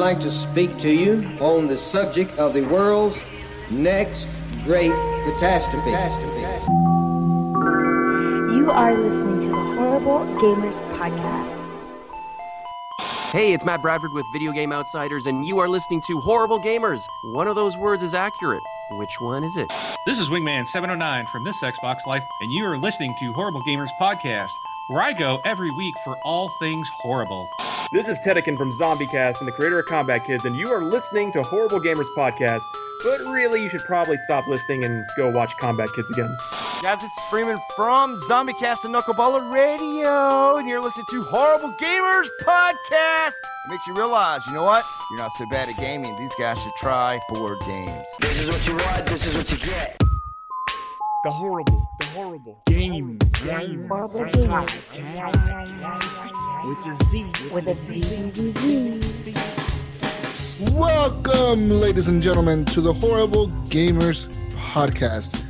like to speak to you on the subject of the world's next great catastrophe. You are listening to the Horrible Gamers Podcast. Hey, it's Matt Bradford with Video Game Outsiders, and you are listening to Horrible Gamers. One of those words is accurate. Which one is it? This is Wingman709 from This Xbox Life, and you are listening to Horrible Gamers Podcast, where I go every week for all things horrible. This is Tedekin from ZombieCast and the creator of Combat Kids, and you are listening to Horrible Gamers Podcast. But really, you should probably stop listening and go watch Combat Kids again. Guys, this is Freeman from ZombieCast and Knuckleballer Radio, and you're listening to Horrible Gamers Podcast. It makes you realize, you know what? You're not so bad at gaming. These guys should try board games. This is what you want, this is what you get. The horrible, the horrible game, game, Horrible Gamers. with your Z, With a Z. Welcome, ladies and gentlemen, to the Horrible Gamers Podcast,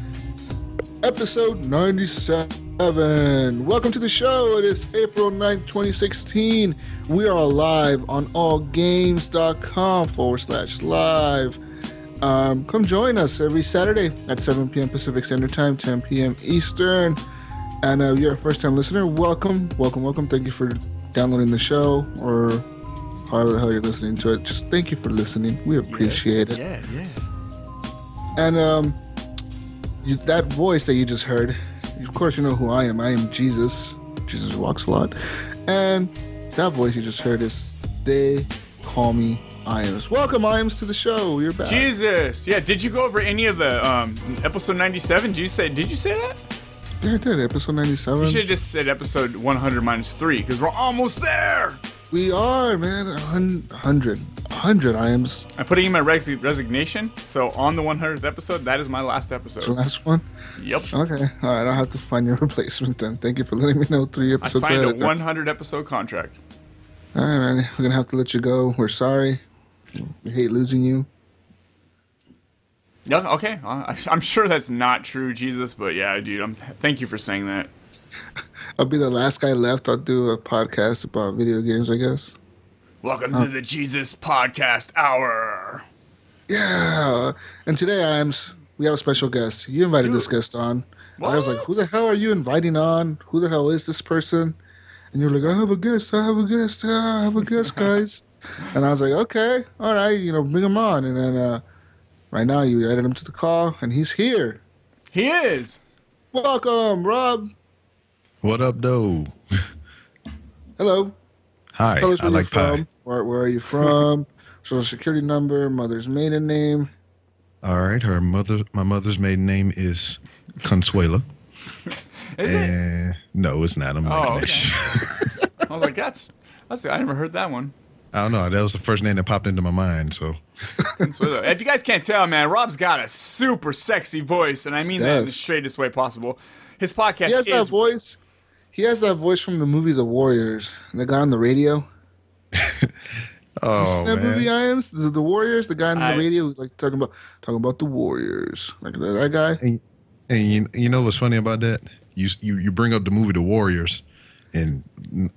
episode 97. Welcome to the show. It is April 9th, 2016. We are live on allgames.com forward slash live. Um, come join us every Saturday at 7 p.m. Pacific Standard Time, 10 p.m. Eastern. And uh, you're a first time listener, welcome, welcome, welcome. Thank you for downloading the show or however the hell you're listening to it. Just thank you for listening. We appreciate it. Yeah, yeah. And um, you, that voice that you just heard, of course, you know who I am. I am Jesus. Jesus walks a lot. And that voice you just heard is They Call Me Iams. Welcome, Iams, to the show. You're back. Jesus. Yeah, did you go over any of the um episode 97? Did you say did you say that? Yeah, I did. Episode 97. You should have just said episode 100 minus 3 because we're almost there. We are, man. A 100. 100 Iams. I'm putting in my resi- resignation. So on the 100th episode, that is my last It's the episode. last one. Yep. Okay. All right. I'll have to find your replacement then. Thank you for letting me know three I episodes signed a ahead of 100 episode contract. All right, man. We're going to have to let you go. We're sorry. We hate losing you. Yeah, okay. I- I'm sure that's not true, Jesus, but yeah, dude, I'm thank you for saying that. I'll be the last guy left. I'll do a podcast about video games, I guess. Welcome to the Jesus Podcast Hour. Yeah. And today, I'm. We have a special guest. You invited this guest on. I was like, "Who the hell are you inviting on? Who the hell is this person?" And you're like, "I have a guest. I have a guest. I have a guest, guys." And I was like, "Okay, all right. You know, bring him on." And then uh, right now, you added him to the call, and he's here. He is. Welcome, Rob. What up, though? Hello. Hi, Tell us I where like you're pie. from. Where, where are you from? Social security number, mother's maiden name. All right, her mother, my mother's maiden name is Consuela. Is it? no, it's not. I'm making Oh, okay. I was like, that's that's I never heard that one. I don't know. That was the first name that popped into my mind. So So, if you guys can't tell, man, Rob's got a super sexy voice, and I mean that in the straightest way possible. His podcast He has is that voice. He has that voice from the movie The Warriors. The guy on the radio. oh Seen that movie man, I am the, the Warriors. The guy on I- the radio, like talking about talking about the Warriors, like that, that guy. and, and you, you know what's funny about that? You, you you bring up the movie The Warriors, and n-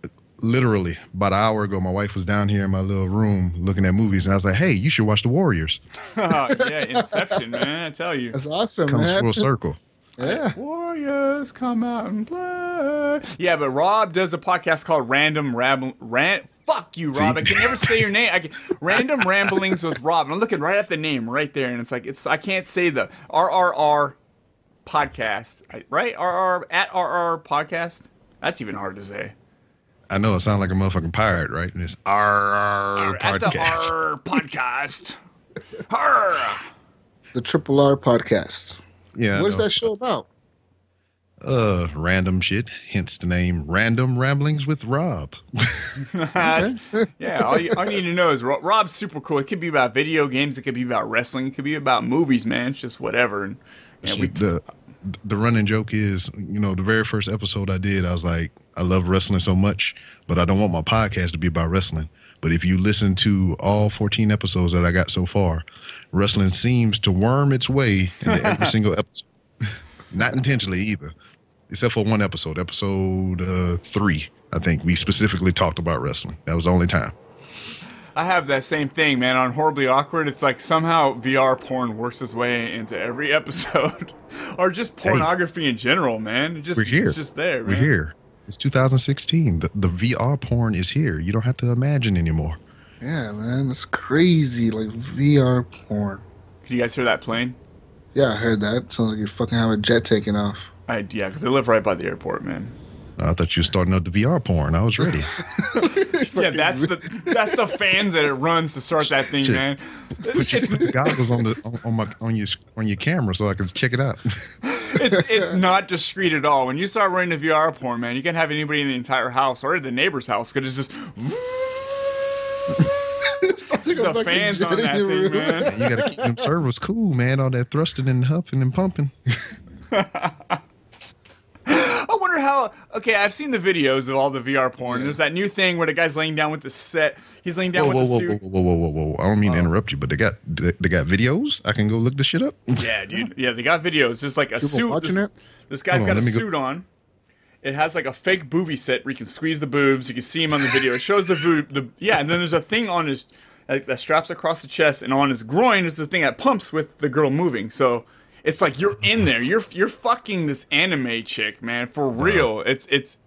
literally about an hour ago, my wife was down here in my little room looking at movies, and I was like, "Hey, you should watch The Warriors." yeah, Inception, man. I tell you. That's awesome, Comes man. full circle. Yeah, Warriors come out and play. Yeah, but Rob does a podcast called Random Rab Rant. Fuck you, Rob. See? I can never say your name. I can, Random Ramblings with Rob. I'm looking right at the name right there, and it's like it's. I can't say the RRR podcast, I- right? RR at RR podcast. That's even hard to say. I know it sounds like a motherfucking pirate, right? And it's R At the podcast. R podcast. R. the Triple R podcast. Yeah. I what is know. that show about? Uh, random shit. Hence the name Random Ramblings with Rob. That's- yeah, all you, all you need to know is Ro- Rob's super cool. It could be about video games. It could be about wrestling. It could be about movies, man. It's just whatever. And yeah, we, the the running joke is, you know, the very first episode I did, I was like, I love wrestling so much, but I don't want my podcast to be about wrestling. But if you listen to all 14 episodes that I got so far, wrestling seems to worm its way into every single episode. Not intentionally either, except for one episode, episode uh, three. I think we specifically talked about wrestling. That was the only time. I have that same thing, man. On horribly awkward, it's like somehow VR porn works its way into every episode, or just pornography in general, man. It just We're here. it's just there, We're man. here. It's 2016. The, the VR porn is here. You don't have to imagine anymore. Yeah, man, it's crazy. Like VR porn. Can you guys hear that plane? Yeah, I heard that. Sounds like you fucking have a jet taking off. I yeah, because I live right by the airport, man. I thought you were starting up the VR porn. I was ready. yeah, that's the that's the fans that it runs to start that thing, Shit. man. Put your goggles on the on, on my on your on your camera so I can check it out. It's it's not discreet at all. When you start running the VR porn, man, you can't have anybody in the entire house or the neighbor's house because it's just Sounds like a the fans on that thing, room. man. you got to keep them servers cool, man. All that thrusting and huffing and pumping. I wonder how. Okay, I've seen the videos of all the VR porn. There's that new thing where the guy's laying down with the set. He's laying down Whoa, whoa, with whoa, the whoa, suit. whoa, whoa, whoa, whoa, whoa! I don't mean to uh-huh. interrupt you, but they got they they got videos. I can go look this shit up. Yeah, dude. Yeah, they got videos. There's like a People suit. watching This, it? this guy's Hold on, got a let me go- suit on. It has like a fake booby set where you can squeeze the boobs. You can see him on the video. It shows the boob. The yeah, and then there's a thing on his that straps across the chest, and on his groin is this thing that pumps with the girl moving. So it's like you're in there. You're you're fucking this anime chick, man, for real. It's it's.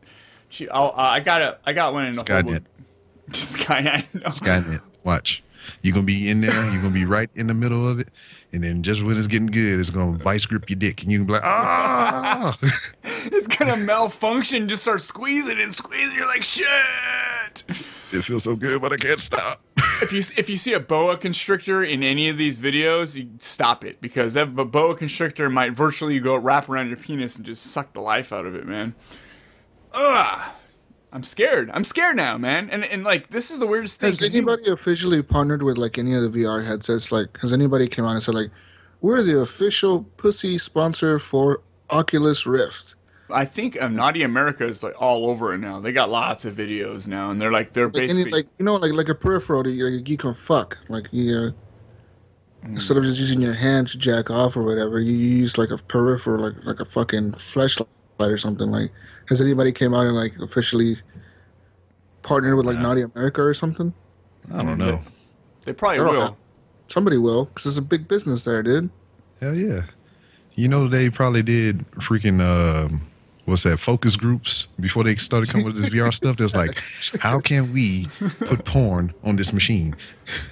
She, I'll, uh, I got a, I got one in the Skynet. Sky, I know. Skynet. Watch. You're gonna be in there. You're gonna be right in the middle of it, and then just when it's getting good, it's gonna vice grip your dick, and you can be like, ah. It's gonna malfunction. Just start squeezing and squeezing. You're like shit. it feels so good, but I can't stop. if you if you see a boa constrictor in any of these videos, you stop it because that a boa constrictor might virtually go wrap around your penis and just suck the life out of it, man. Ugh. I'm scared. I'm scared now, man. And and like this is the weirdest thing. Has 'cause you- anybody officially partnered with like any of the VR headsets? Like, has anybody came out and said like, we're the official pussy sponsor for Oculus Rift? I think um, Naughty America is like all over it now. They got lots of videos now, and they're like they're Like, any, basically like you know, like like a peripheral that you, like, you can fuck. Like you, uh, Mm. instead of just using your hand to jack off or whatever, you use like a peripheral, like like a fucking flashlight or something. Like, has anybody came out and like officially partnered with like Naughty America or something? I don't know. they probably will. know. Somebody will, because it's a big business there, dude. Hell yeah. You know they probably did freaking um what's that focus groups before they started coming with this VR stuff. There's like, how can we put porn on this machine?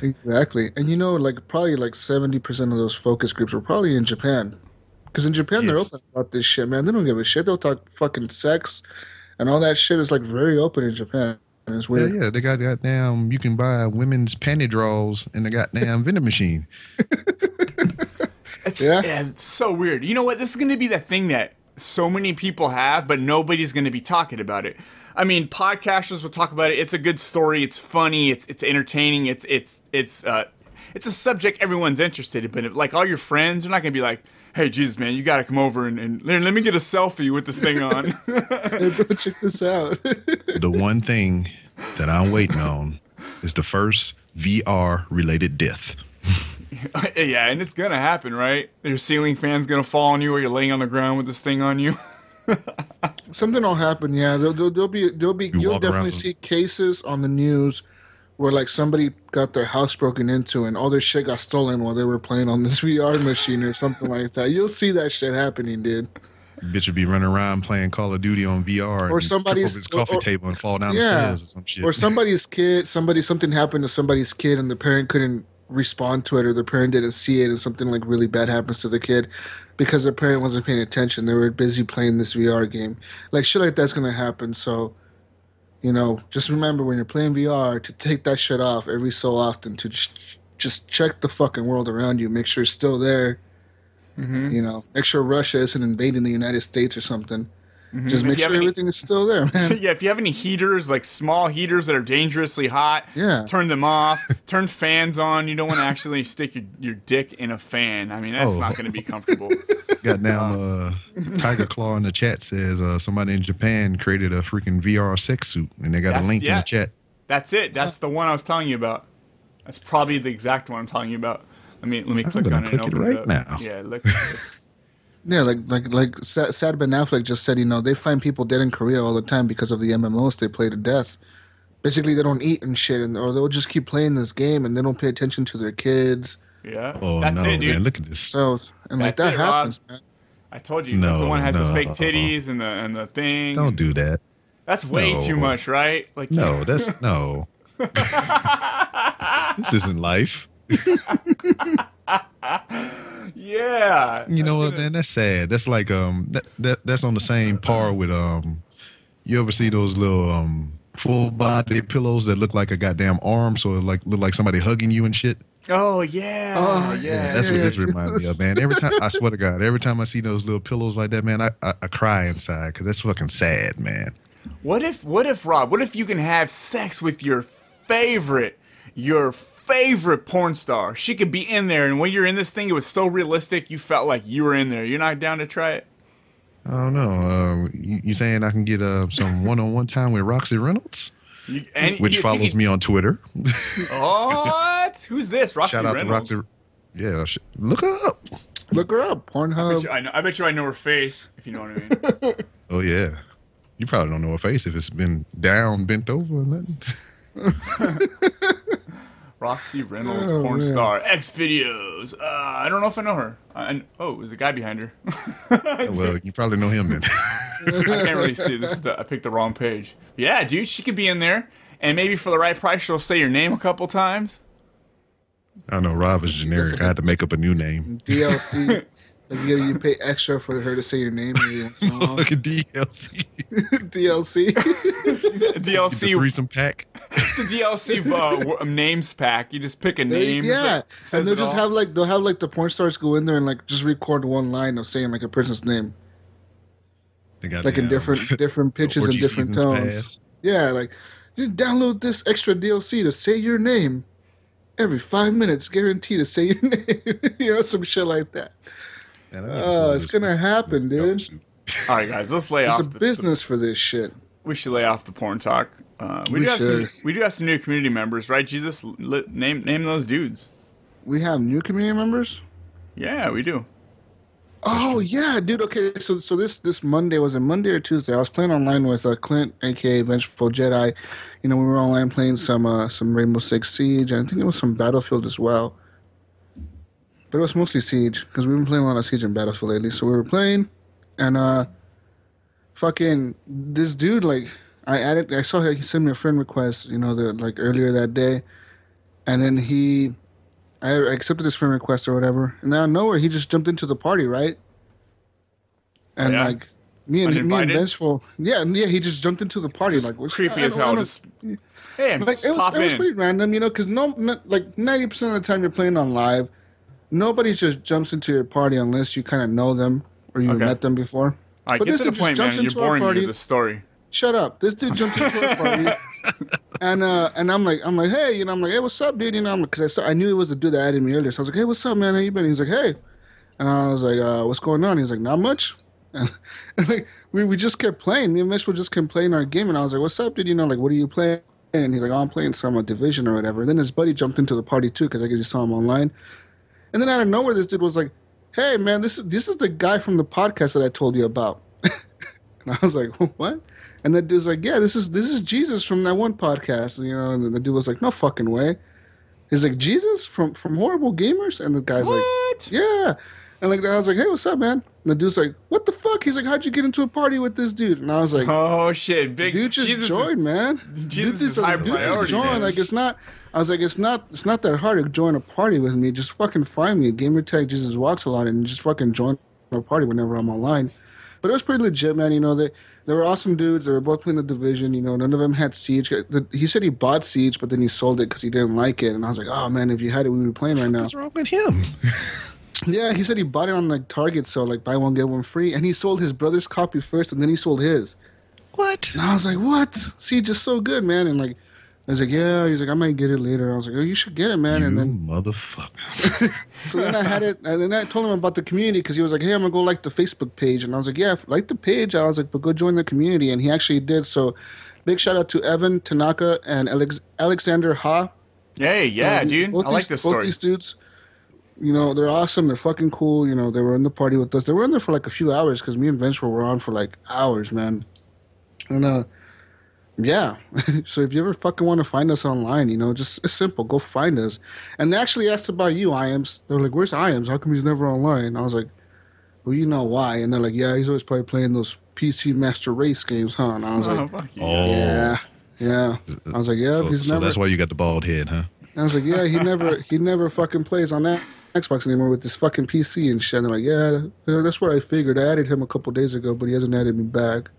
Exactly, and you know, like probably like seventy percent of those focus groups were probably in Japan, because in Japan they're Yes. open about this shit, man. They don't give a shit. They'll talk fucking sex, and all that shit is like very open in Japan. And it's Yeah, weird. yeah. They got goddamn you can buy women's panty draws in the goddamn vending machine. It's, Yeah? yeah. it's so weird. You know what? This is going to be the thing that so many people have, but nobody's going to be talking about it. I mean, podcasters will talk about it. It's a good story. It's funny. It's it's entertaining. It's it's it's uh it's a subject everyone's interested in. But if, like all your friends, they're not going to be like, "Hey, Jesus, man, you got to come over and, and let let me get a selfie with this thing on." Hey, bro, check this out. the one thing that I'm waiting on is the first VR related death. yeah, and it's gonna happen, right? Your ceiling fan's gonna fall on you, or you're laying on the ground with this thing on you. Something will happen. Yeah, there'll, there'll, there'll be there'll be You you'll definitely with- see cases on the news where like somebody got their house broken into and all their shit got stolen while they were playing on this VR machine or something like that. You'll see that shit happening, dude. Bitch would be running around playing Call of Duty on VR Or somebody's- over his coffee or- table and fall down yeah. the stairs or some shit. Or somebody's kid, somebody something happened to somebody's kid and the parent couldn't respond to it or the parent didn't see it and something like really bad happens to the kid because the parent wasn't paying attention. They were busy playing this VR game. Like shit like that's gonna happen. So, you know, just remember when you're playing VR to take that shit off every so often to just just check the fucking world around you, make sure it's still there. Mm-hmm. You know, make sure Russia isn't invading the United States or something. Just make sure any- everything is still there, man. yeah, if you have any heaters, like small heaters that are dangerously hot, Yeah. turn them off. turn fans on. You don't want to actually stick your, your dick in a fan. I mean, that's Oh. not going to be comfortable. Goddamn, uh, Tiger Claw in the chat says uh, somebody in Japan created a freaking VR sex suit, and they got That's- a link in the chat. That's it. That's the one I was telling you about. That's probably the exact one I'm telling you about. Let me let me I'm click on it. and click it right up. now. Yeah, look. Yeah, like like like Sad Ben Affleck just said, you know, they find people dead in Korea all the time because of the MMOs they play to death. basically they don't eat and shit, and or they'll just keep playing this game and they don't pay attention to their kids. Yeah, Oh that's no, it, dude. man! Look at this. So and like That's that it, happens, man. I told you, that's the No, one that has the fake titties and the and the thing. Don't do that. That's way No. too much, right? Like No, that's no. this isn't life. yeah. You know what, man? That's sad. That's like um that, that that's on the same par with um you ever see those little um full body pillows that look like a goddamn arm, so it like look like somebody hugging you and shit? Oh yeah. Oh, yeah. That's what this reminds me of, man. Every time I swear to God, every time I see those little pillows like that, man, I I, I cry inside because that's fucking sad, man. What if what if Rob, what if you can have sex with your favorite your favorite porn star? She could be in there and when you're in this thing it was so realistic you felt like you were in there. You're not down to try it? I don't know. Uh, you, you saying I can get uh, some one-on-one time with Roxy Reynolds, You, and which you- follows you me on Twitter? What? Who's this? Roxy Shout out Reynolds. to Roxy. Yeah, sh- look her up. Look her up, I, bet Pornhub. you, I, know, I bet you I know her face, if you know what I mean. Oh yeah. You probably don't know her face if it's been down, bent over, or nothing. Roxy Reynolds, Oh, porn man. star, X videos. Uh, I don't know if I know her. I, I- oh, there's a guy behind her. well, you probably know him then. I can't really see. This is the, I picked the wrong page. Yeah, dude, she could be in there, and maybe for the right price, she'll say your name a couple times. I know Rob is generic. I had to make up a new name. DLC. like you, you pay extra for her to say your name every once in a while. Look at DLC. DLC. The DLC, threesome pack. the DLC uh, w- names pack. You just pick a name. yeah, and they'll just all. have like they'll have like the porn stars go in there and like just record one line of saying like a person's name, They got like in the, um, different different pitches and different tones. pass. Yeah, like you download this extra DLC to say your name every five minutes, guaranteed to say your name. you know, some shit like that. Man, Oh, it's gonna way. happen, dude. All right, guys, let's lay There's off. a the, business for this shit. we should lay off the porn talk. Uh, we, We do have some. We do have some new community members, right? Jesus, li- name name those dudes. We have new community members. Yeah, we do. Oh yeah, dude. Okay, so so this this Monday was it Monday or Tuesday? I was playing online with uh, Clint, aka Vengeful Jedi. You know, we were online playing some uh, some Rainbow Six Siege, and I think it was some Battlefield as well. But it was mostly Siege because we've been playing a lot of Siege and Battlefield lately. So we were playing, and uh, fucking this dude like I added. I saw he sent me a friend request. You know, the like earlier that day, and then he I accepted his friend request or whatever, and out of nowhere he just jumped into the party, right? And Yeah? like me and me and Uninvited? Vengeful, yeah, yeah, he just jumped into the party like which- Creepy as hell. Just hey, like just it was, it was pretty random, you know, because no, like ninety percent of the time you're playing on live, nobody just jumps into your party unless you kind of know them or you Okay. met them before. Right, But get this dude just jumps man. You're into our boring me party. with the story. Shut up! This dude jumped into our party, and uh, and I'm like, I'm like, hey, you know, I'm like, hey, what's up, dude? You know, because I saw, I knew it was the dude that added me earlier, so I was like, hey, what's up, man? How you been? He's like, hey, and I was like, uh, what's going on? He's like, not much. And, and like we, we just kept playing. Me and Mitch were just kept playing our game, and I was like, what's up, dude? You know, like, what are you playing? And he's like, oh, I'm playing some uh, division or whatever. And then his buddy jumped into the party too, because I guess he saw him online. And then out of nowhere, this dude was like, hey, man, this is this is the guy from the podcast that I told you about. And I was like, what? And that dude's like, yeah, this is this is Jesus from that one podcast, you know. And the dude was like, no fucking way. He's like, Jesus from from Horrible Gamers, and the guy's like, yeah. And like I was like, hey, what's up, man? And the dude's like, what the fuck? He's like, how'd you get into a party with this dude? And I was like, Oh shit, big dude just Jesus joined, is, man. Jesus dude is high dude priority, joined. man. Like it's not. I was like, it's not. It's not that hard to join a party with me. Just fucking find me, a gamertag Jesus walks a lot, and just fucking join a party whenever I'm online. But it was pretty legit, man. You know, they they were awesome dudes. They were both playing the division. You know, none of them had Siege. The- He said he bought Siege, but then he sold it because he didn't like it. And I was like, oh man, if you had it, we would be playing right now. What's wrong with him? Yeah, he said he bought it on like Target, so like buy one get one free, and he sold his brother's copy first, and then he sold his. What? And I was like, what? See, just so good, man. And like, I was like, yeah. He's like, I might get it later. I was like, oh, you should get it, man. You and then motherfucker. so then I had it, and then I told him about the community because he was like, "Hey, I'm gonna go like the Facebook page," and I was like, "Yeah, like the page." I was like, "But go join the community," and he actually did. So, big shout out to Evan Tanaka and Alex- Alexander Ha. Hey, yeah, Uh, dude. both I like these- this Both story. these dudes, you know, they're awesome. They're fucking cool. You know, they were in the party with us. They were in there for like a few hours because me and Vince were on for like hours, man. And uh, Yeah. so if you ever fucking want to find us online, you know, just it's simple. Go find us. And they actually asked about you, Iams. They're like, "Where's Iams? How come he's never online?" I was like, "Well, you know why." And they're like, "Yeah, he's always probably playing those PC Master Race games, huh?" And I was Oh, like, fuck you. Oh. "Yeah, yeah." I was like, "Yeah, So, he's so never." that's why you got the bald head, huh? I was like, "Yeah, he never, he never fucking plays on that." Xbox anymore with this fucking PC and shit. And they're like, yeah, yeah, that's what I figured. I added him a couple days ago, but he hasn't added me back.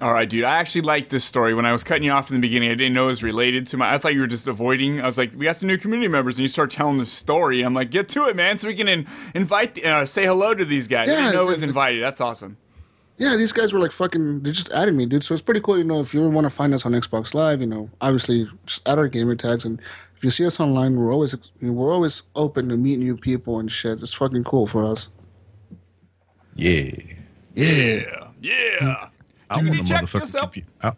All right, dude. I actually like this story. When I was cutting you off in the beginning, I didn't know it was related to my. I thought you were just avoiding. I was like, we got some new community members, and you start telling the story. I'm like, get to it, man, so we can in, invite, uh, say hello to these guys. I didn't know it was invited. That's awesome. Yeah, these guys were like fucking. They just added me, dude. So it's pretty cool. You know, if you ever want to find us on Xbox Live, you know, obviously just add our gamer tags, and you see us online, we're always we're always open to meet new people and shit. It's fucking cool for us. Yeah. Yeah, yeah. I want a Dude, check motherfucking yourself. compu- I,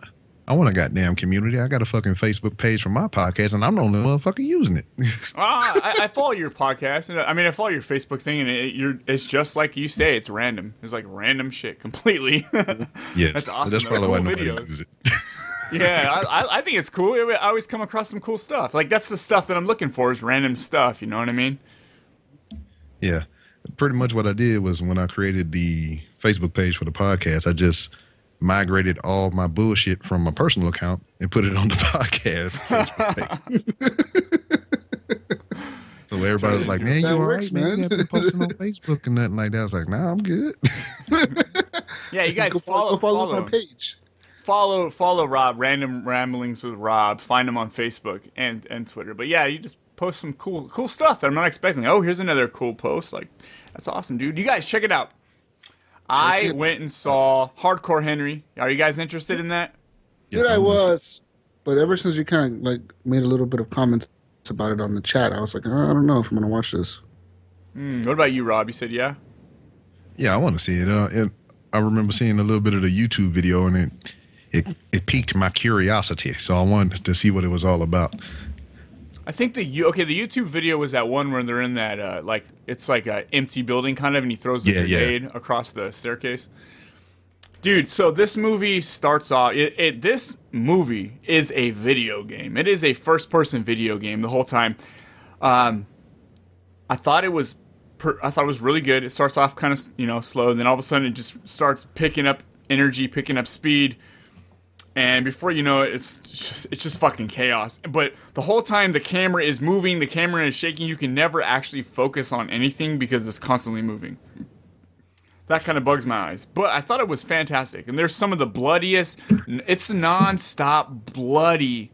I want a goddamn community. I got a fucking Facebook page for my podcast, and I'm the only motherfucker using it. ah, I, I follow your podcast, and I mean, I follow your Facebook thing, and it, you're. It's just like you say. It's random. It's like random shit completely. yes, That's awesome. That's They're probably why cool nobody videos. uses it. yeah, I, I, I think it's cool. I always come across some cool stuff. Like that's the stuff that I'm looking for is random stuff. You know what I mean? Yeah. Pretty much what I did was when I created the Facebook page for the podcast, I just migrated all my bullshit from my personal account and put it on the podcast. So everybody was like, man, you That all works, right, man? You haven't been posting on Facebook and nothing like that. I was like, nah, I'm good. Yeah, you guys Go follow go follow, follow my page. Follow follow Rob. Random ramblings with Rob. Find him on Facebook and and Twitter. But yeah, you just post some cool cool stuff that I'm not expecting. Oh, here's another cool post. Like that's awesome, dude. You guys check it out. I went and saw Hardcore Henry. Are you guys interested in that? Yes, Dude, I was, but ever since you kind of like made a little bit of comments about it on the chat, I was like, "Uh, I don't know if I'm gonna watch this. Hmm, what about you, Rob? You said yeah. Yeah, I want to see it. Uh, it. I remember seeing a little bit of the YouTube video, and it it it piqued my curiosity. So I wanted to see what it was all about. I think the okay the YouTube video was that one where they're in that uh, like it's like a empty building kind of, and he throws the Yeah, yeah. grenade across the staircase. Dude, so this movie starts off. It, it this movie is a video game. It is a first person video game the whole time. Um, I thought it was, per, I thought it was really good. It starts off kind of you know slow, and then all of a sudden it just starts picking up energy, picking up speed and before you know it, it's just, it's just fucking chaos. But the whole time the camera is moving, the camera is shaking. You can never actually focus on anything because it's constantly moving. That kind of bugs my eyes. But I thought it was fantastic, and there's some of the bloodiest. It's non-stop bloody,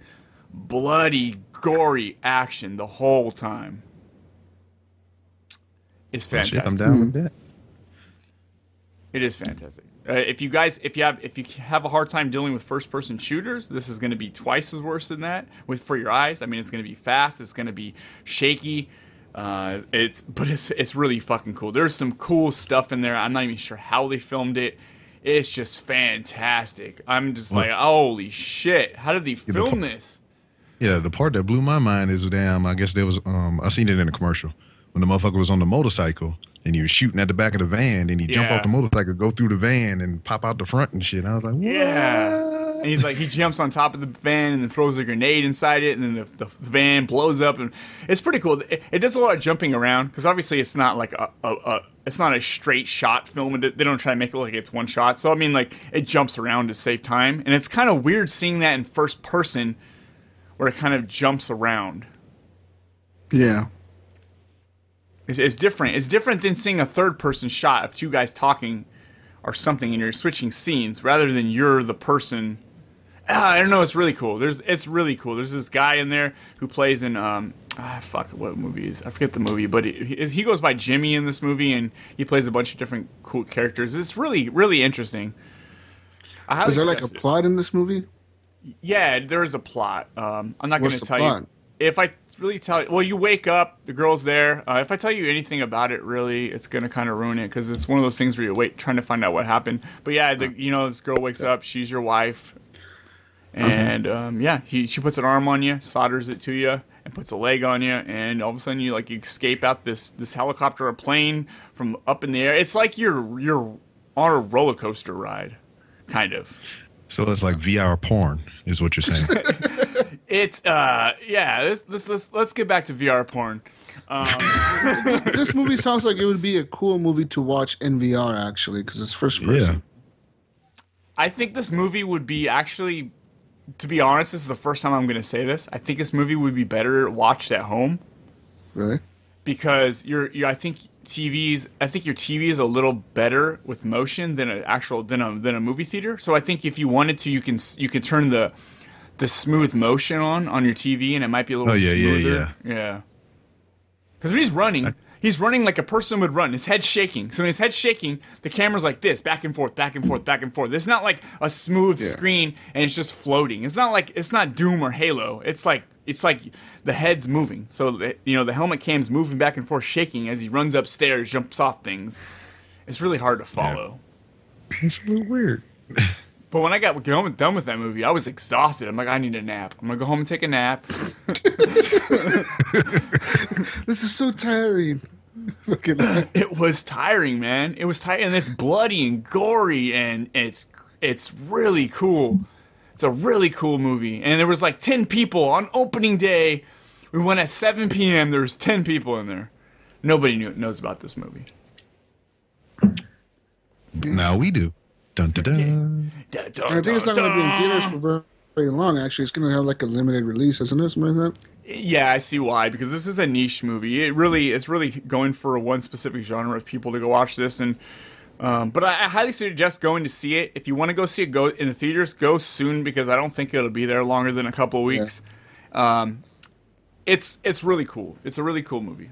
bloody, gory action the whole time. It's fantastic. shit, I'm down with hmm. that. It is fantastic. Uh, if you guys, if you have, if you have a hard time dealing with first-person shooters, this is going to be twice as worse than that. With for your eyes, I mean, it's going to be fast. It's going to be shaky. Uh, it's, but it's it's really fucking cool. There's some cool stuff in there. I'm not even sure how they filmed it. It's just fantastic. I'm just like, holy shit! How did they the film fu- this? Yeah, the part that blew my mind is damn. I guess there was um I seen it in a commercial when the motherfucker was on the motorcycle and he was shooting at the back of the van and he jump Yeah. off the motorcycle, go through the van and pop out the front and shit. I was like, what? Yeah. And he's like, he jumps on top of the van and then throws a grenade inside it, and then the, the van blows up, and it's pretty cool. It, it does a lot of jumping around because obviously it's not like a, a, a it's not a straight shot film. They they don't try to make it look like it's one shot. So I mean, like it jumps around to save time, and it's kind of weird seeing that in first person, where it kind of jumps around. Yeah. It's, it's different. It's different than seeing a third person shot of two guys talking or something, and you're switching scenes rather than you're the person. Ah, I don't know. It's really cool. There's it's really cool. There's this guy in there who plays in um ah fuck what movie is I forget the movie, but he, he he goes by Jimmy in this movie, and he plays a bunch of different cool characters. It's really really interesting. Is there like a it. plot in this movie? Yeah, there is a plot. Um, I'm not going to tell plot? you. If I really tell you, well, you wake up, the girl's there. Uh, if I tell you anything about it, really, it's going to kind of ruin it because it's one of those things where you wait trying to find out what happened. But yeah, the, you know, this girl wakes up, she's your wife, and um, yeah, he, she puts an arm on you, solders it to you, and puts a leg on you, and all of a sudden you like you escape out this this helicopter or plane from up in the air. It's like you're you're on a roller coaster ride, kind of. So it's like VR porn, is what you're saying. It's uh yeah. Let's let's let's, let's get back to VR porn. Um, this movie sounds like it would be a cool movie to watch in VR, actually, because it's first person. I think this movie would be actually, to be honest, this is the first time I'm going to say this. I think this movie would be better watched at home Really? because you're, you're I think TVs I think your TV is a little better with motion than an actual than a than a movie theater. So I think if you wanted to, you can you can turn the the smooth motion on on your TV, and it might be a little Oh, yeah, yeah, smoother. yeah. Because when he's running, he's running like a person would run. His head's shaking. So when his head's shaking, the camera's like this, back and forth, back and forth, back and forth. It's not like a smooth screen and it's just floating. It's not like it's not Doom or Halo. It's like it's like the head's moving. So you know the helmet cam's moving back and forth, shaking as he runs upstairs, jumps off things. It's really hard to follow. It's a little weird. But when I got done done with that movie, I was exhausted. I'm like, I need a nap. I'm gonna go home and take a nap. This is so tiring. Fucking it was tiring, man. It was tiring, and it's bloody and gory, and it's it's really cool. It's a really cool movie, and there was like ten people on opening day. We went at 7 p.m. There was 10 people in there. Nobody knew, knows about this movie. Now we do. Dun dun dun. Dun, I dun, think it's not going to be in theaters for very, very long. Actually, it's going to have like a limited release, isn't it? Something like that. Yeah, I see why. Because this is a niche movie. It really, it's really going for one specific genre of people to go watch this. And um, but I, I highly suggest going to see it. If you want to go see it, go in the theaters. Go soon because I don't think it'll be there longer than a couple of weeks. Um, it's it's really cool. It's a really cool movie.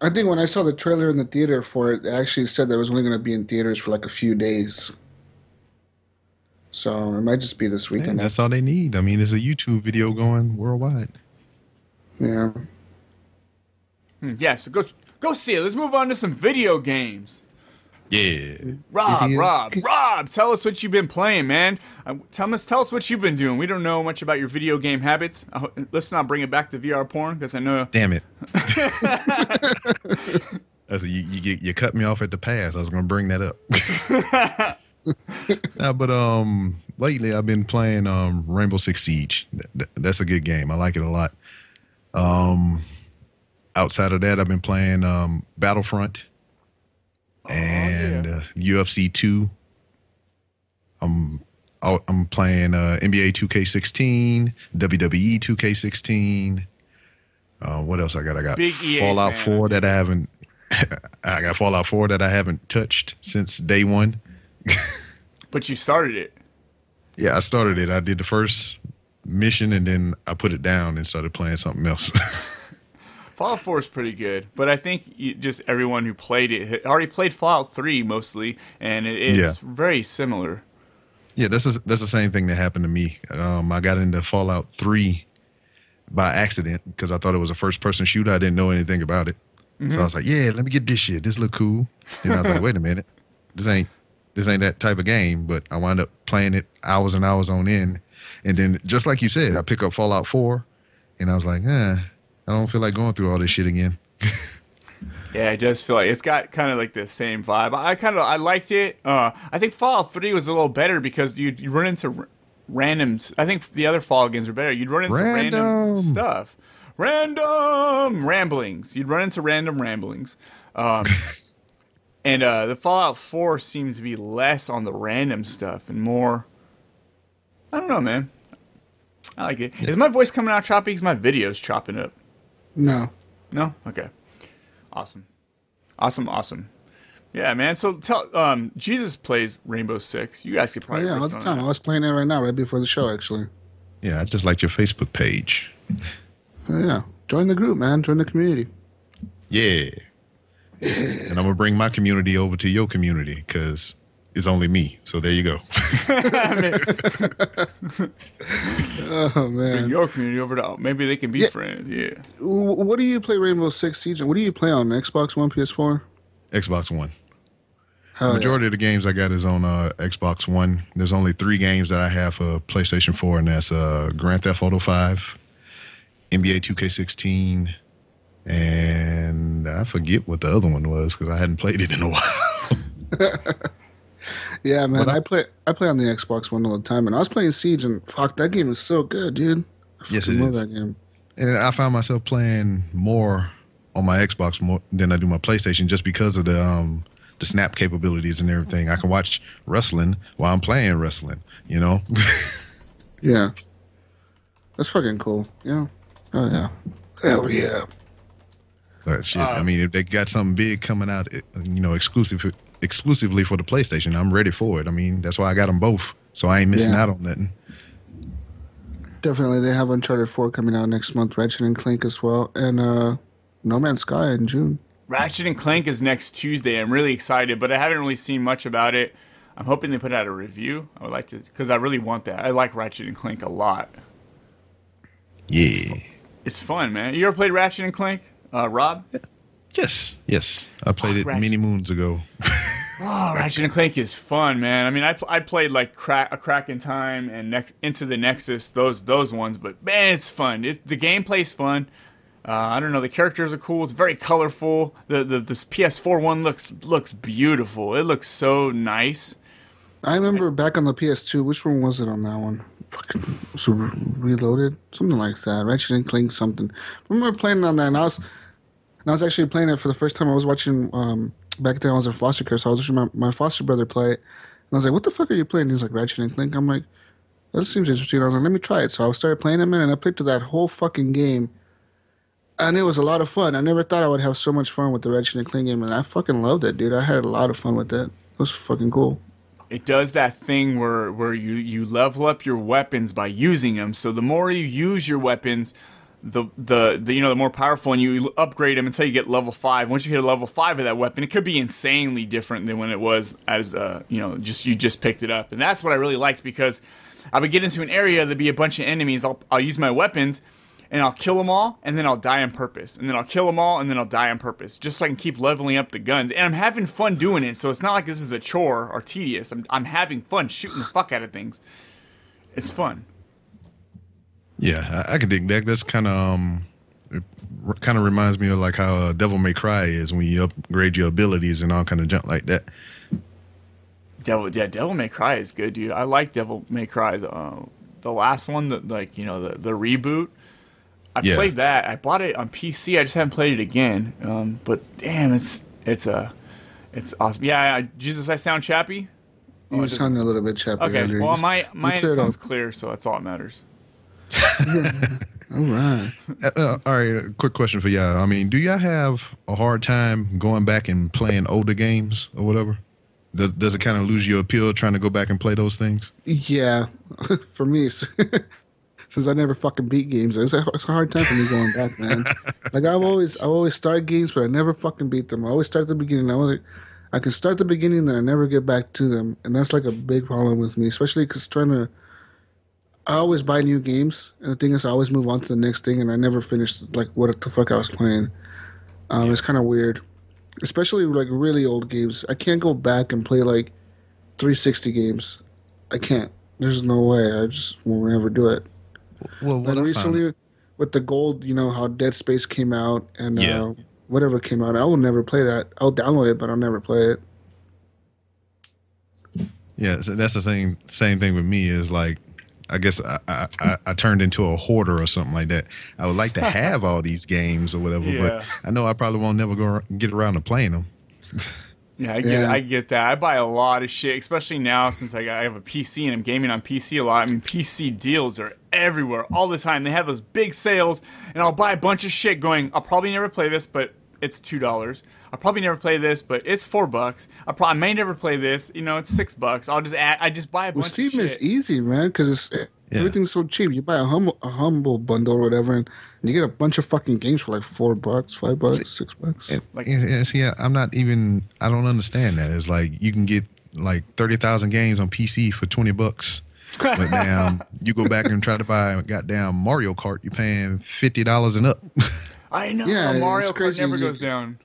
I think when I saw the trailer in the theater for it, it actually said that it was only going to be in theaters for like a few days. So it might just be this Man, weekend. that's all they need. I mean, it's a YouTube video going worldwide. yeah. Hmm, Yeah, so go go see it. Let's move on to some video games. Yeah. Rob, Video Rob, Rob, tell us what you've been playing, man. Uh, tell us, tell us what you've been doing. We don't know much about your video game habits. Uh, let's not bring it back to VR porn because I know. Damn it. That's you, you you cut me off at the pass. I was gonna bring that up. nah, but um, lately I've been playing um Rainbow Six Siege. Th- th- That's a good game. I like it a lot. Um, outside of that, I've been playing um Battlefront and uh, UFC two. I'm I'm playing uh, NBA 2K16, WWE 2K16. Uh, what else I got? I got Big Fallout fan, 4 I that I haven't. I got Fallout 4 that I haven't touched since day one. But you started it. Yeah, I started it. I did the first mission and then I put it down and started playing something else. Fallout 4 is pretty good, but I think you, just everyone who played it already played Fallout 3 mostly, and it, it's very similar. yeah, that's the- that's the same thing that happened to me. Um, I got into Fallout 3 by accident because I thought it was a first person shooter. I didn't know anything about it. So I was like, yeah, let me get this shit. This look cool. And I was like, wait a minute. This ain't this ain't that type of game, but I wound up playing it hours and hours on end. And then just like you said, I pick up Fallout 4 and I was like, eh, I don't feel like going through all this shit again. Yeah, it does feel like it's got kind of like the same vibe. I kind of I liked it. Uh, I think Fallout 3 was a little better because you you run into r- randoms. I think the other Fallout games are better. You'd run into random Random. stuff, random ramblings. You'd run into random ramblings. Um, and uh, the Fallout 4 seems to be less on the random stuff and more. I don't know, man. I like it. Is my voice coming out choppy? Is my video's chopping up? No. No? Okay. Awesome. Awesome, awesome. Yeah, man. So tell um Jesus plays Rainbow Six. You guys could Oh, probably yeah, all the time. that. I was playing it right now, right before the show, actually. Yeah, I just liked your Facebook page. Oh, yeah. Join the group, man. Join the community. Yeah. And I'm gonna bring my community over to your community because it's only me. So there you go. Oh, man, Bring your community over to maybe they can be Yeah. friends. Yeah. What do you play Rainbow Six Siege? What do you play on Xbox One, PS4? Xbox One. Hell The yeah. majority of the games I got is on uh, Xbox One. There's only three games that I have for PlayStation 4, and that's uh, Grand Theft Auto 5, NBA 2K16, and I forget what the other one was because I hadn't played it in a while. Yeah, man. I- I, play I play on the Xbox One all the time, and I was playing Siege, and fuck, that game is so good, dude. I Yes, fucking it love is. that game. And I found myself playing more on my Xbox more than I do my PlayStation just because of the um the snap capabilities and everything. I can watch wrestling while I'm playing wrestling, you know? Yeah, that's fucking cool. Yeah. Oh yeah. Hell yeah. But shit, I Um, mean, if they got something big coming out, you know, exclusive exclusively for the PlayStation, I'm ready for it. I mean, that's why I got them both. So I ain't missing Yeah. out on nothing. Definitely, they have Uncharted Four coming out next month, Ratchet and Clank as well, and uh, No Man's Sky in June. Ratchet and Clank is next Tuesday. I'm really excited, but I haven't really seen much about it. I'm hoping they put out a review. I would like to, because I really want that. I like Ratchet and Clank a lot. Yeah. It's fun, man. You ever played Ratchet and Clank, uh, Rob? Yes. Yes. I played Oh, it Ratchet. many moons ago. Oh, Ratchet and Clank is fun, man. I mean, I, I played like crack, a crack in time and next into the Nexus, those those ones, but man, it's fun. It, the gameplay's fun. Uh, I don't know, the characters are cool. It's very colorful. The the this PS4 one looks looks beautiful. It looks so nice. I remember back on the PS2. Which one was it on that one? Fucking was it Re- Reloaded, something like that. Ratchet and Clank, something. I remember playing on that, and I was, and I was actually playing it for the first time. I was watching. Um, back then, I was in foster care, so I was watching my, my foster brother play it, and I was like, "What the fuck are you playing?" He's like, "Ratchet and Clank." I'm like, "That seems interesting." I was like, "Let me try it." So I started playing it, man, and I played through that whole fucking game, and it was a lot of fun. I never thought I would have so much fun with the Ratchet and Clank game, and I fucking loved it, dude. I had a lot of fun with it. It was fucking cool. It does that thing where where you you level up your weapons by using them. So the more you use your weapons, the, the the you know the more powerful, and you upgrade them until you get level five. Once you hit a level five of that weapon, it could be insanely different than when it was as uh you know just you just picked it up, and that's what I really liked because I would get into an area there'd be a bunch of enemies. I'll I'll use my weapons. And I'll kill them all, and then I'll die on purpose. And then I'll kill them all, and then I'll die on purpose, just so I can keep leveling up the guns. And I'm having fun doing it, so it's not like this is a chore or tedious. I'm, I'm having fun shooting the fuck out of things. It's fun. Yeah, I, I can dig that. That's kind of um, it kind of reminds me of like how uh, Devil May Cry is when you upgrade your abilities and all kind of junk like that. Devil, yeah, Devil May Cry is good, dude. I like Devil May Cry. The, uh, the last one, that like you know the the reboot. I Yeah. played that. I bought it on PC. I just haven't played it again. Um, but damn, it's it's a it's awesome. Yeah, I, Jesus, I sound chappy. You were sounding a little bit chappy. Okay, earlier. well my my end sounds clear, so that's all that matters. All right. Uh, uh, all right, a quick question for y'all. I mean, do y'all have a hard time going back and playing older games or whatever? Does, does it kind of lose your appeal trying to go back and play those things? Yeah, for me, since I never fucking beat games, it's a, it's a hard time for me going back, man. like I've always, I've always started games, but I never fucking beat them. I always start at the beginning. I always, I can start the beginning, then I never get back to them, and that's like a big problem with me, especially because trying to. I always buy new games, and the thing is, I always move on to the next thing, and I never finish like what the fuck I was playing. Um, It's kind of weird, especially like really old games. I can't go back and play like 360 games. I can't. There's no way. I just will never do it. Well, Like what I found- recently with the gold, you know how Dead Space came out and Yeah. uh, whatever came out. I will never play that. I'll download it, but I'll never play it. Yeah, so that's the same same thing with me. Is like, I guess I, I, I, I turned into a hoarder or something like that. I would like to have all these games or whatever, Yeah. but I know I probably won't never go get around to playing them. Yeah, I get Yeah. I get that. I buy a lot of shit, especially now since I, got, I have a PC and I'm gaming on PC a lot. I mean, PC deals are everywhere all the time. They have those big sales, and I'll buy a bunch of shit. Going, I'll probably never play this, but it's two dollars. I'll probably never play this, but it's four bucks. I probably may never play this. You know, it's six bucks. I'll just add. I just buy a Well, bunch Steam of is easy, man, because it's eh, everything's so cheap. You buy a humble a humble bundle or whatever, and you get a bunch of fucking games for like four bucks, five bucks, six bucks. Like- yeah, yeah, see, I- I'm not even. I don't understand that. It's like you can get like thirty thousand games on PC for twenty bucks. But damn, you go back and try to buy a goddamn Mario Kart, you're paying fifty dollars and up. I know Yeah, Mario Kart never goes down.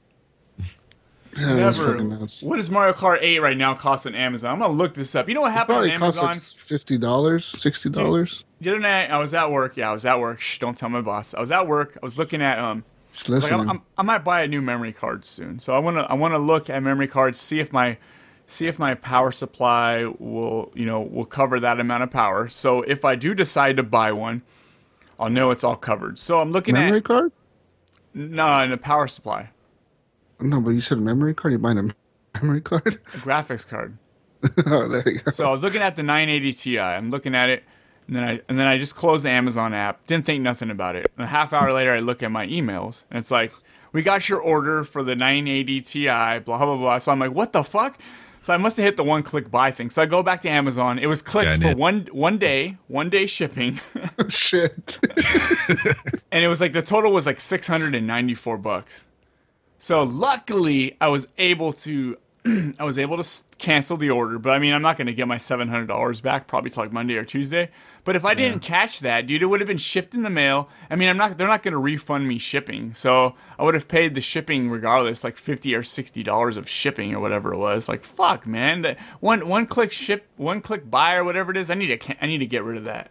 Yeah, Never. What does Mario Kart 8 right now cost on Amazon? I'm gonna look this up. You know what It happened on probably costs Amazon? like fifty dollars, sixty dollars. The other night, I was at work. Yeah, I was at work. Shh, don't tell my boss. I was at work. I was looking at um. Like. I'm, I'm, I might buy a new memory card soon, so I wanna I wanna look at memory cards, see if my see if my power supply will, you know, will cover that amount of power. So if I do decide to buy one, I'll know it's all covered. So I'm looking Memory at memory card? No, in a power supply, No, but you said a memory card. You buying a memory card? a graphics card. oh, there you go. So I was looking at the 980 Ti. I'm looking at it, and then I and then I just closed the Amazon app. Didn't think nothing about it. And a half hour later, I look at my emails, and it's like, "We got your order for the 980 Ti." Blah blah blah. So I'm like, "What the fuck?" So I must have hit the one click buy thing. So I go back to Amazon. It was clicked for one one day, one day shipping, Shit. and it was like the total was like 694 bucks. So luckily, I was able to I was able to s- cancel the order, but I mean, I'm not going to get my $700 back probably till like Monday or Tuesday. But if I didn't catch that, dude, it would have been shipped in the mail. I mean, I'm not they're not going to refund me shipping. So, I would have paid the shipping regardless, like 50 or 60 dollars of shipping or whatever it was. Like, fuck, man. That one one click ship, one click buy or whatever it is, I need to I need to get rid of that.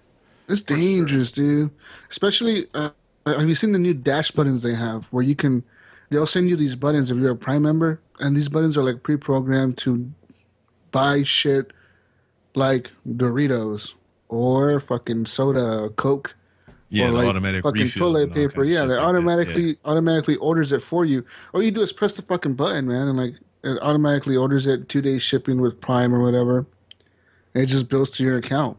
It's dangerous, dude. Especially, uh, have you seen the new dash buttons they have where you can, they'll send you these buttons if you're a Prime member, and these buttons are like pre programmed to buy shit like Doritos or fucking soda, Coke. Yeah, or like automatic fucking toilet paper. Yeah, they that, automatically yeah. automatically orders it for you. All you do is press the fucking button, man, and like it automatically orders it two days shipping with Prime or whatever. And it just bills to your account.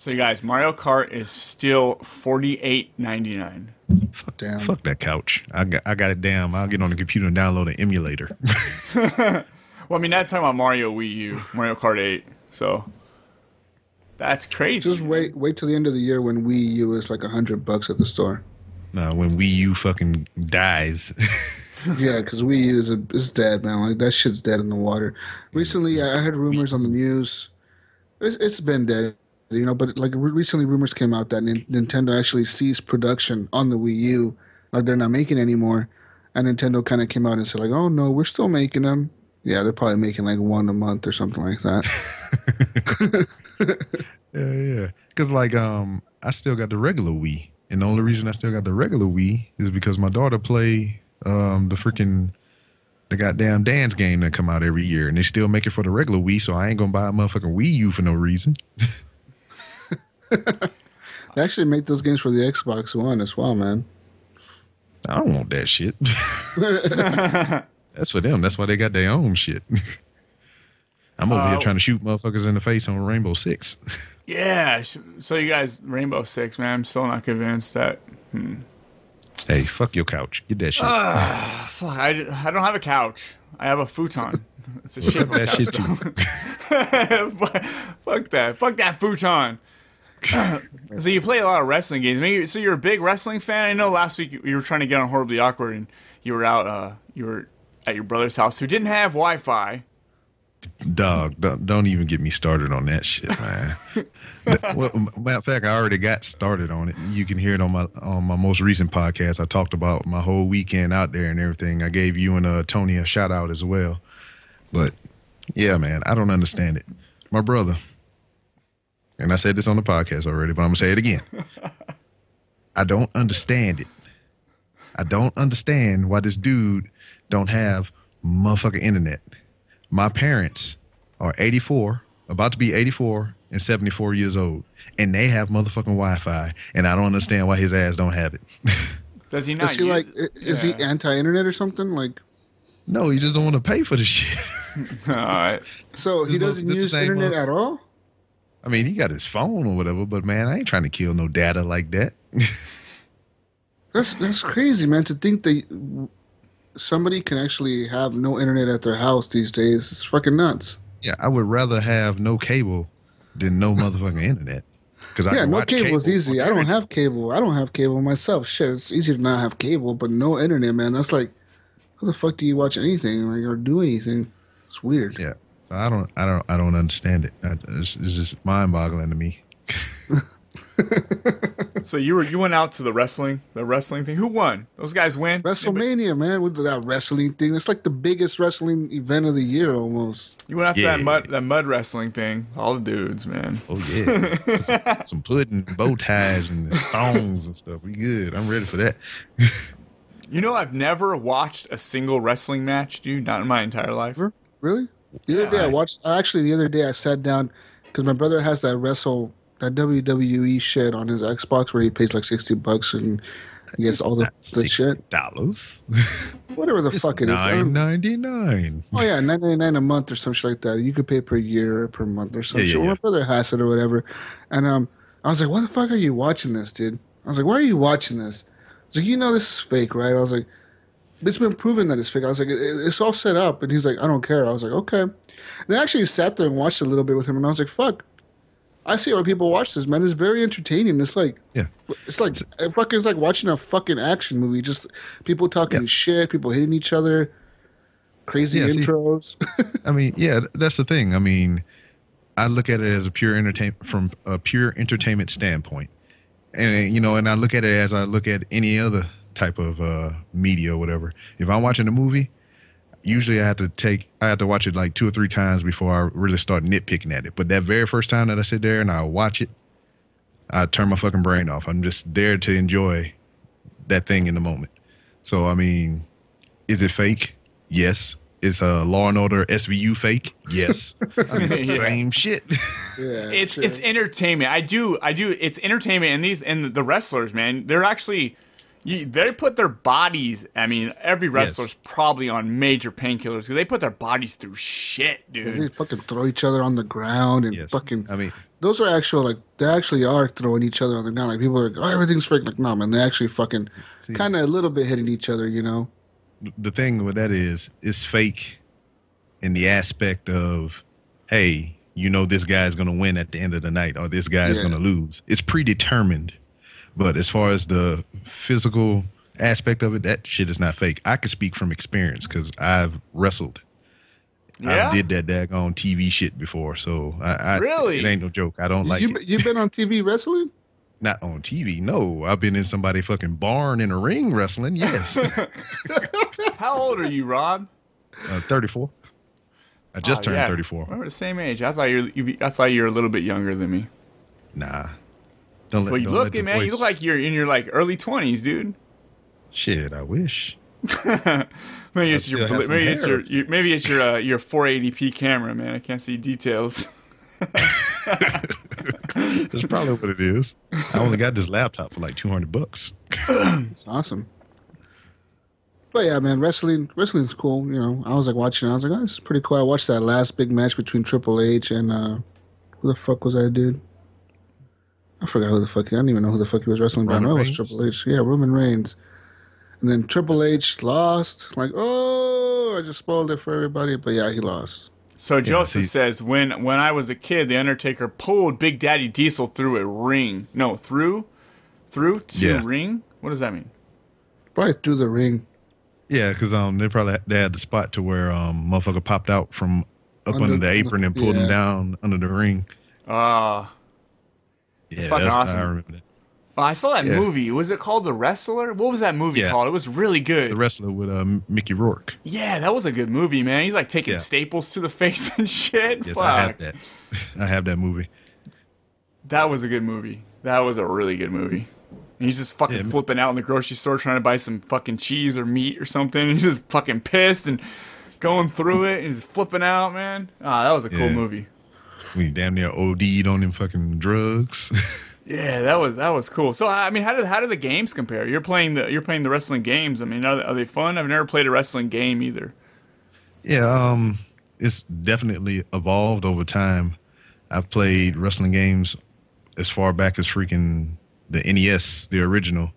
So, you guys, Mario Kart is still 48.99. Damn. Fuck that couch. I got I got it damn. I'll get on the computer and download an emulator. Well, I mean, not talking about Mario Wii U, Mario Kart 8. So that's crazy. Just wait wait till the end of the year when Wii U is like a hundred bucks at the store. no, when Wii U fucking dies. Yeah, because Wii U is a, is dead, man. Like that shit's dead in the water. Recently, I heard rumors on the news. It's, it's been dead, you know. But like re- recently, rumors came out that Nin- Nintendo actually ceased production on the Wii U. Like they're not making anymore. And Nintendo kind of came out and said like, "Oh no, we're still making them." Yeah, they're probably making like one a month or something like that. Yeah, yeah. Because like, um, I still got the regular Wii, and the only reason I still got the regular Wii is because my daughter play um the freaking the goddamn dance game that come out every year, and they still make it for the regular Wii. So I ain't gonna buy a motherfucking Wii U for no reason. they actually make those games for the Xbox One as well, man. I don't want that shit. That's for them. That's why they got their own shit. I'm over Uh, here trying to shoot motherfuckers in the face on Rainbow Six. Yeah. So you guys, Rainbow Six, man. I'm still not convinced that. hey, fuck your couch. Get that shit. Fuck, I, I don't have a couch. I have a futon. It's a shit of a that couch. shit too. Fuck- Fuck that. Fuck that futon. so you play a lot of wrestling games. Maybe, so you're a big wrestling fan. I know last week you were trying to get on horribly awkward, and you were out. Uh, you were at your brother's house who didn't have Wi-Fi. Dog, don't, don't even get me started on that shit, man. Well, matter of fact, I already got started on it. You can hear it on my on my most recent podcast. I talked about my whole weekend out there and everything. I gave you and uh, Tony a shout out as well. But yeah, man, I don't understand it. My brother, and I said this on the podcast already, but I'm gonna say it again. I don't understand it. I don't understand why this dude don't have motherfucking internet. My parents are 84, about to be 84 and 74 years old, and they have motherfucking Wi-Fi, and I don't understand why his ass don't have it. Does he not? Is he use like it? i- is he anti-internet or something? Like no, he just don't want to pay for the shit. All right. so he This doesn't this use internet mother- at all? I mean, he got his phone or whatever, but man, I ain't trying to kill no data like that. That's that's crazy, man. To think that somebody can actually have no internet at their house these days. It's fucking nuts. yeah, I would rather have no cable than no motherfucking internet. Because I yeah, no cable is easy. I don't have cable. I don't have cable myself. Shit, it's easy to not have cable, but no internet, man. That's like, how the fuck do you watch anything like, or do anything? It's weird. Yeah, so I don't, I don't, I don't understand it. I, it's, it's just mind-boggling to me. So you were you went out to the wrestling the wrestling thing. Who won? Those guys win. WrestleMania, man, with that wrestling thing. It's like the biggest wrestling event of the year almost. You went out to that mud that mud wrestling thing. All the dudes, man. Oh yeah, some, some pudding, bow ties, and thongs and stuff. We good. I'm ready for that. You know, I've never watched a single wrestling match, dude. Not in my entire life. Really? The other day I watched. Actually, the other day I sat down because my brother has that wrestle that WWE shit on his Xbox where he pays like sixty bucks and gets all the, the shit. Dollars. Whatever the It's fuck it is. I ninety nine. Oh yeah, nine ninety nine a month or some shit like that. You could pay per year or per month or some Yeah, yeah, shit. yeah. My brother has it or whatever. And um, I was like, "Why the fuck are you watching this, dude?" I was like, "Why are you watching this?" He's like, "You know this is fake, right?" I was like, "It's been proven that it's fake." I was like, "It's all set up," and he's like, "I don't care." I was like, "Okay." And I actually sat there and watched a little bit with him, and I was like, "Fuck." I see why people watch this, man. It's very entertaining. It's like, Yeah. it's like, it fucking, it's like watching a fucking action movie. Just people talking shit, people hitting each other, crazy Yeah, see- intros. I mean, yeah, that's the thing. I mean, I look at it as a pure entertainment from a pure entertainment standpoint, and you know, and I look at it as I look at any other type of uh, media or whatever. If I'm watching a movie, usually I have to take I have to watch it like two or three times before I really start nitpicking at it. But that very first time that I sit there and I watch it, I turn my fucking brain off. I'm just there to enjoy that thing in the moment. So I mean, is it fake? Yes. Is uh, Law and Order SVU fake? Yes. I mean, Yeah. same shit. Yeah, it's true. it's entertainment. I do I do it's entertainment and these and the wrestlers, man, they're actually you, they put their bodies. I mean, every wrestler's probably on major painkillers they put their bodies through shit, Yeah, dude. they fucking throw each other on the ground and Yes. fucking. I mean, Those are actual like they actually are throwing each other on the ground. Like people are like, oh, everything's fake. Like no, man, they actually fucking kind of a little bit hitting each other. You know? the thing with that is it's fake in the aspect of hey you know this guy's going to win at the end of the night or this guy's Yeah. going to lose it's predetermined but as far as the physical aspect of it that shit is not fake i can speak from experience because i've wrestled Yeah? i did that daggone tv shit before so i, I Really? it ain't no joke i don't like you it you've been on TV wrestling? not on tv no i've been in somebody fucking barn in a ring wrestling yes How old are you, Rob? uh, 34 i just Oh, turned yeah. 34 We're the same age. I thought you you I thought you were a little bit younger than me. Nah. Don't let, Well, you don't look let it, man. You look like you're in your like early twenties, dude. shit. I wish. Maybe it's your still maybe it's your, hair. your maybe it's your uh, your 480p camera, man. I can't see details. That's probably what it is. I only got this laptop for like two hundred bucks. It's awesome. But yeah, man, wrestling wrestling's cool. You know, I was like watching. it, I was like, oh, this is pretty cool. I watched that last big match between Triple H and uh, who the fuck was that dude? I forgot who the fuck. He I don't even know who the fuck he was wrestling. But I know it was Triple H. Yeah, Roman Reigns. And then Triple H lost. Like, oh, I just spoiled it for everybody. But yeah, he lost. So Joseph see- says when when I was a kid, the Undertaker pulled Big Daddy Diesel through a ring. No, through through to Yeah. ring. What does that mean? Probably through the ring. Yeah, because um, they probably they had the spot to where um, motherfucker popped out from up Under- under, the apron and pulled yeah. him down under the ring. Ah, Yeah, fucking that's awesome. I remember that. well, I saw that Yeah. movie. Was it called The Wrestler? What was that movie Yeah. called? It was really good. The wrestler with um, Mickey Rourke. yeah, that was a good movie, man. He's like taking Yeah. staples to the face and shit. Yes, Fuck. I have that. I have that movie. That was a good movie. That was a really good movie. And he's just fucking Yeah. flipping out in the grocery store trying to buy some fucking cheese or meat or something. He's just fucking pissed and going through it and he's flipping out, man. Ah, that was a cool movie. We damn near OD'd on them fucking drugs. Yeah, that was that was cool. So I mean, how did how do the games compare? You're playing the you're playing the wrestling games. I mean, are are they fun? I've never played a wrestling game either. Yeah, um, it's definitely evolved over time. I've played wrestling games as far back as freaking the NES, the original,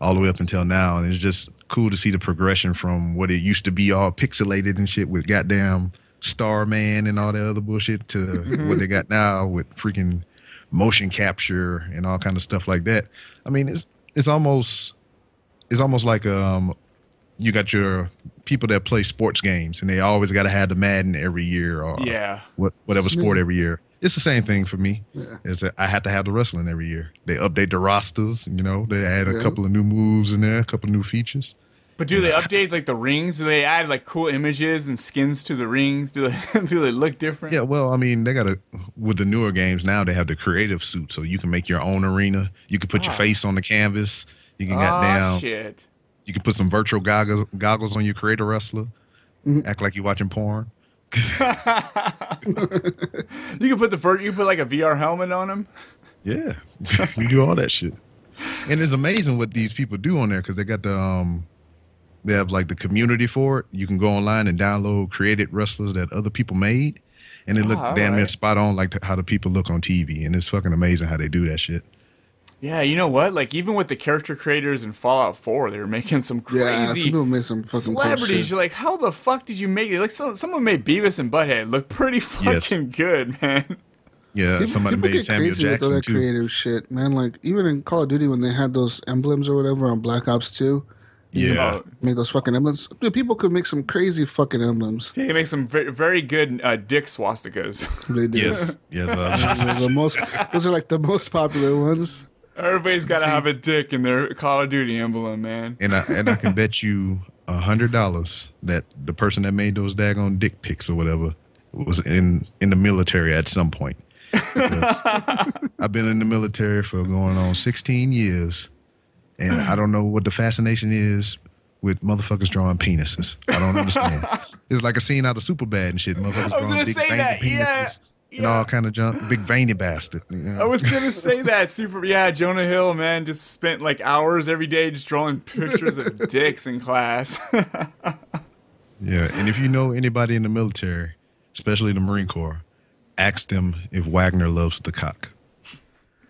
all the way up until now, and it's just cool to see the progression from what it used to be all pixelated and shit with goddamn Starman and all that other bullshit to what they got now with freaking motion capture and all kind of stuff like that. I mean, it's it's almost it's almost like um you got your people that play sports games and they always got to have the Madden every year or Yeah. what whatever It's sport me. every year. It's the same thing for me. Yeah. It's that I have to have the wrestling every year. They update the rosters, you know. They add a Yeah. couple of new moves in there, a couple of new features. But do they update like the rings? Do they add like cool images and skins to the rings? Do they do they look different? Yeah, well, I mean, they got a with the newer games now. They have the creative suit, so you can make your own arena. You can put your Ah. face on the canvas. You can Oh get down. shit. You can put some virtual goggles goggles on your creator wrestler. Act like you're watching porn. You can put the vir- you put like a VR helmet on him. Yeah, we do all that shit, and it's amazing what these people do on there because they got the um, they have like the community for it. You can go online and download created wrestlers that other people made, and they ah, look Oh, damn near alright. spot on like how the people look on TV, and it's fucking amazing how they do that shit. Yeah, you know what? Like even with the character creators in Fallout 4, they were making some crazy Yeah, some crazy people made some fucking celebrities. shit. You're like, how the fuck did you make it? Like some, someone made Beavis and Butthead look pretty Yes. fucking good, man. Yeah, People- somebody people made get Samuel crazy with all Jackson that too. creative shit, man. Like even in Call of Duty when they had those emblems or whatever on Black Ops 2, Yeah, Oh, make those fucking emblems. Dude, people could make some crazy fucking emblems. they make some very, very good uh, dick swastikas. They do. yes, yes. Those uh, are the most. Those are like the most popular ones. Everybody's got to have a dick in their Call of Duty emblem, man. and I and I can bet you a hundred dollars that the person that made those daggone dick pics or whatever was in in the military at some point. I've been in the military for going on sixteen years, and I don't know what the fascination is with motherfuckers drawing penises. I don't understand. it's like a scene out of Superbad and shit. Motherfuckers I was drawing big say veiny that, penises yeah, and all kind of junk. Big veiny bastard. you know? I was gonna say that super. Yeah, Jonah Hill, man, just spent like hours every day just drawing pictures of dicks in class. Yeah, and if you know anybody in the military, especially the Marine Corps, ask them if Wagner loves the cock.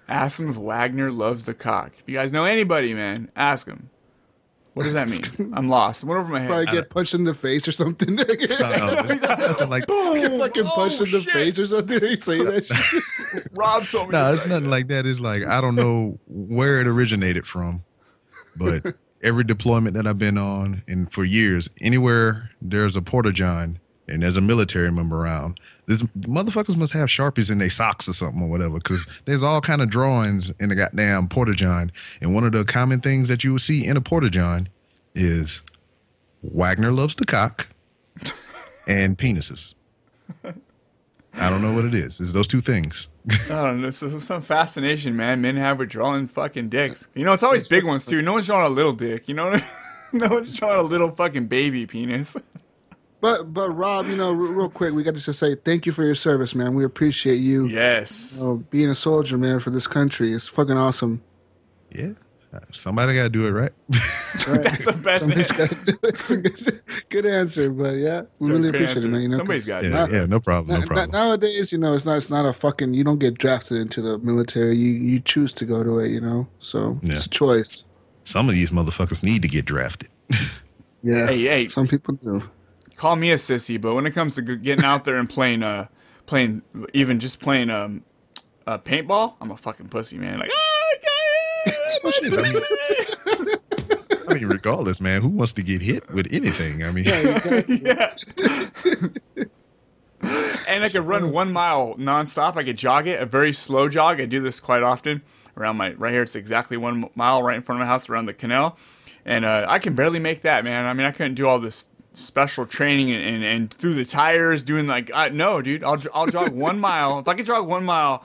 Ask him if Wagner loves the cock. If you guys know anybody, man, ask him. What does that mean? I'm lost. It went over my head. Probably get punched in the face or something. No, no, it's nothing like Get fucking Oh, punched in the shit. face or something. They say that shit. Rob told me. no, to it's say nothing like that. It's like I don't know where it originated from, but every deployment that I've been on, and for years, anywhere there's a porta john and there's a military member around, this motherfuckers must have sharpies in their socks or something or whatever, because there's all kind of drawings in the goddamn porta john, and one of the common things that you will see in a porta john is Wagner loves the cock and penises. I don't know what it is. It's those two things. I don't know. This is some fascination, man. Men have with drawing fucking dicks. You know, it's always big ones too. No one's drawing a little dick. You know, what I mean? no one's drawing a little fucking baby penis. But but Rob, you know, real, real quick, we got to just say thank you for your service, man. We appreciate you, Yes. you know, being a soldier, man, for this country. It's fucking awesome. Yeah. Somebody got to do it right. That's the best. Somebody's gotta do it. It's a good, good answer, but yeah, we really Good appreciate answer. it, man. You know, Somebody's 'cause got to yeah, do yeah, no problem. No na- problem. nowadays, you know, it's not it's not a fucking. You don't get drafted into the military. You you choose to go to it. You know, so Yeah. it's a choice. Some of these motherfuckers need to get drafted. Yeah, Hey, hey. some people do. Call me a sissy, but when it comes to getting out there and playing, uh, playing, even just playing, um, uh, paintball, I'm a fucking pussy, man. Like, ah, okay, I mean, I mean, regardless, man, who wants to get hit with anything? I mean, yeah. and I could run one mile nonstop. I could jog it, a very slow jog. I do this quite often around my right here. It's exactly one mile right in front of my house around the canal, and uh, I can barely make that, man. I mean, I couldn't do all this special training and, and, and through the tires, doing like uh, no, dude. I'll I'll jog one mile. If I can jog one mile.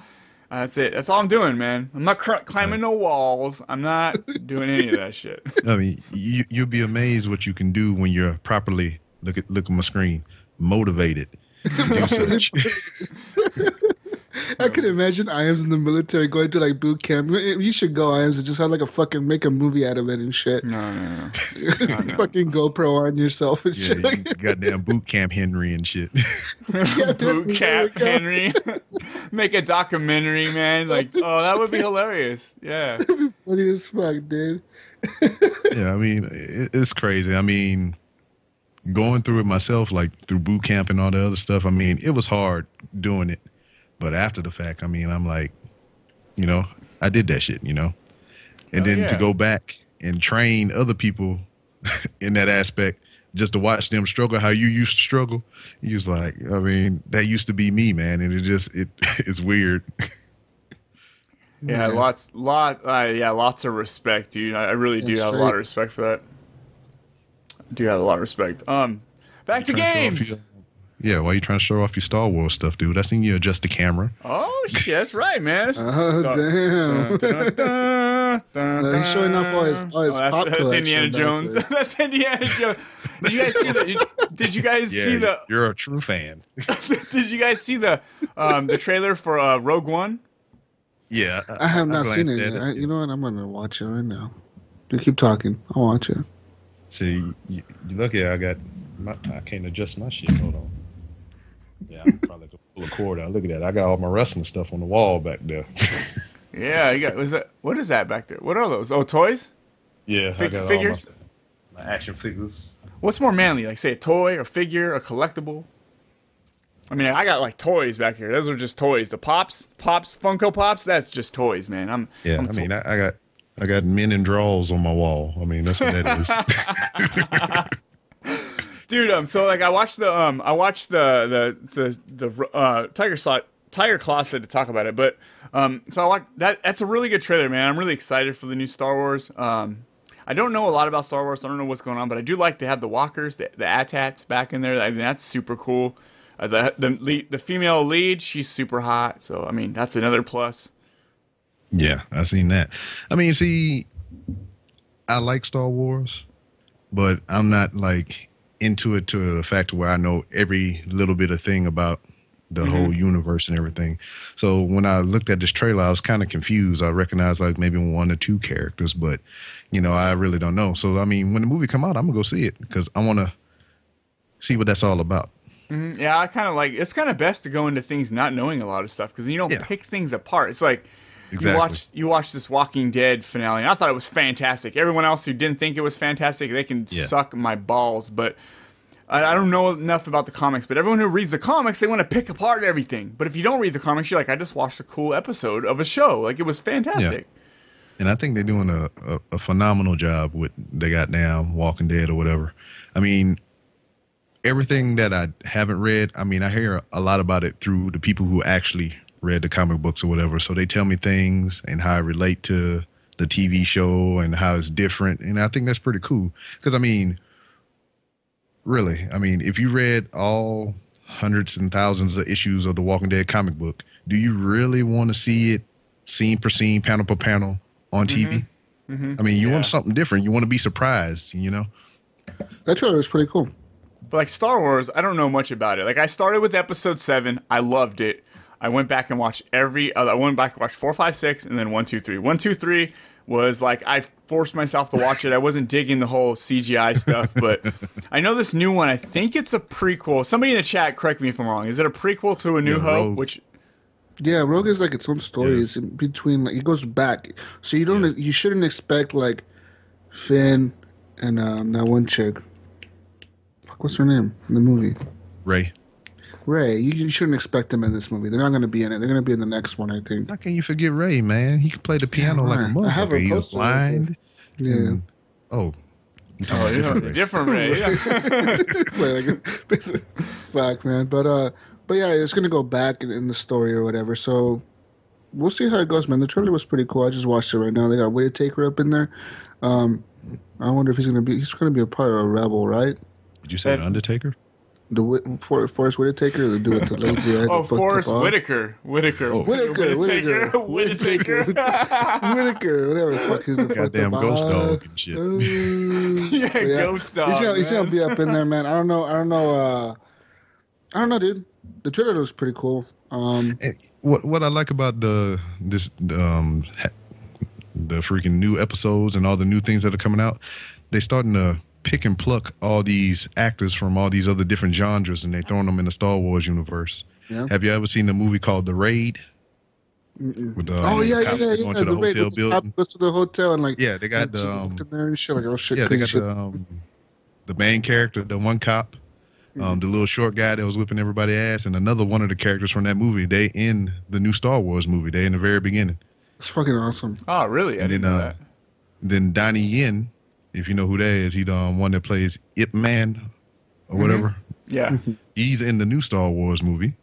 Uh, that's it. That's all I'm doing, man. I'm not cr- climbing no walls. I'm not doing any of that shit. I mean, you, you'll be amazed what you can do when you're properly look at look at my screen, motivated. do such. I could um, imagine Iams in the military going to like boot camp. You should go, Iams, and just have like a fucking make a movie out of it and shit. No, no, no. fucking GoPro on yourself and Yeah, shit. you goddamn boot camp Henry and shit. boot camp Henry. Make a documentary, man. Like, oh, that would be hilarious. Yeah. Funny as fuck, dude. yeah, I mean, it, it's crazy. I mean, going through it myself, like through boot camp and all the other stuff. I mean, it was hard doing it, but after the fact, I mean, I'm like, you know, I did that shit, you know, and Oh, then to go back and train other people in that aspect. Just to watch them struggle how you used to struggle, you was like, I mean, that used to be me, man, and it just it it's weird. Yeah, lots, lot, uh, yeah, lots of respect, dude. I, I really do That's have a lot of respect for that. I do have a lot of respect. Um, back to Trying to show off games. Your- Yeah, why are you trying to show off your Star Wars stuff, dude? I seen you adjust the camera. Oh shit, that's right, man. Oh, Dun, damn. dun, dun, dun, No, he's showing off all his- all his Oh, that's, pop that's Indiana Jones. that's Indiana Jones. Did you guys see the? Did you guys Yeah, see the? you're a true fan. Did you guys see the um, the trailer for uh, Rogue One? Yeah, I have not seen it at yet. I- you know what? I'm gonna watch it right now. You keep talking. I'll watch it. See, you, you look at I got my, I can't adjust my shit. Hold on. Yeah, I'm probably gonna pull a cord out. Look at that. I got all my wrestling stuff on the wall back there. Yeah, you got. Was that? What is that back there? What are those? Oh, toys. yeah, I Fig- got figures? all my, my action figures. What's more manly? Like say a toy or figure, a collectible. I mean, I got like toys back here. Those are just toys. The pops, pops, Funko Pops. That's just toys, man. I'm. Yeah, I'm I mean, I, I got I got men in draws on my wall. I mean, that's what that is. dude. Um, so like I watched the um, I watched the the the, the uh, Tiger Slot. Tiger said to talk about it, but um, so I watched that. That's a really good trailer, man. I'm really excited for the new Star Wars. Um, I don't know a lot about Star Wars. I don't know what's going on, but I do like to have the walkers, the, the ATATs back in there. I mean, that's super cool. Uh, the the lead, the female lead, she's super hot. So I mean, that's another plus. Yeah, I seen that. I mean, see, I like Star Wars, but I'm not like into it to the fact where I know every little bit of thing about the Mm-hmm. whole universe and everything. So when I looked at this trailer, I was kind of confused. I recognized like maybe one or two characters, but you know, I really don't know. So I mean, when the movie come out, I'm gonna go see it because I want to see what that's all about. Mhm. Yeah, I kind of like. It's kind of best to go into things not knowing a lot of stuff because you don't pick things apart. It's like Exactly. you watch you watch this Walking Dead finale. And I thought it was fantastic. Everyone else who didn't think it was fantastic, they can Yeah. suck my balls. But I, I don't know enough about the comics. But everyone who reads the comics, they want to pick apart everything. But if you don't read the comics, you're like, I just watched a cool episode of a show. Like it was fantastic. And I think they're doing a, a, a phenomenal job with they got down Walking Dead or whatever. I mean, everything that I haven't read, I mean, I hear a lot about it through the people who actually read the comic books or whatever. So they tell me things and how I relate to the TV show and how it's different. And I think that's pretty cool. Because, I mean, really, I mean, if you read all hundreds and thousands of issues of the Walking Dead comic book, do you really want to see it scene per scene, panel per panel on TV? Mhm. I mean, you Yeah. want something different. You want to be surprised, you know? That trailer was pretty cool. But like Star Wars, I don't know much about it. Like I started with Episode Seven, I loved it. I went back and watched every. Uh, I went back and watched four, five, six, and then one, two, three. One, two, three was like I forced myself to watch it. I wasn't digging the whole CGI stuff, but I know this new one. I think it's a prequel. Somebody in the chat, correct me if I'm wrong. Is it a prequel to A New Yeah, Hope? Rogue. Which Yeah, Rogue is like its own story. It's in between. Like, it goes back, so you don't. You shouldn't expect like Finn and um, that one chick. Fuck, what's her name in the movie? Rey. Rey. You, you shouldn't expect them in this movie. They're not going to be in it. They're going to be in the next one, I think. How can you forget Ray, man? He could play the piano like a right. I have a He was blind. Yeah. and- oh. Oh, you know, different Ray. Wait, like, fuck, man. But uh, but yeah, it's gonna go back in, in the story or whatever. So we'll see how it goes, man. The trailer was pretty cool. I just watched it right now. They got Whitaker up in there. Um, I wonder if he's gonna be. He's gonna be a part of a rebel, right? Did you say the Undertaker? The Whit, For, Forest Whitaker, or the it to the lazy eye. oh, that fucked up Forest Whitaker, Whitaker, Oh, Whitaker, Whitaker, Whitaker, Whitaker, whatever the fuck he's the fucked Goddamn ghost dog and shit. yeah, yeah, ghost dog. He's gonna, he's man. gonna be up in there, man. I don't know. I don't know. Uh, I don't know, dude. The trailer was pretty cool. Um, what what I like about the this um the freaking new episodes and all the new things that are coming out, they starting to pick and pluck all these actors from all these other different genres and they're throwing them in the Star Wars universe. Yeah. Have you ever seen the movie called The Raid? With, uh, oh yeah, yeah, yeah, yeah. to the The raid hotel the building. goes to the hotel and like Yeah, they got the, um, there and shit like oh shit. yeah, they got shit. the um, the main character, the one cop, um, the little short guy that was whipping everybody ass, and another one of the characters from that movie. They in the new Star Wars movie. They in the very beginning. It's fucking awesome. Oh, really? I And didn't then know uh, that. then Donnie Yen, if you know who that is, he the um, one that plays Ip Man or Mhm. whatever. Yeah. He's in the new Star Wars movie.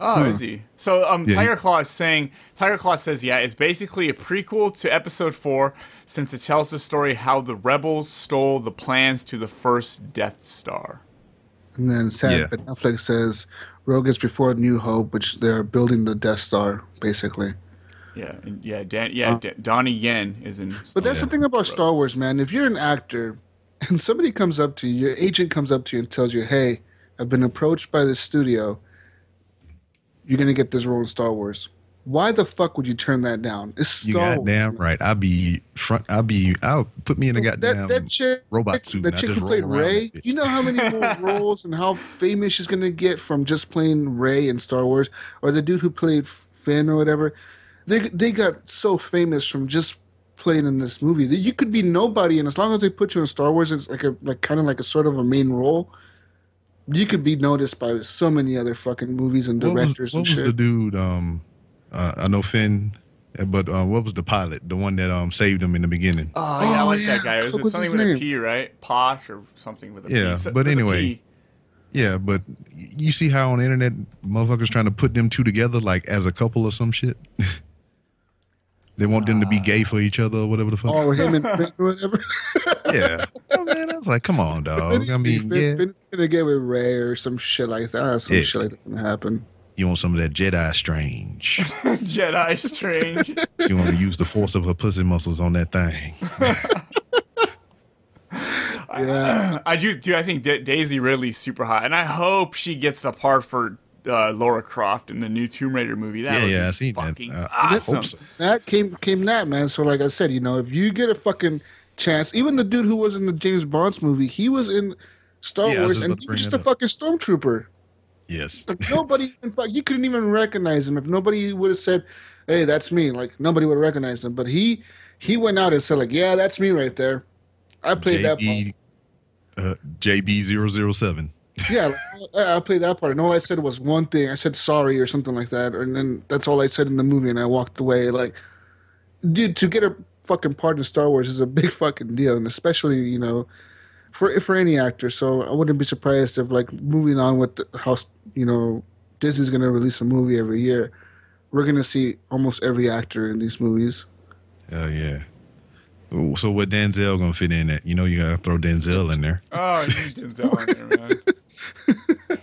Oh, Huh. is he? So, um, Yeah, Tiger he's- Claw is saying Tiger Claw says, yeah, it's basically a prequel to Episode Four, since it tells the story how the rebels stole the plans to the first Death Star. And then sad, Yeah. but Netflix says Rogue is before New Hope, which they're building the Death Star basically. Yeah, yeah, Dan, yeah, Uh, Da- Donnie Yen is in. But that's the thing about Star Wars, man. If you're an actor and somebody comes up to you, your agent comes up to you and tells you, "Hey, I've been approached by this studio. You're gonna get this role in Star Wars." Why the fuck would you turn that down? It's You Star goddamn Wars. right. I'll be front. I'll be. I'll put me in a goddamn that chick, robot suit. the chick who played Rey. You know how many more roles and how famous she's gonna get from just playing Rey in Star Wars, or the dude who played Finn or whatever. They they got so famous from just playing in this movie that you could be nobody, and as long as they put you in Star Wars, it's like a like kind of like a sort of a main role. You could be noticed by so many other fucking movies and What was, directors what and was shit. the dude? Um, uh, I know Finn, uh, but uh, what was the pilot? The one that um saved him in the beginning. Oh, yeah, I Oh, like yeah. that guy. What it was something his with name? a P, right? Posh or something with a P. Yeah, So- but anyway. Yeah, but you see how on the internet motherfuckers trying to put them two together like as a couple or some shit. they want them to be gay for each other or whatever the fuck. Oh, him and Finn or whatever. yeah. Oh man, I was like, come on, dog. I mean, Finn, yeah. Finn's gonna get with Rey or some shit like that. Or some Yeah. shit like that's gonna happen. You want some of that Jedi strange. Jedi Strange. you want to use the force of her pussy muscles on that thing. Yeah. I do, dude. I think Da- Daisy Ridley's super hot, and I hope she gets the part for uh, Laura Croft in the new Tomb Raider movie. That Yeah, would yeah, be I seen that. Uh, awesome. so. That came came that man. So like I said, you know, if you get a fucking chance, even the dude who was in the James Bond's movie, he was in Star Yeah, Wars, and about to he was just a up. fucking stormtrooper. Yes. Like nobody, in fact, you couldn't even recognize him. If nobody would have said, "Hey, that's me," like nobody would have recognized him. But he he went out and said, like, "Yeah, that's me right there." I played that part. JB, uh, JB007. Yeah, I I played that part, and all I said was one thing. I said sorry or something like that, and then that's all I said in the movie, and I walked away. Like, dude, to get a fucking part in Star Wars is a big fucking deal, and especially you know, for for any actor. So I wouldn't be surprised if like moving on with the, how you know Disney's gonna release a movie every year, we're gonna see almost every actor in these movies. Oh yeah. So what Denzel gonna fit in at? You know you gotta throw Denzel in there. Oh, you Denzel in there, man.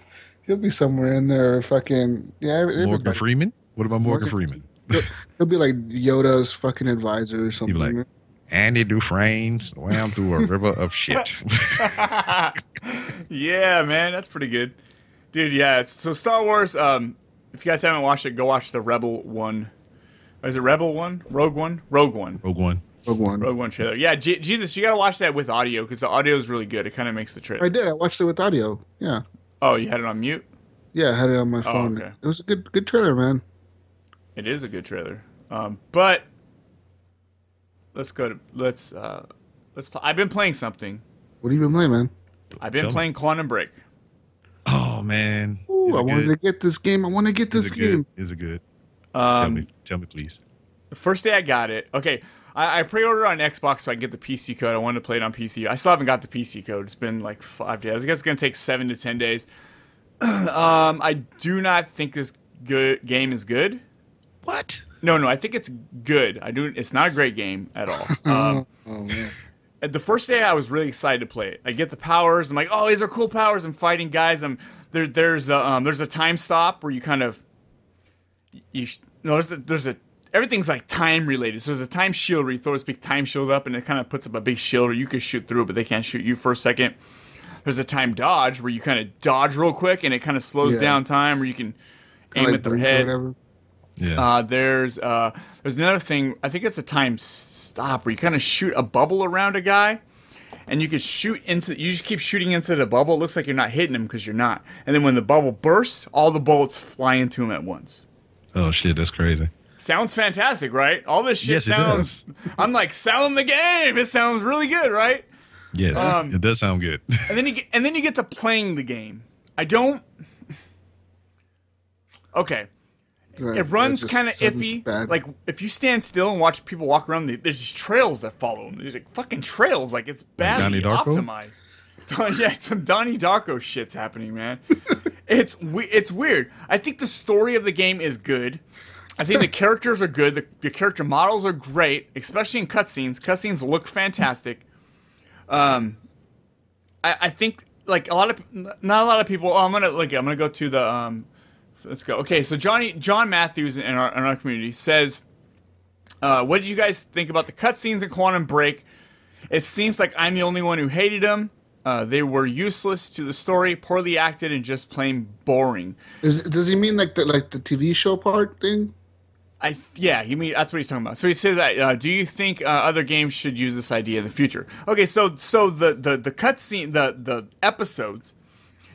He'll be somewhere in there. Fucking yeah, Morgan. Freeman? What about Morgan, Morgan Freeman? He'll, he'll be like Yoda's fucking advisor or something. He'd be like, Andy Dufresne swam through a river of shit. yeah, man, that's pretty good, dude. Yeah, so Star Wars. Um, if you guys haven't watched it, go watch the Rebel one. Is it Rebel one? Rogue one? Rogue one. Rogue One. Rogue One. Rogue one trailer. Yeah, J- Jesus, you gotta watch that with audio because the audio is really good. It kind of makes the trip. I did. I watched it with audio. Yeah, Oh, you had it on mute. yeah. I had it on my phone. okay. It was a good, good trailer, man. It is a good trailer. Um, but let's go to let's uh, let's. T- I've been playing something. What have you been playing, man? I've been Tell me. playing Quantum Break. Oh man. Ooh, I it wanted to get this game. I want to get this it game. good? Is it good? tell Um, me. Tell me please. the first day I got it. Okay, I, I pre-ordered on Xbox so I can get the PC code. I wanted to play it on PC. I still haven't got the PC code. It's been like five days. I guess it's gonna take seven to ten days. um, I do not think this good game is good. What? No, no, I think it's good. I do. It's not a great game at all. Um, Oh man. The first day I was really excited to play it. I get the powers. I'm like, oh, these are cool powers. I'm fighting guys. I'm there. There's a um, there's a time stop where you kind of you sh- no, there's a, there's a everything's like time related. So there's a time shield where you throw this big time shield up and it kind of puts up a big shield, or you can shoot through it, but they can't shoot you for a second. There's a time dodge where you kind of dodge real quick and it kind of slows Yeah. down time, where you can aim Like at their head. whatever. Yeah. Uh, there's uh, there's another thing. I think it's a time stop where you kind of shoot a bubble around a guy, and you can shoot into. You just keep shooting into the bubble. It looks like you're not hitting him because you're not. And then when the bubble bursts, all the bullets fly into him at once. oh shit, that's crazy. Sounds fantastic, right? All this shit Yes, it sounds. I'm like selling the game. It sounds really good, right? Yes, Um, it does sound good. and then you get, and then you get to playing the game. I don't. Okay, Right, it runs kind of iffy. bad. Like if you stand still and watch people walk around, there's these trails that follow them. There's like fucking trails. Like it's badly Donnie Darko? optimized. Don- yeah, some Donnie Darko shit's happening, man. it's we- it's weird. I think the story of the game is good. I think the characters are good. The, the character models are great, especially in cutscenes. Cutscenes look fantastic. Um, I, I think like a lot of not a lot of people. Oh, I'm gonna like I'm gonna go to the um. Let's go. Okay, so Johnny John Matthews in our in our community says, uh, "What did you guys think about the cutscenes in Quantum Break? It seems like I'm the only one who hated them. Uh, they were useless to the story, poorly acted, and just plain boring. Is, does he mean like the like the TV show part thing? I yeah, you mean that's what he's talking about. So he says that. Uh, do you think uh, other games should use this idea in the future? Okay, so so the the the cutscene, the the episodes,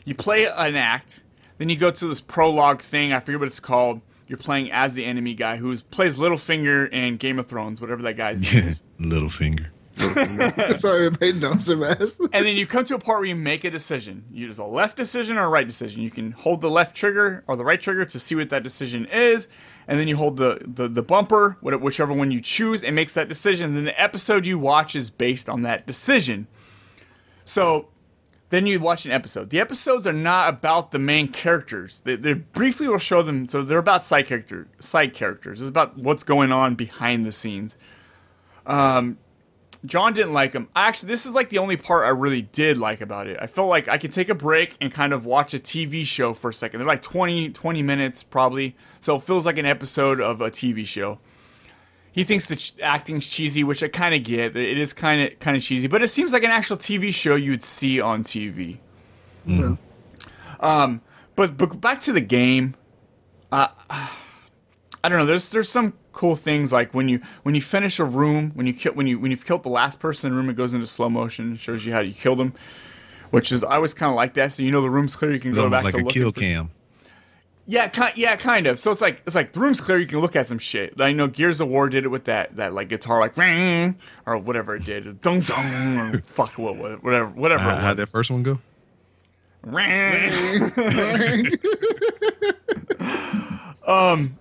you play an act, then you go to this prologue thing. I forget what it's called. You're playing as the enemy guy who plays Littlefinger in Game of Thrones, whatever that guy's name is. Littlefinger. Sorry, I made no Sebastian. and then you come to a part where you make a decision. You use a left decision or a right decision. You can hold the left trigger or the right trigger to see what that decision is, and then you hold the the, the bumper, whichever one you choose, and makes that decision. Then the episode you watch is based on that decision. So then you watch an episode. The episodes are not about the main characters. They, they briefly will show them. So they're about side character side characters. It's about what's going on behind the scenes. Um, John didn't like him. Actually, this is like the only part I really did like about it. I felt like I could take a break and kind of watch a TV show for a second. They're like 20, 20 minutes probably, so it feels like an episode of a TV show. He thinks the ch- acting's cheesy, which I kind of get. It is kind of kind of cheesy, but it seems like an actual TV show you would see on TV. Mm. Um, but but back to the game. Uh, I don't know. There's there's some cool things like when you when you finish a room when you kill when you when you've killed the last person in the room it goes into slow motion and shows you how you killed them which is I always kind of like that so you know the room's clear you can It's go almost back like to a kill for, cam. yeah kind yeah kind of so it's like it's like the room's clear you can look at some shit I know Gears of War did it with that that like guitar like ring or whatever it did dong dong or fuck what whatever whatever How, it was. how'd that first one go? um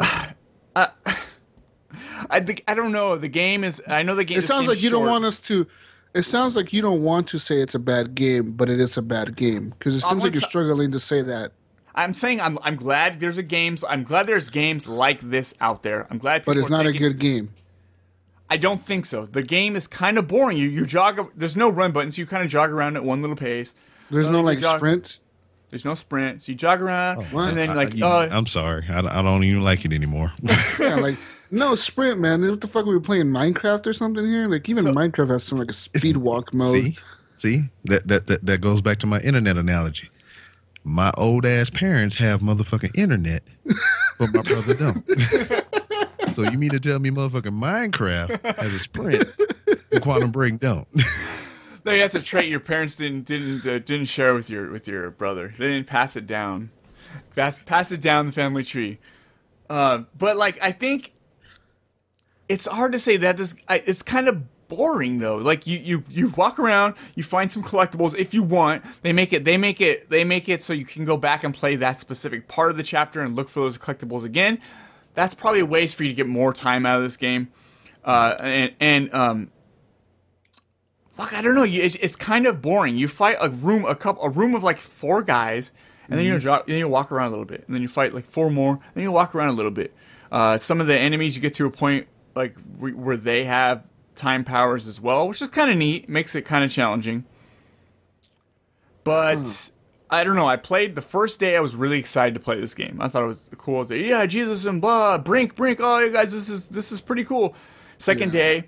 I, I think I don't know. The game is. I know the game. It sounds like you don't want us to. It sounds like you don't want to say it's a bad game, but it is a bad game because it seems like you're struggling to say that. I'm saying I'm. I'm glad there's a games. I'm glad there's games like this out there. I'm glad. But it's not a good game. I don't think so. The game is kind of boring. You you jog. There's no run buttons. You kind of jog around at one little pace. There's Uh, no like jog- sprint. There's no sprints. You jog around what? and then I- like you- uh, I'm sorry. I, I don't even like it anymore. yeah, like no sprint, man. What the fuck? Are We were playing Minecraft or something here. Like even Minecraft has some like a speed walk mode. See, see that, that that that goes back to my internet analogy. My old ass parents have motherfucking internet, but my brother don't. so you mean to tell me motherfucking Minecraft has a sprint and Quantum Break don't? No, that's a trait your parents didn't didn't uh, didn't share with your with your brother. They didn't pass it down, pass pass it down the family tree. Uh, but like, I think it's hard to say that this. I, it's kind of boring though. Like you you you walk around, you find some collectibles if you want. They make it they make it they make it so you can go back and play that specific part of the chapter and look for those collectibles again. That's probably a ways for you to get more time out of this game. Uh, and and um, fuck, I don't know. You, it's, it's kind of boring. You fight a room, a couple, a room of like four guys, and then you jog, then you walk around a little bit, and then you fight like four more, then you walk around a little bit. Uh, some of the enemies you get to a point like where where they have time powers as well, which is kind of neat. Makes it kind of challenging. But I don't know. I played the first day. I was really excited to play this game. I thought it was cool. I was like, yeah, Jesus and blah, Brink, Brink. Oh, you guys, this is this is pretty cool. Second day,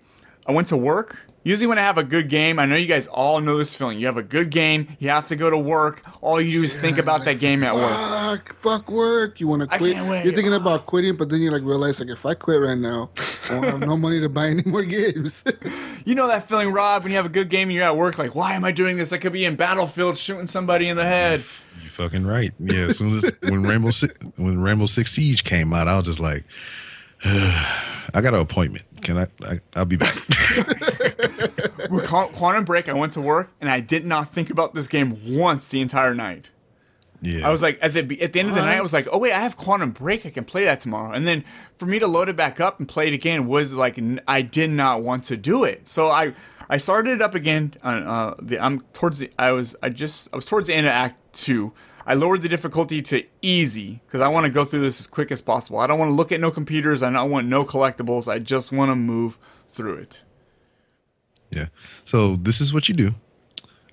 I went to work. Usually, when I have a good game, I know you guys all know this feeling. You have a good game, you have to go to work. All you do is think about that game at work. Fuck, fuck work. You want to I quit? can't wait. You're thinking about quitting, but then you like realize like if I quit right now, I won't have no money to buy any more games. You know that feeling, Rob, when you have a good game and you're at work, like, why am I doing this? I could be in Battlefield shooting somebody in the head. You fucking right. Yeah, as soon as when Rainbow Six when Rainbow Six Siege came out, I was just like, I got an appointment. Can I? I I'll be back. With Qu- Quantum Break, I went to work and I did not think about this game once the entire night. Yeah. I was like, at the at the end of the night, I was like, oh wait, I have Quantum Break, I can play that tomorrow. And then for me to load it back up and play it again was like, n- I did not want to do it. So I I started it up again. On, uh, the, I'm towards the I was I just I was towards the end of Act Two. I lowered the difficulty to easy because I want to go through this as quick as possible. I don't want to look at no computers. I don't want no collectibles. I just want to move through it. Yeah. So this is what you do.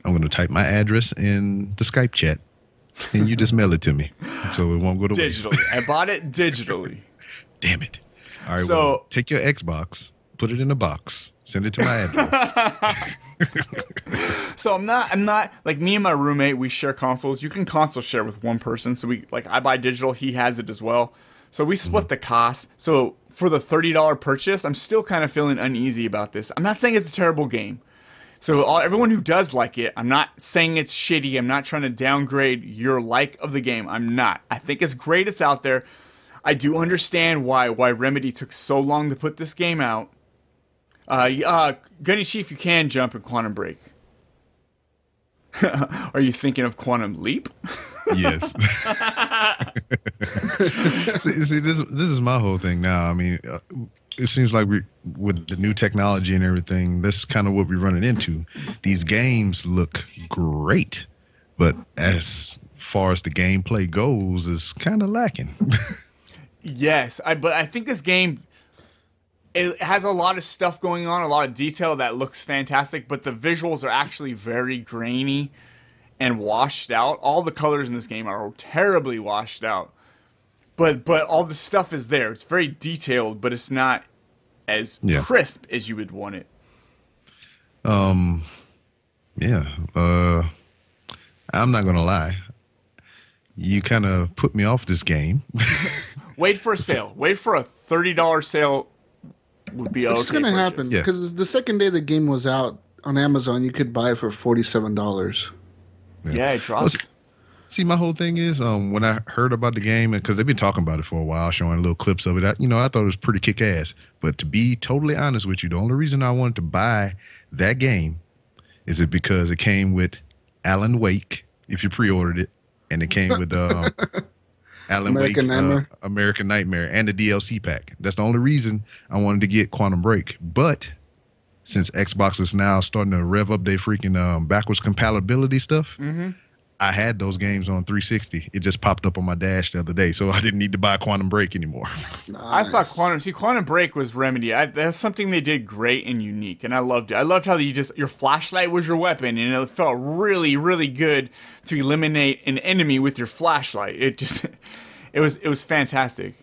I'm going to type my address in the Skype chat, and you just mail it to me, so it won't go to waste. Digitally, I bought it digitally. Damn it! All right. So- well, take your Xbox put it in a box, send it to my address. so I'm not I'm not like me and my roommate we share consoles. You can console share with one person. So we like I buy digital, he has it as well. So we split mm-hmm. the cost. So for the $30 purchase, I'm still kind of feeling uneasy about this. I'm not saying it's a terrible game. So all, everyone who does like it, I'm not saying it's shitty. I'm not trying to downgrade your like of the game. I'm not. I think it's great it's out there. I do understand why why Remedy took so long to put this game out. Uh, uh, Gunny Chief, you can jump in Quantum Break. Are you thinking of Quantum Leap? yes. see, see, this this is my whole thing now. I mean, uh, it seems like we with the new technology and everything, that's kind of what we're running into. These games look great, but as far as the gameplay goes, is kind of lacking. yes, I but I think this game it has a lot of stuff going on, a lot of detail that looks fantastic, but the visuals are actually very grainy and washed out. All the colors in this game are terribly washed out. But but all the stuff is there. It's very detailed, but it's not as yeah. crisp as you would want it. Um yeah, uh I'm not going to lie. You kind of put me off this game. Wait for a sale. Wait for a $30 sale would be okay. It's going to happen because yeah. the second day the game was out on Amazon, you could buy it for forty-seven dollars. Yeah. yeah, it dropped. Well, see, my whole thing is um, when I heard about the game, because they've been talking about it for a while, showing little clips of it. I, you know, I thought it was pretty kick ass. But to be totally honest with you, the only reason I wanted to buy that game is it because it came with Alan Wake. If you pre-ordered it, and it came with um, Alan American Wake, uh, Nightmare. Uh, American Nightmare, and the DLC pack. That's the only reason I wanted to get Quantum Break. But since Xbox is now starting to rev up their freaking um, backwards compatibility stuff, mm-hmm. I had those games on 360. It just popped up on my dash the other day, so I didn't need to buy Quantum Break anymore. Nice. I thought Quantum see Quantum Break was Remedy. I, that's something they did great and unique, and I loved it. I loved how you just your flashlight was your weapon, and it felt really, really good to eliminate an enemy with your flashlight. It just it was it was fantastic.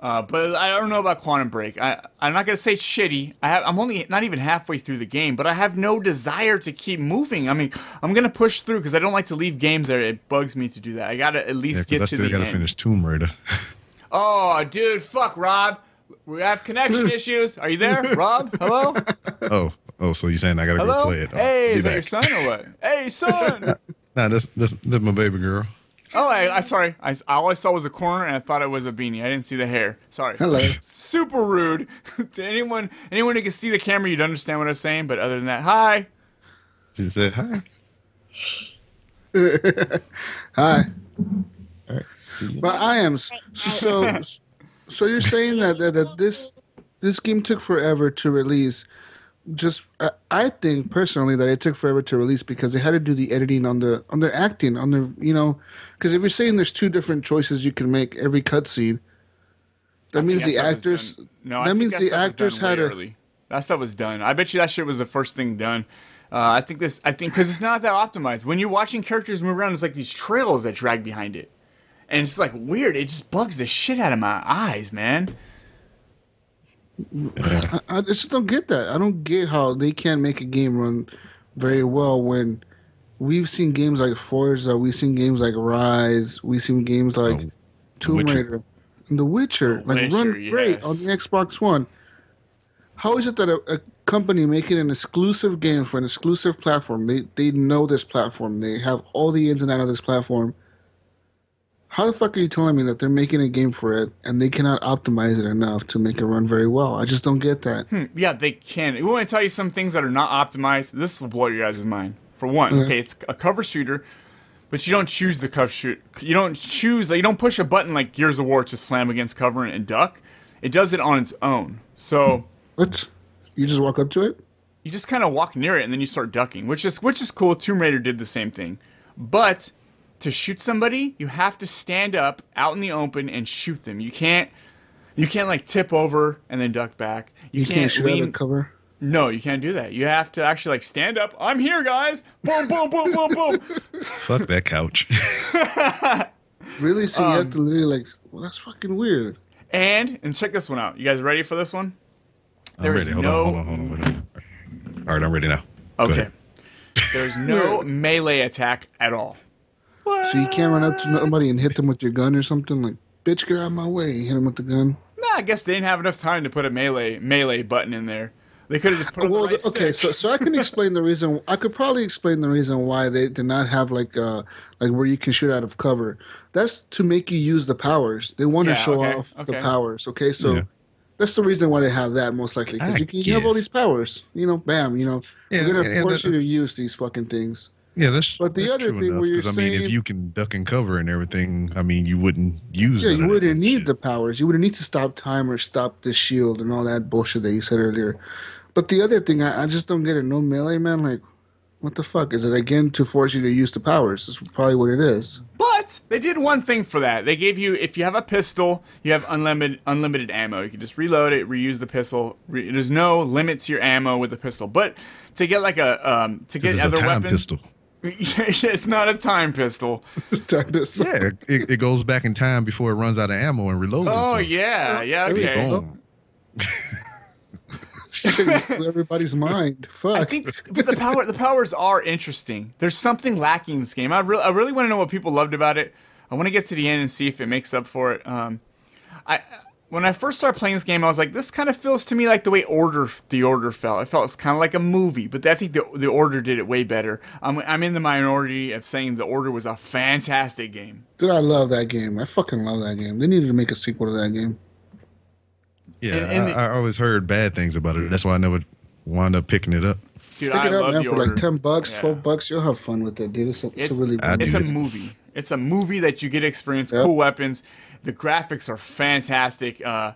Uh, but I don't know about Quantum Break. I, I'm not gonna say shitty. I have, I'm only not even halfway through the game, but I have no desire to keep moving. I mean, I'm gonna push through because I don't like to leave games there. It bugs me to do that. I gotta at least yeah, get I to still the gotta end. finish Tomb Raider. oh, dude, fuck Rob. We have connection issues. Are you there, Rob? Hello. Oh, oh, so you're saying I gotta Hello? go play it? Oh, hey, is back. that your son or what? hey, son. nah, that's, that's that's my baby girl. Oh, I, I sorry. I, all I saw was a corner, and I thought it was a beanie. I didn't see the hair. Sorry. Hello. Super rude to anyone. Anyone who can see the camera, you'd understand what I'm saying. But other than that, hi. She said hi. hi. But I am so. So you're saying that, that that this this game took forever to release just uh, I think personally that it took forever to release because they had to do the editing on the on their acting on the you know because if you're saying there's two different choices you can make every cutscene, that I means the actors. No, that means that the actors had to. Early. That stuff was done. I bet you that shit was the first thing done. Uh, I think this. I think because it's not that optimized. When you're watching characters move around, it's like these trails that drag behind it, and it's like weird. It just bugs the shit out of my eyes, man. I, I, just don't get that. I don't get how they can't make a game run very well when we've seen games like Forza, we've seen games like Rise, we've seen games like oh, Tomb Witcher. Raider, and The Witcher, the like Witcher, run yes. great on the Xbox One. How is it that a, a, company making an exclusive game for an exclusive platform, they they know this platform, they have all the ins and outs of this platform, how the fuck are you telling me that they're making a game for it and they cannot optimize it enough to make it run very well? I just don't get that. Hmm, yeah, they can. We want to tell you some things that are not optimized. This will blow your guys' mind. For one, okay, okay it's a cover shooter, but you don't choose the cover shoot. You don't choose. You don't push a button like Gears of War to slam against cover and duck. It does it on its own. So what? You just walk up to it. You just kind of walk near it and then you start ducking, which is which is cool. Tomb Raider did the same thing, but to shoot somebody, you have to stand up out in the open and shoot them. You can't you can't like tip over and then duck back. You, you can't, can't shoot lean. out of cover. No, you can't do that. You have to actually like stand up. I'm here, guys. Boom, boom, boom, boom, boom. Fuck that couch. really? So um, you have to literally like. Well, that's fucking weird. And and check this one out. You guys ready for this one? I'm There is ready. Hold no- on, hold on, hold on, hold on. All right, I'm ready now. Okay. There's no melee attack at all. So you can't run up to nobody and hit them with your gun or something like, bitch, get out of my way. Hit them with the gun. Nah, I guess they didn't have enough time to put a melee melee button in there. They could have just put well, the right okay, stick. so so I can explain the reason. I could probably explain the reason why they did not have like uh like where you can shoot out of cover. That's to make you use the powers. They want Yeah, to show okay, off okay. the powers. Okay, so Yeah. that's the reason why they have that most likely because you can you have all these powers. You know, bam. You know, Yeah, we're gonna and- force and- you to use these fucking things. Yeah, that's. But the that's other true thing enough, where you're 'cause, I mean, if you can duck and cover and everything, I mean, you wouldn't use. Yeah, you wouldn't need shit. the powers. You wouldn't need to stop time or stop the shield and all that bullshit that you said earlier. But the other thing, I, I just don't get it. No melee, man. Like, what the fuck? Is it again to force you to use the powers? That's probably what it is. But they did one thing for that. They gave you if you have a pistol, you have unlimited unlimited ammo. You can just reload it, reuse the pistol. Re- there's no limit to your ammo with the pistol. But to get like a um to get This is a other time weapons, pistol. it's not a time pistol. Yeah, it, it goes back in time before it runs out of ammo and reloads. Oh itself. yeah, yeah, okay. boom. Everybody's mind. Fuck. I think, but the power, the powers are interesting. There's something lacking in this game. I really, I really want to know what people loved about it. I want to get to the end and see if it makes up for it. Um, I, when I first started playing this game, I was like, this kind of feels to me like the way Order, the Order felt. It felt it's kind of like a movie, but I think the the Order did it way better. I'm, I'm in the minority of saying the Order was a fantastic game. Dude, I love that game. I fucking love that game. They needed to make a sequel to that game. Yeah, And- and I, I always heard bad things about it. That's why I never wound up picking it up. Dude, Pick I it up, love man, for Order. like ten bucks, Yeah. twelve bucks. You'll have fun with it, dude. It's a, it's It's a really. I it's a movie. It's a movie that you get to experience Yep. cool weapons. The graphics are fantastic. Uh,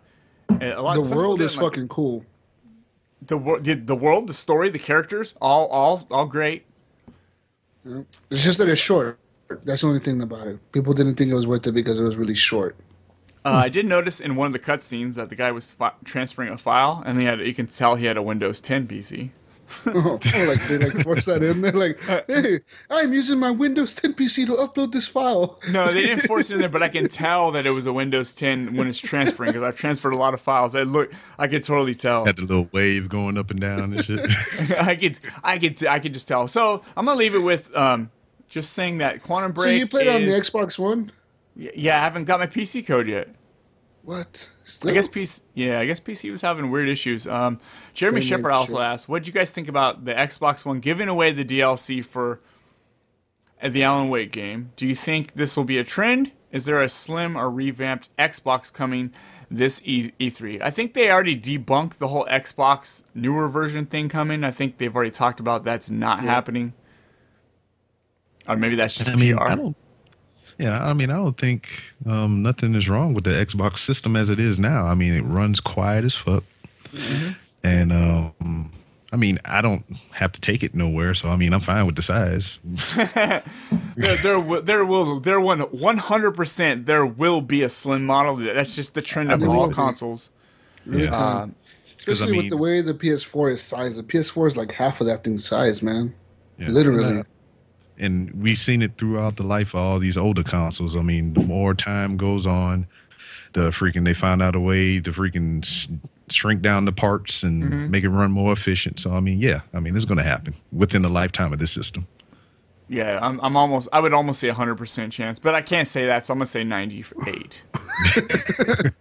a lot, the world is like- fucking cool. the, wor- the the world, the story, the characters, all all all great. It's just that it's short. That's the only thing about it. People didn't think it was worth it because it was really short. Uh, I did notice in one of the cutscenes that the guy was fi- transferring a file, and he had you can tell he had a Windows 10 PC. oh, like they like force that in They're Like, hey, I'm using my Windows 10 PC to upload this file. No, they didn't force it in there, but I can tell that it was a Windows 10 when it's transferring because I've transferred a lot of files. I look, I could totally tell. Had the little wave going up and down and shit. I could, I could, I could just tell. So I'm gonna leave it with um, just saying that Quantum Break. so you played it on the Xbox One? Yeah, I haven't got my PC code yet. What? I guess PC. Yeah, I guess PC was having weird issues. Um, Jeremy Same Shepard also shit. asked, "What did you guys think about the Xbox One giving away the DLC for uh, the Alan Wake game? Do you think this will be a trend? Is there a slim or revamped Xbox coming this e- E3? I think they already debunked the whole Xbox newer version thing coming. I think they've already talked about that's not happening. Or maybe that's just I mean, PR. I don't. Yeah, I mean, I don't think um, nothing is wrong with the Xbox system as it is now. I mean, it runs quiet as fuck, Mm-hmm. and um, I mean, I don't have to take it nowhere. So I mean, I'm fine with the size. there, there, will- there will, there one, one hundred percent, there will be a slim model. That's just the trend of There all will be. consoles. Every Yeah. time. Um, Especially I with the way the PS4 is sized. The PS4 is like half of that thing's size, man. Yeah. Literally. And, we've seen it throughout the life of all these older consoles. I mean, the more time goes on, the freaking they find out a way to freaking s- shrink down the parts and Mm-hmm. make it run more efficient. So I mean, yeah, I mean, it's going to happen within the lifetime of this system. yeah, I'm, I'm almost, I would almost say hundred percent chance, but I can't say that, so I'm gonna say ninety-eight.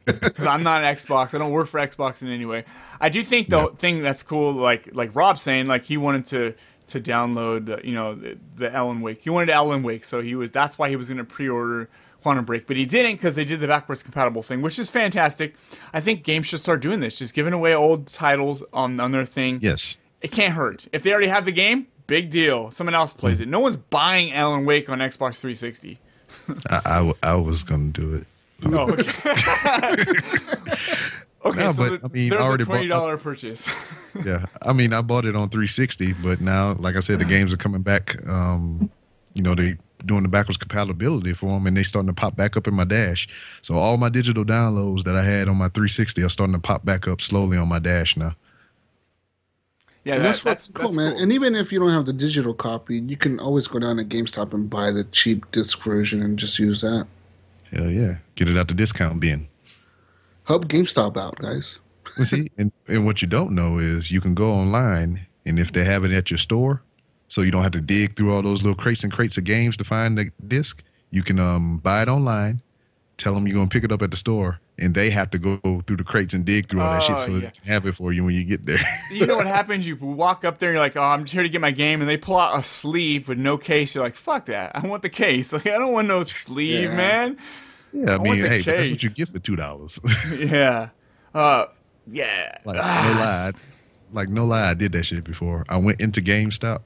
Because I'm not an Xbox. I don't work for Xbox in any way. I do think the thing that's cool, like like Rob saying, like he wanted to to download, the, you know, the, the Alan Wake. He wanted Alan Wake, so he was. That's why he was gonna pre-order Quantum Break, but he didn't because they did the backwards compatible thing, which is fantastic. I think games should start doing this, just giving away old titles on on their thing. Yes. It can't hurt. If they already have the game, big deal. Someone else plays mm. it. No one's buying Alan Wake on Xbox 360. I I was going to do it. Oh, okay. okay, No, so but, the- I mean, there's a already twenty bought- dollar purchase. yeah i mean i bought it on 360 but now like i said the games are coming back um you know they doing the backwards compatibility for them and they starting to pop back up in my dash so all my digital downloads that i had on my 360 are starting to pop back up slowly on my dash now yeah, And that- that's, that's what's cool, man. cool. And even if you don't have the digital copy, you can always go down to GameStop and buy the cheap disc version and just use that. hell yeah get it out the discount bin Help GameStop out, guys. See, and, and what you don't know is you can go online, and if they have it at your store, so you don't have to dig through all those little crates and crates of games to find the disc, you can um, buy it online, tell them you're going to pick it up at the store, and they have to go through the crates and dig through all that shit Oh, so yeah. they can have it for you when you get there. You know what happens? You walk up there and you're like, "Oh, I'm just here to get my game," and they pull out a sleeve with no case. You're like, "Fuck that! I want the case. Like, I don't want no sleeve, Yeah. man." Yeah, I want mean, hey, that's what you get for two dollars. Yeah. Uh, yeah. Like no Ah, lie, like no lie, I did that shit before. I went into GameStop,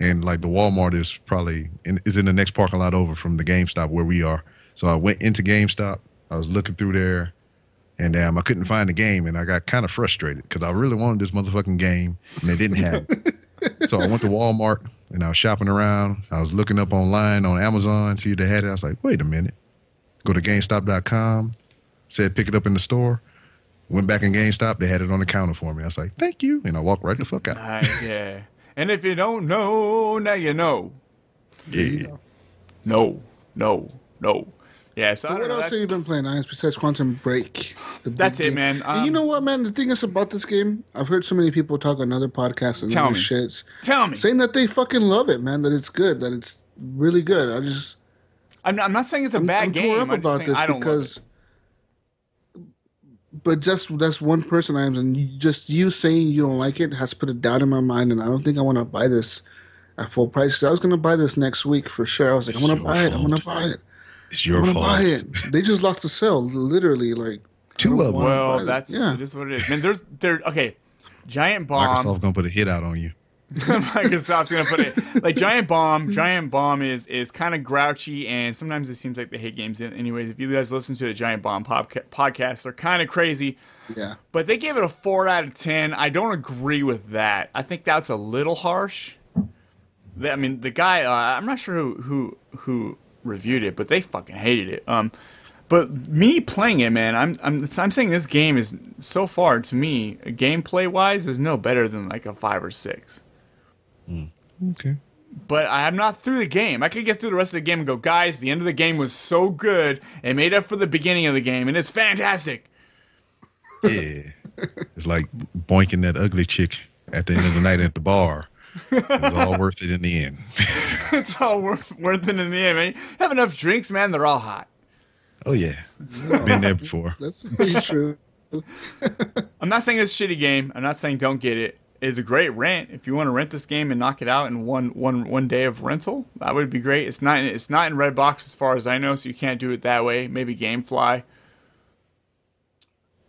and like the Walmart is probably in, is in the next parking lot over from the GameStop where we are. So I went into GameStop. I was looking through there, and um, I couldn't find the game, and I got kind of frustrated because I really wanted this motherfucking game, and they didn't have it. so I went to Walmart and I was shopping around. I was looking up online on Amazon, to see if they had it. I was like, wait a minute. Go to GameStop.com. Said pick it up in the store. Went back in GameStop. They had it on the counter for me. I was like, thank you. And I walked right the fuck out. Nice, yeah. And if you don't know, now you know. Yeah. No, no, no. Yeah. So But what know, else have you been playing, Ice, besides Quantum Break? That's it, game? man. And you Um, know what, man? The thing is about this game, I've heard so many people talk on other podcasts and Tell other me. shits Tell me. saying that they fucking love it, man. That it's good, that it's really good. I just I'm not, I'm not saying it's a I'm, bad I'm game. tore up I'm just about saying this I don't because. But just that's one person I am, and you, just you saying you don't like it has put a doubt in my mind, and I don't think I want to buy this at full price. 'Cause I was gonna buy this next week for sure. I was like, I'm gonna your buy it. I'm gonna buy it. It's I'm your gonna fault. buy it. They just lost the sale, literally. Like Two of them. Well, that's yeah. it is what it is. Man, there's there. Okay, Giant Bomb. Microsoft gonna put a hit out on you. Microsoft's gonna put it like Giant Bomb. Giant Bomb is is kind of grouchy, and sometimes it seems like they hate games. Anyways, if you guys listen to the Giant Bomb podca- podcast, they're kind of crazy. Yeah. But they gave it a four out of ten. I don't agree with that. I think that's a little harsh. I mean, the guy. Uh, I'm not sure who who who reviewed it, but they fucking hated it. Um, but me playing it, man, I'm I'm I'm saying this game is so far to me, gameplay wise, is no better than like a five or six. Okay. But I'm not through the game. I could get through the rest of the game and go, guys, the end of the game was so good. It made up for the beginning of the game, and it's fantastic. Yeah. it's like boinking that ugly chick at the end of the night at the bar. It's all worth it in the end. it's all worth, worth it in the end, man. Have enough drinks, man. They're all hot. Oh yeah. Been there before. That's pretty true. I'm not saying it's a shitty game. I'm not saying don't get it. It's a great rent. If you want to rent this game and knock it out in one one one day of rental, that would be great. It's not it's not in Redbox as far as I know, so you can't do it that way. Maybe GameFly.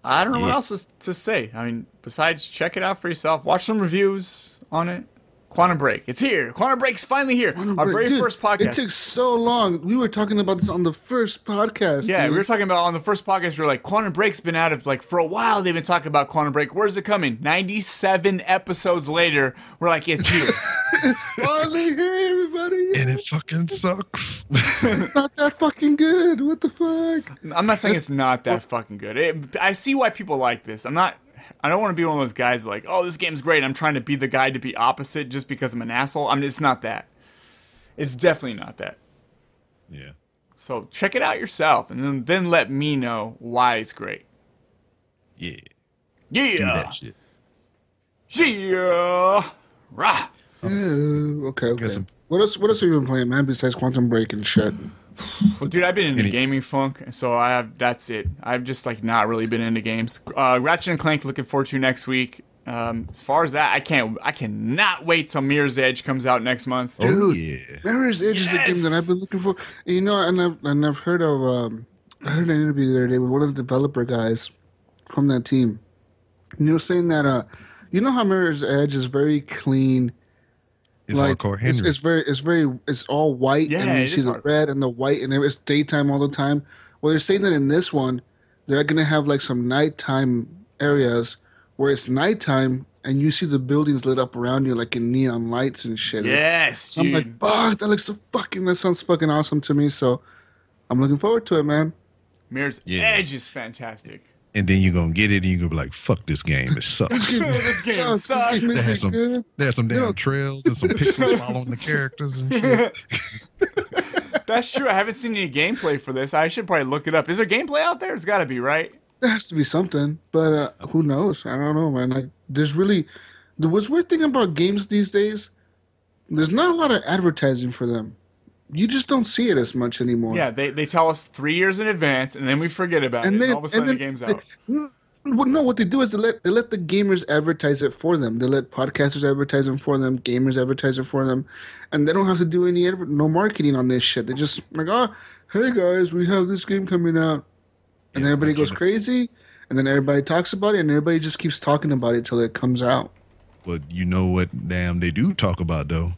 I don't know what else to, to say. I mean, besides check it out for yourself. Watch some reviews on it. Quantum Break. It's here. Quantum Break's finally here. Our very Dude, first podcast. It took so long. We were talking about this on the first podcast. Yeah, dude. we were talking about on the first podcast. We were like, Quantum Break's been out of like for a while. They've been talking about Quantum Break. Where's it coming? Ninety-seven episodes later, we're like, it's here. finally here, everybody. And it fucking sucks. It's not that fucking good. What the fuck? I'm not saying That's- it's not that fucking good. It, I see why people like this. I'm not. I don't want to be one of those guys like, oh, this game's great. I'm trying to be the guy to be opposite just because I'm an asshole. I mean, it's not that. It's definitely not that. yeah. So check it out yourself, and then then let me know why it's great. Yeah. Yeah. Do that shit. Yeah. Rah. Yeah, okay, okay. What else? What else have you been playing, man? Besides Quantum Break and shit. Well, dude, I've been in the gaming funk, so I have. That's it. I've just like not really been into games. Uh, Ratchet and Clank, looking forward to next week. Um, as far as that, I can't. I cannot wait till Mirror's Edge comes out next month. Oh Dude. yeah. Mirror's Edge is the game that I've been looking for. You know, and I've and I've heard of. Um, I heard an interview the other day with one of the developer guys from that team. And he was saying that, uh, you know how Mirror's Edge is very clean. It's like hardcore Henry. it's, it's very it's very it's all white Yeah, and you see the hard- red and the white and it's daytime all the time. Well, they're saying that in this one, they're gonna have like some nighttime areas where it's nighttime and you see the buildings lit up around you like in neon lights and shit. Yes, I'm dude. like, fuck, that looks so fucking. That sounds fucking awesome to me. So, I'm looking forward to it, man. Mirror's Yeah. Edge is fantastic. And then you're gonna get it and you're gonna be like, fuck this game. It sucks. this game Sucks. sucks. This game They isn't had some, good. they had some damn know- trails and some pictures following the characters and shit. That's true. I haven't seen any gameplay for this. I should probably look it up. Is there gameplay out there? It's got to be, right? There has to be something, but uh, who knows? I don't know, man. Like, there's really the what's weird thing about games these days. There's not a lot of advertising for them. You just don't see it as much anymore. Yeah, they, they tell us three years in advance, and then we forget about And it. then- and all of a sudden, and the then game's they- out. Mm, well, no, what they do is they let they let the gamers advertise it for them. They let podcasters advertise them for them, gamers advertise it for them, and they don't have to do any adver- no marketing on this shit. They just like, oh, hey guys, we have this game coming out, and then everybody goes crazy, and then everybody talks about it, and everybody just keeps talking about it till it comes out. But you know what? Damn, they do talk about though.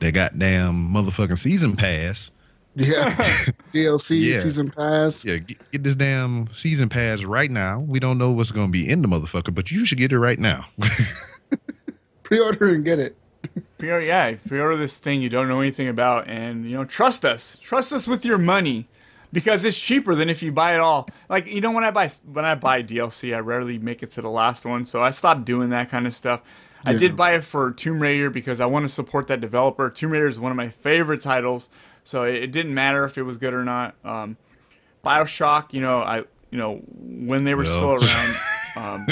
They goddamn motherfucking season pass. Yeah, DLC Yeah. season pass. Yeah, get, get this damn season pass right now. We don't know what's going to be in the motherfucker, but you should get it right now. Pre-order and get it. Pre-order, yeah, pre-order this thing you don't know anything about, and you know, trust us, trust us with your money, because it's cheaper than if you buy it all. Like you know, when I buy when I buy DLC, I rarely make it to the last one, so I stopped doing that kind of stuff. I did buy it for Tomb Raider because I want to support that developer. Tomb Raider is one of my favorite titles, so it, it didn't matter if it was good or not. Um, Bioshock, you know, I you know when they were Well. still around. Um,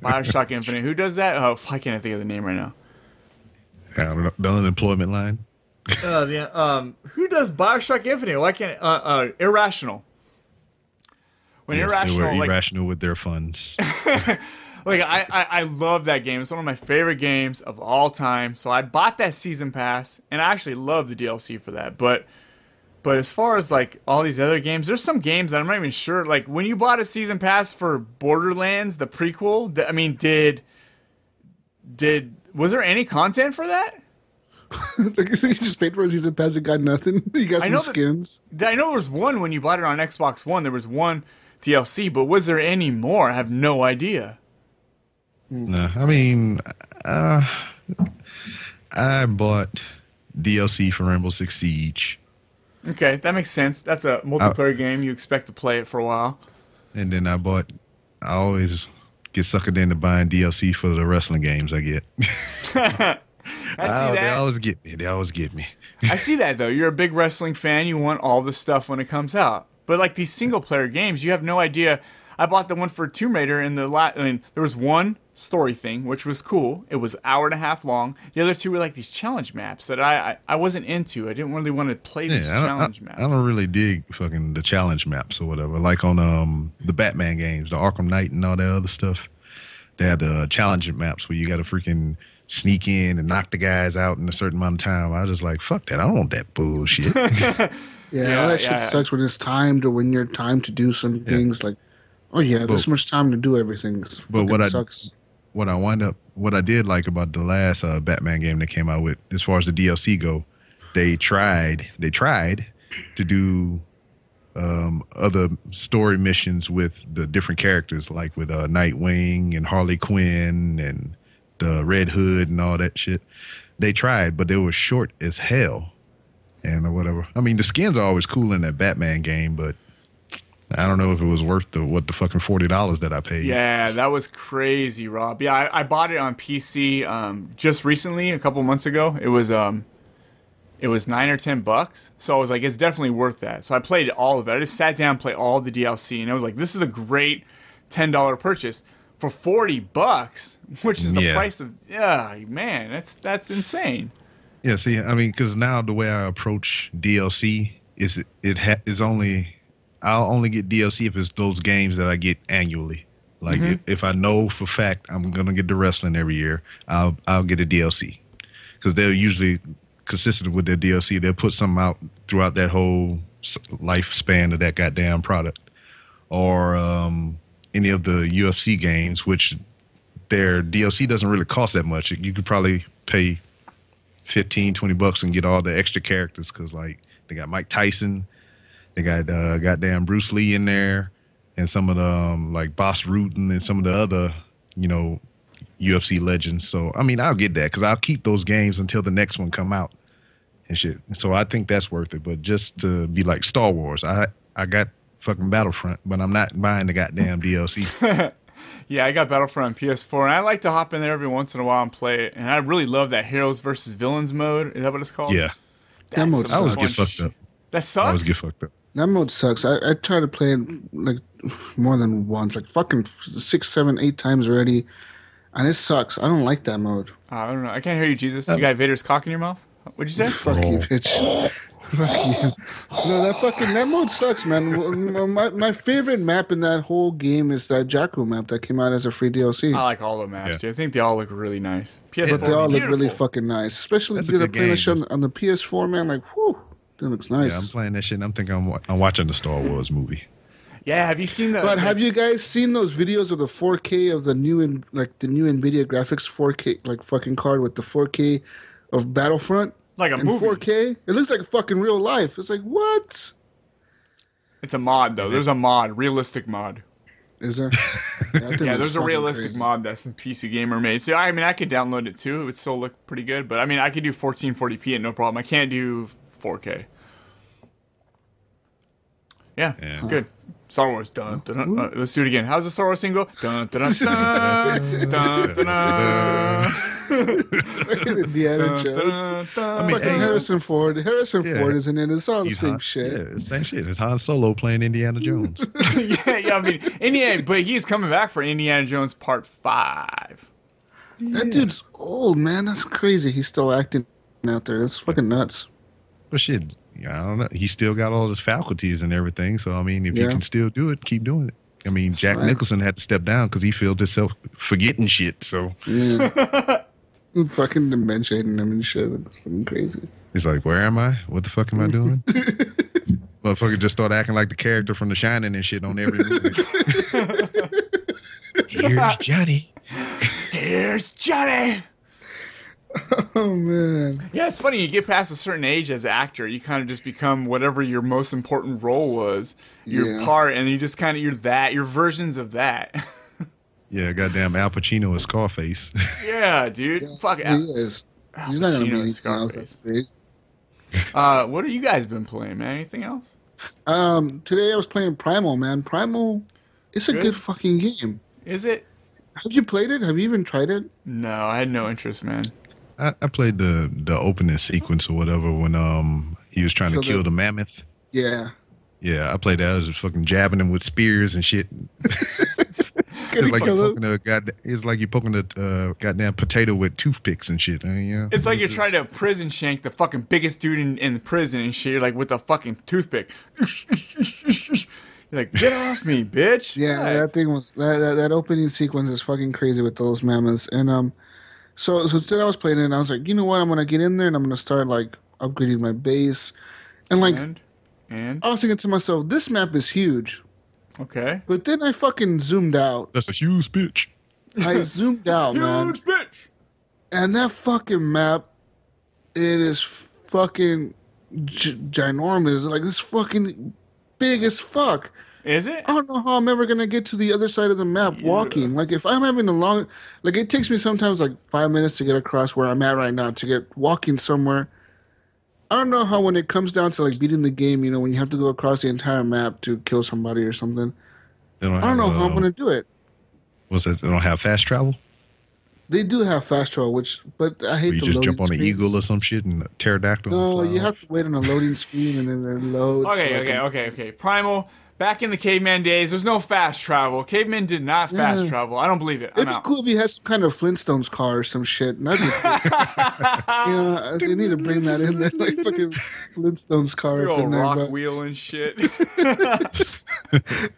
Bioshock Infinite. Who does that? Oh, I can't think of the name right now. I don't know, the unemployment line. Uh, yeah. Um, who does Bioshock Infinite? Why can't uh, uh Irrational? When Yes, they Irrational, were like, irrational with their funds. like I, I, I love that game. It's one of my favorite games of all time. So I bought that season pass, and I actually love the DLC for that. But, but as far as like all these other games, there's some games that I'm not even sure. Like when you bought a season pass for Borderlands, the prequel. I mean, did, did was there any content for that? like, you just paid for a season pass and got nothing. You got I some that- skins. I know there was one when you bought it on Xbox One. There was one DLC, but was there any more? I have no idea. No, I mean, uh, I bought DLC for Rainbow Six Siege, Okay, that makes sense. That's a multiplayer game. You expect to play it for a while. and then I bought. I always get suckered into buying DLC for the wrestling games I get. I see Oh, They always get me. They always get me. I see that though. You're a big wrestling fan. You want all the stuff when it comes out. But like these single player games, you have no idea. I bought the one for Tomb Raider, and the la- I mean, there was one story thing which was cool. It was hour and a half long. The other two were like these challenge maps that I I, I wasn't into. I didn't really want to play these Yeah, I don't, challenge I, maps. I don't really dig fucking the challenge maps or whatever. Like on um the Batman games, the Arkham Knight and all that other stuff. They had the challenge maps where you got to freaking sneak in and knock the guys out in a certain amount of time. I was just like, fuck that. I don't want that bullshit. Yeah, Yeah, that shit yeah. sucks when it's timed or when you're timed to do some things like, oh yeah, this But- much time to do everything. It's But what fucking I- sucks. What I wind up, what I did like about the last uh, Batman game that came out with, as far as the DLC go, they tried, they tried to do um, other story missions with the different characters, like with uh, Nightwing and Harley Quinn and the Red Hood and all that shit. They tried, but they were short as hell, and whatever. I mean, the skins are always cool in that Batman game, but I don't know if it was worth the what the fucking forty dollars that I paid. Yeah, that was crazy, Rob. Yeah, I, I bought it on PC um, just recently, a couple months ago. It was um, it was nine or ten bucks. So I was like, it's definitely worth that. So I played all of it. I just sat down, and played all the DLC, and I was like, this is a great ten dollar purchase for forty bucks, which is the Yeah. price of yeah, man, that's that's insane. Yeah, see, I mean, because now the way I approach DLC is it, it ha- is only I'll only get DLC if it's those games that I get annually. Like Mhm. if, if I know for fact I'm gonna get the wrestling every year, I'll I'll get a DLC because they're usually consistent with their DLC. They'll put something out throughout that whole lifespan of that goddamn product, or um, any of the UFC games, which their DLC doesn't really cost that much. You could probably pay 15, 20 bucks and get all the extra characters because, like, they got Mike Tyson, they got uh, goddamn Bruce Lee in there, and some of the, um, like, Bas Rutten and some of the other, you know, UFC legends. So, I mean, I'll get that because I'll keep those games until the next one come out and shit. So I think that's worth it. But just to be like Star Wars, I I got fucking Battlefront, but I'm not buying the goddamn DLC. Yeah, I got Battlefront on PS4, and I like to hop in there every once in a while and play it. And I really love that Heroes versus Villains mode. Is that what it's called? yeah. That's mode I always fun get fucked up. That sucks. I always get fucked up. That mode sucks. I, I tried to play it like more than once, like fucking six, seven, eight times already, and it sucks. I don't like that mode. I don't know. I can't hear you, Jesus. You uh, got Vader's cock in your mouth? What'd you say? Fuck you, bitch. Fuck you. No, that fucking that mode sucks, man. My, my favorite map in that whole game is that Jakku map that came out as a free DLC. I like all the maps. dude. I think they all look really nice. PS4, but they all look really fucking nice, especially That's a the good the shit on, on the PS4, man. Like, whew, that looks nice. Yeah, I'm playing that shit. and I'm thinking I'm, I'm watching the Star Wars movie. Yeah, have you seen the? But have you guys seen those videos of the 4K of the new in, like the new Nvidia graphics 4K like fucking card with the 4K of Battlefront? Like a in movie. 4K. It looks like fucking real life. It's like what? It's a mod though. There's a mod, realistic mod. Is there? Yeah, Yeah, there's a realistic crazy. mod that's in PC Gamer made. So I mean, I could download it too. It would still look pretty good. But I mean, I could do 1440p and no problem. I can't do 4K. Yeah, Yeah. good. Star Wars. Dun, dun, dun, uh, let's do it again. How's the Star Wars thing go? Dun, dun, dun, dun, dun, dun, dun. Indiana Jones. dun, dun. I mean, fucking hey, Harrison Ford. Harrison Yeah. Ford is in it. It's all the He's same Han- shit. Yeah, it's same shit. It's Han Solo playing Indiana Jones. yeah, yeah, I mean, Indiana, but he's coming back for Indiana Jones Part Five. That dude's old, man. That's crazy. He's still acting out there. That's fucking nuts. But shit, I don't know. He still got all his faculties and everything. So I mean, if you can still do it, keep doing it. I mean, Jack right. Nicholson had to step down because he felt himself forgetting shit. So Yeah. fucking dementia and him and shit. It's fucking crazy. he's like, "Where am I? What the fuck am I doing?" Motherfucker just start acting like the character from The Shining and shit on every movie. Here's Johnny. Here's Johnny. Oh man. Yeah, it's funny. You get past a certain age as an actor, you kind of just become whatever your most important role was, your Yeah. part, and you just kind of you're that, your versions of that. Yeah, goddamn Al Pacino is Scarface. yeah, dude. Fuck he Al- is. He's not gonna be Pacino is else. Scarface. Uh, what have you guys been playing, man? Anything else? Um, today I was playing Primal, man. Primal, it's a Good? good, fucking game. Is it? Have you played it? Have you even tried it? No, I had no interest, man. I, I played the the opening sequence or whatever when um he was trying Kill to kill the- the mammoth. Yeah. Yeah, I played that. I was just fucking jabbing him with spears and shit. It's like you him? poking a god. It's like you're poking a uh, goddamn potato with toothpicks and shit. I mean, yeah. It's like you're trying to prison shank the fucking biggest dude in, in the prison and shit, You're like with a fucking toothpick. You're like, get off me, bitch. Yeah, Right. that thing was that, that that opening sequence is fucking crazy with those mammoths. And um, so so today I was playing it and I was like, you know what? I'm gonna get in there and I'm gonna start like upgrading my base. And like And, and I was thinking to myself, this map is huge. okay. But then I fucking zoomed out. That's a huge bitch. I zoomed out, man. Huge bitch. And that fucking map, it is fucking gi- ginormous. Like it's fucking big as fuck. Is it? I don't know how I'm ever gonna get to the other side of the map walking. Like if I'm having a long, like it takes me sometimes like five minutes to get across where I'm at right now to get walking somewhere. I don't know how when it comes down to like beating the game, you know, when you have to go across the entire map to kill somebody or something. They don't I don't know have, how I'm uh, gonna do it. Was that? They don't have fast travel. They do have fast travel, which but I hate Where you the just jump on an eagle or some shit and a pterodactyl. No, and you fly have to wait on a loading screen and then it loads. Okay, like okay, a- okay, okay. Primal, back in the caveman days, there's no fast travel. Cavemen did not fast Yeah. travel. I don't believe it. I'm It'd be out. cool if he had some kind of Flintstones car or some shit. And be cool. you know, they need to bring that in there, like fucking Flintstones car up in old there. But, wheel and shit.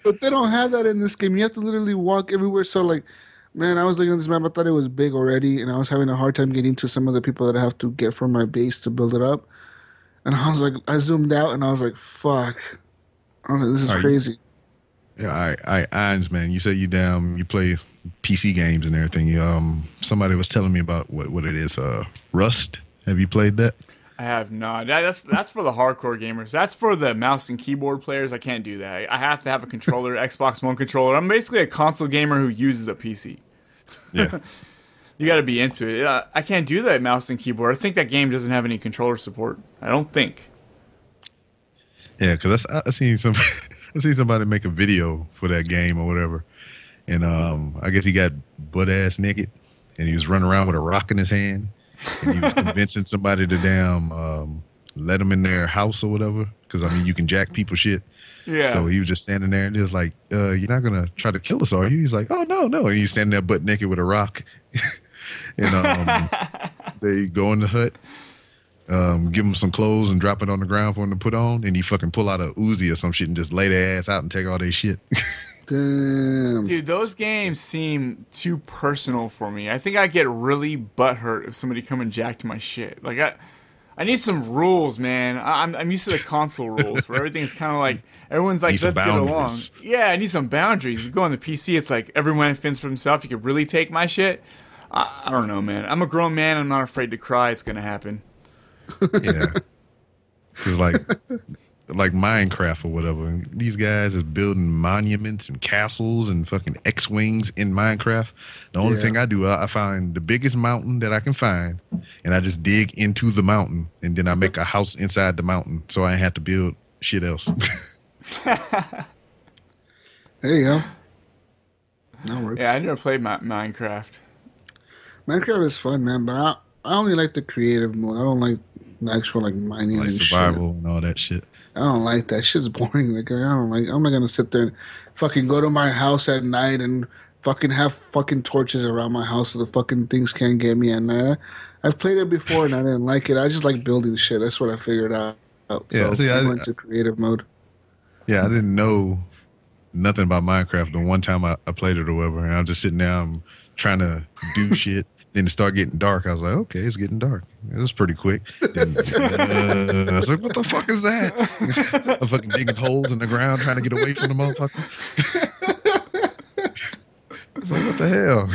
but they don't have that in this game. You have to literally walk everywhere. So, like, man, I was looking at this map. I thought it was big already, and I was having a hard time getting to some of the people that I have to get from my base to build it up. And I was like, I zoomed out, and I was like, fuck. I this is Are you- crazy. Yeah, all right, all right, Irons, man. You say you down, you play PC games and everything. You, Um, somebody was telling me about what what it is. Uh, Rust. Have you played that? I have not. That, that's that's for the hardcore gamers. That's for the mouse and keyboard players. I can't do that. I have to have a controller, Xbox One controller. I'm basically a console gamer who uses a PC. Yeah. You got to be into it. Uh, I can't do that mouse and keyboard. I think that game doesn't have any controller support. I don't think. Yeah, because I, I seen some, I seen somebody make a video for that game or whatever, and um, I guess he got butt ass naked, and he was running around with a rock in his hand, and he was convincing somebody to damn um, let them in their house or whatever. Because I mean, you can jack people shit. Yeah. So he was just standing there and he was like, uh, "You're not gonna try to kill us, are you?" He's like, "Oh no, no." And he's standing there butt naked with a rock. and um, they go in the hut, um, give him some clothes and drop it on the ground for him to put on, and he fucking pull out a Uzi or some shit and just lay their ass out and take all their shit. Damn. Dude, those games seem too personal for me. I think I get really butthurt if somebody come and jacked my shit. Like I, I need some rules, man. I- I'm I'm used to the console rules where everything's kind of like everyone's like let's get along. Yeah, I need some boundaries. We go on the PC, it's like everyone fends for himself. You could really take my shit. I, I don't know, man. I'm a grown man. I'm not afraid to cry. It's gonna happen. Yeah, because like like Minecraft or whatever. and These guys is building monuments and castles and fucking X wings in Minecraft. The only Yeah. thing I do, I, I find the biggest mountain that I can find, and I just dig into the mountain, and then I make a house inside the mountain, so I ain't have to build shit else. There you go. That works. Yeah, I never played Mi- Minecraft. Minecraft is fun, man, but I, I only like the creative mode. I don't like the actual like mining like and survival and all that shit. shit. I don't like that. Shit's boring. Like I don't like. I'm not gonna sit there and fucking go to my house at night and fucking have fucking torches around my house so the fucking things can't get me at night. I've played it before and I didn't like it. I just like building shit. That's what I figured out. So Yeah, see, I I- went to creative mode. Yeah, I didn't know nothing about Minecraft the one time I, I played it or whatever, and I'm just sitting there, I'm trying to do shit. Then it started getting dark. I was like, okay, it's getting dark. It was pretty quick. Then, uh, I was like, what the fuck is that? I'm fucking digging holes in the ground trying to get away from the motherfucker. I was like, what the hell?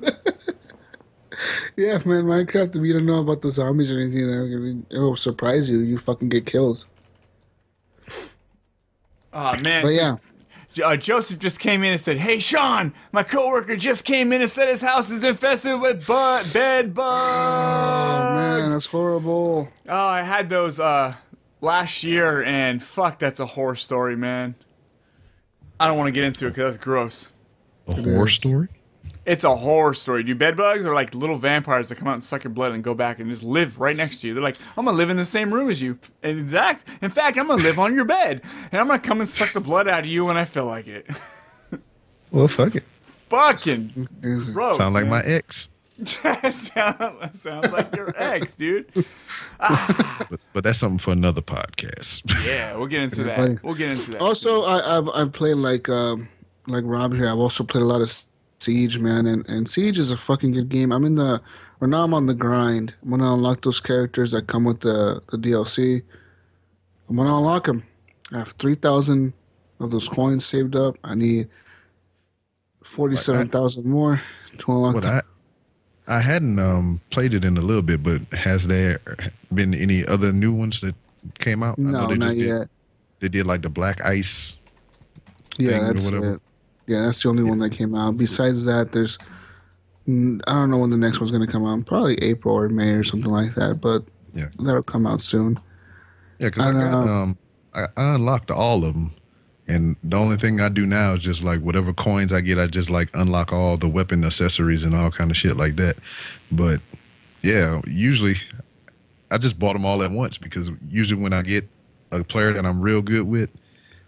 Yeah, man, Minecraft. If you don't know about the zombies or anything, it will surprise you. You fucking get killed. Oh man. But yeah, uh, Joseph just came in and said, "Hey, Sean, my coworker just came in and said his house is infested with bu- bed bugs." oh man, that's horrible. Oh, I had those uh, last year, and fuck, that's a horror story, man. I don't want to get into it because that's gross. A horror is. story? It's a horror story. Do bed bugs are like little vampires that come out and suck your blood and go back and just live right next to you. They're like, I'm gonna live in the same room as you. And exact. In fact, I'm gonna live on your bed, and I'm gonna come and suck the blood out of you when I feel like it. Well, fuck it. Fucking Is gross. Sound like man. my ex. sounds, sounds like your ex, dude. But, but that's something for another podcast. Yeah, we'll get into that. buddy. We'll get into that. Also, I, I've I've played like um like Rob here. I've also played a lot of Siege, man, and and Siege is a fucking good game. I'm in the or now I'm on the grind. I'm gonna unlock those characters that come with the the DLC. I'm gonna unlock them. I have three thousand of those coins saved up. I need forty seven thousand more to unlock. What them. I I hadn't um played it in a little bit, but has there been any other new ones that came out? I know no, they not did- yet. They did like the Black Ice. Yeah, thing or that's whatever. it. Yeah, that's the only one that came out. Besides that, there's I don't know when the next one's gonna come out. Probably April or May or something like that. But Yeah. that'll come out soon. Yeah, because I, got know. um I, I unlocked all of them, and the only thing I do now is just like whatever coins I get, I just like unlock all the weapon accessories and all kind of shit like that. But yeah, usually I just bought them all at once because usually when I get a player that I'm real good with,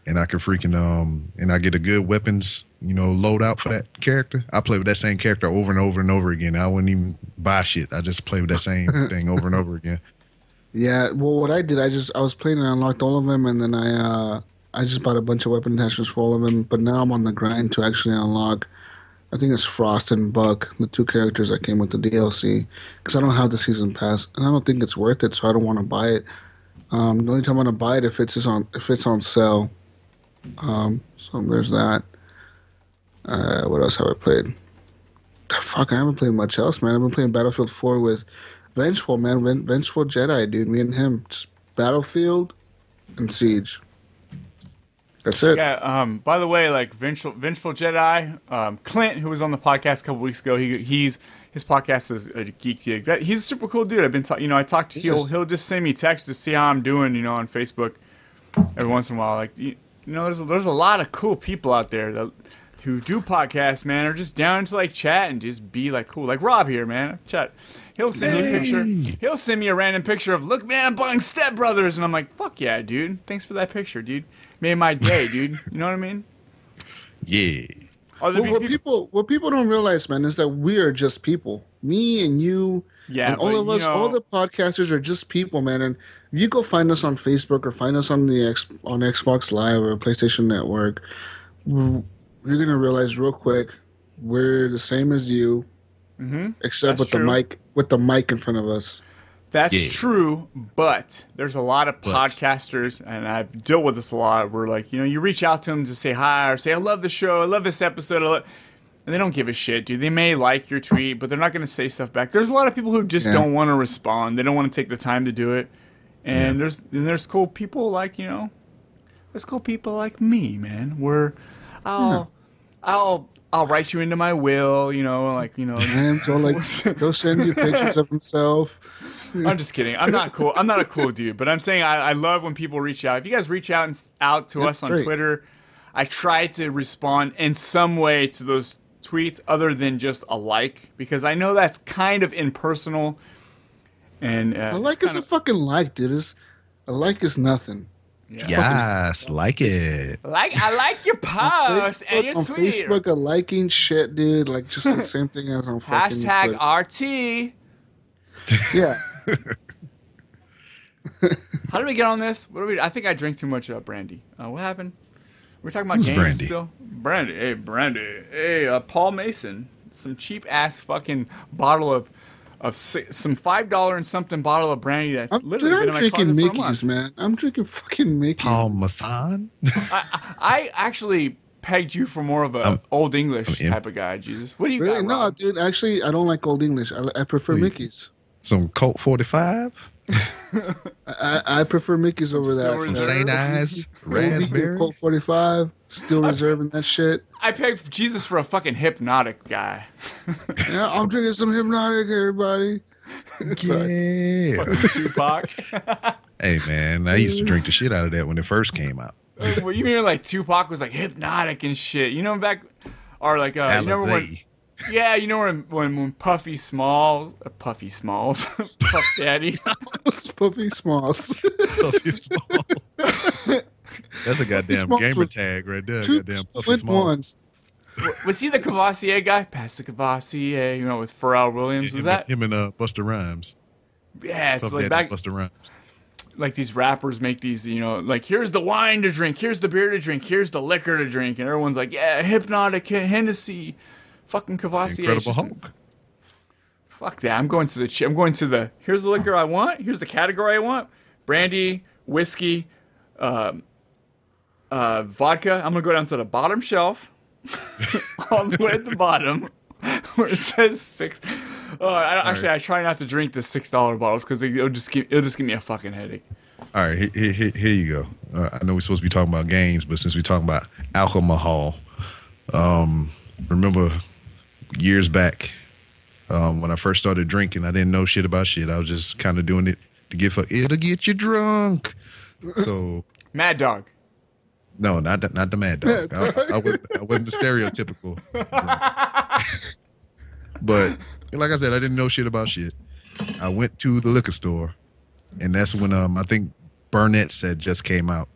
and I can freaking um and I get a good weapons you know loadout for that character, I play with that same character over and over and over again. I wouldn't even buy shit. I just play with that same thing over and over again. Yeah. Well, what I did, I just I was playing and I unlocked all of them, and then I uh I just bought a bunch of weapon attachments for all of them. But now I'm on the grind to actually unlock. I think it's Frost and Buck, the two characters that came with the DLC, because I don't have the season pass, and I don't think it's worth it, so I don't want to buy it. Um, the only time I'm gonna buy it if it's on if it's on sale. Um, so there's that. Uh, what else have I played? Fuck, I haven't played much else, man. I've been playing Battlefield 4 with Vengeful, man. Ven- Vengeful Jedi, dude. Me and him. Just Battlefield and Siege. That's it. Yeah. Um. By the way, like vengeful, vengeful Jedi, um, Clint, who was on the podcast a couple weeks ago, he he's his podcast is a geek gig. That he's a super cool dude. I've been, ta- you know, I talked to he'll he'll just send me texts to see how I'm doing, you know, on Facebook every once in a while. Like you, you know, there's there's a lot of cool people out there that who do podcasts, man, are just down to like chat and just be like cool. Like Rob here, man. Chat. He'll send me a picture. He'll send me a random picture of, look, man, I'm buying Step Brothers, and I'm like, fuck yeah, dude. Thanks for that picture, dude. Made my day, dude. You know what I mean? Yeah. Well, what people- people what people don't realize, man, is that we are just people. Me and you, Yeah, and all but, of you us, all the podcasters are just people, man. And you go find us on Facebook or find us on the X, on Xbox Live or PlayStation Network, you're gonna realize real quick we're the same as you, Mhm. except That's with true. the mic with the mic in front of us. That's Yeah. true, but there's a lot of But. podcasters, and I've dealt with this a lot. Where like you know, you reach out to them to say hi or say I love the show, I love this episode, I lo-" and they don't give a shit, dude. They may like your tweet, but they're not going to say stuff back. There's a lot of people who just Yeah. don't want to respond. They don't want to take the time to do it. And there's and there's cool people like you know, there's cool people like me, man. Where I'll I'll I'll write you into my will, you know, like you know. And so like they'll send you pictures of himself. I'm just kidding. I'm not cool. I'm not a cool dude, but I'm saying I, I love when people reach out. If you guys reach out and, out to That's us on great. Twitter, I try to respond in some way to those tweets other than just a like because I know that's kind of impersonal. And uh, A like is kind a fucking like, dude. It's, a like is nothing. Yes, like it. like I like your On post and Facebook, your on tweet. Facebook, a liking shit, dude. Like just the same thing as on fucking Hashtag RT. Yeah. How did we get on this? What do we? I think I drank too much uh, brandy. Uh, what happened? We're talking about Who's games Brandy? still. Brandy, hey Brandy, hey uh, Paul Masson, some cheap ass fucking bottle of of si- some five dollar and something bottle of brandy that's I'm, literally I'm been in my drinking closet for a Mickey's, month. man. I'm drinking fucking Mickey's. Paul Masson. I actually pegged you for more of a I'm- old English I'm in. type of guy. Jesus, what do you Really? got? No, dude. Actually, I don't like Old English. I, I prefer Wait. Mickey's. Some Colt 45. I, I, I prefer Mickey's over Still that. Some Reserve. St. Ides. Old Raspberry. Colt 45. Still reserving that shit. I pegged Jesus for a fucking Hpnotiq guy. Yeah, I'm drinking some Hpnotiq, everybody. Yeah. Tupac. hey, man. I used to drink the shit out of that when it first came out. well, you mean like Tupac was like hypnotic and shit? You know back, or like uh, you know when, Alizé. Yeah, you know when when, when Puffy Smalls, uh, Puffy Smalls, Puff Daddy. Puffy Smalls. Puffy Smalls. That's a goddamn Smalls gamer tag right there. Two Goddamn Puffy Smalls. one. was he the Courvoisier guy? Pass the Courvoisier, you know, with Pharrell Williams. Was him, that? him and uh, Busta Rhymes? Yeah, so like Daddy back, Busta Rhymes. like these rappers make these, you know, like here's the wine to drink, here's the beer to drink, here's the liquor to drink, and everyone's like, yeah, Hpnotiq Hennessy, fucking Courvoisier. Incredible Hulk. Fuck that. I'm going to the. Ch- I'm going to the. Here's the liquor I want. Here's the category I want: brandy, whiskey, um, uh, vodka. I'm gonna go down to the bottom shelf, all the way at the bottom, where it says six. Uh, I, actually, I try not to drink the six dollar bottles because it'll just give it'll just give me a fucking headache. All right, here, here, here- here you go. Uh, I know we're supposed to be talking about games, but since we're talking about alcohol, um, remember years back um, when I first started drinking, I didn't know shit about shit. I was just kind of doing it to get fuck. It'll get you drunk. So Mad Dog. no, not the, not the mad dog. I, I, wasn't, I wasn't the stereotypical. but like I said, I didn't know shit about shit. I went to the liquor store, and that's when um I think Burnett said just came out,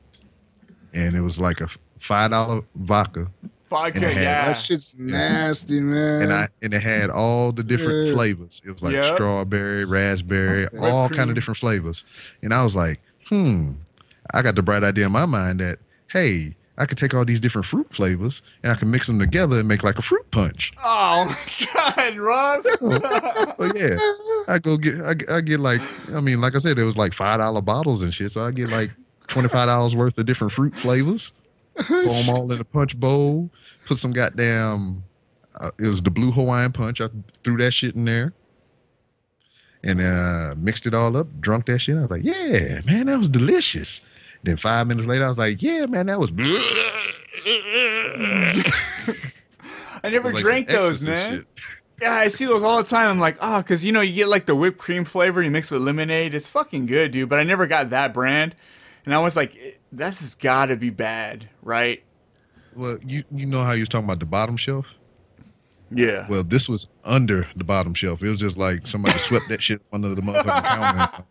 and it was like a five dollar vodka, Vodka, And it had- yeah. That shit's nasty, man. and I and it had all the different Yeah. flavors. It was like Yep. strawberry, raspberry, all kind of different flavors. And I was like, hmm, I got the bright idea in my mind that hey, I could take all these different fruit flavors and I can mix them together and make like a fruit punch. Oh my God, Rob. So yeah, I go get I, get- I get like I mean like I said, it was like five dollar bottles and shit. So I get like twenty five dollars worth of different fruit flavors. Throw them all in a punch bowl. Put some goddamn. Uh, it was the blue Hawaiian punch. I threw that shit in there, and uh, mixed it all up. Drunk that shit. I was like, yeah, man, that was delicious. Then five minutes later, I was like, yeah, man, that was. I never like drank those, man. Yeah, I see those all the time. I'm like, oh, because you know you get like the whipped cream flavor, you mix with lemonade. It's fucking good, dude. But I never got that brand, and I was like, this has got to be bad, right? Well, you you know how you was talking about the bottom shelf? Yeah. Well, this was under the bottom shelf. It was just like somebody swept that shit under the motherfucking counter.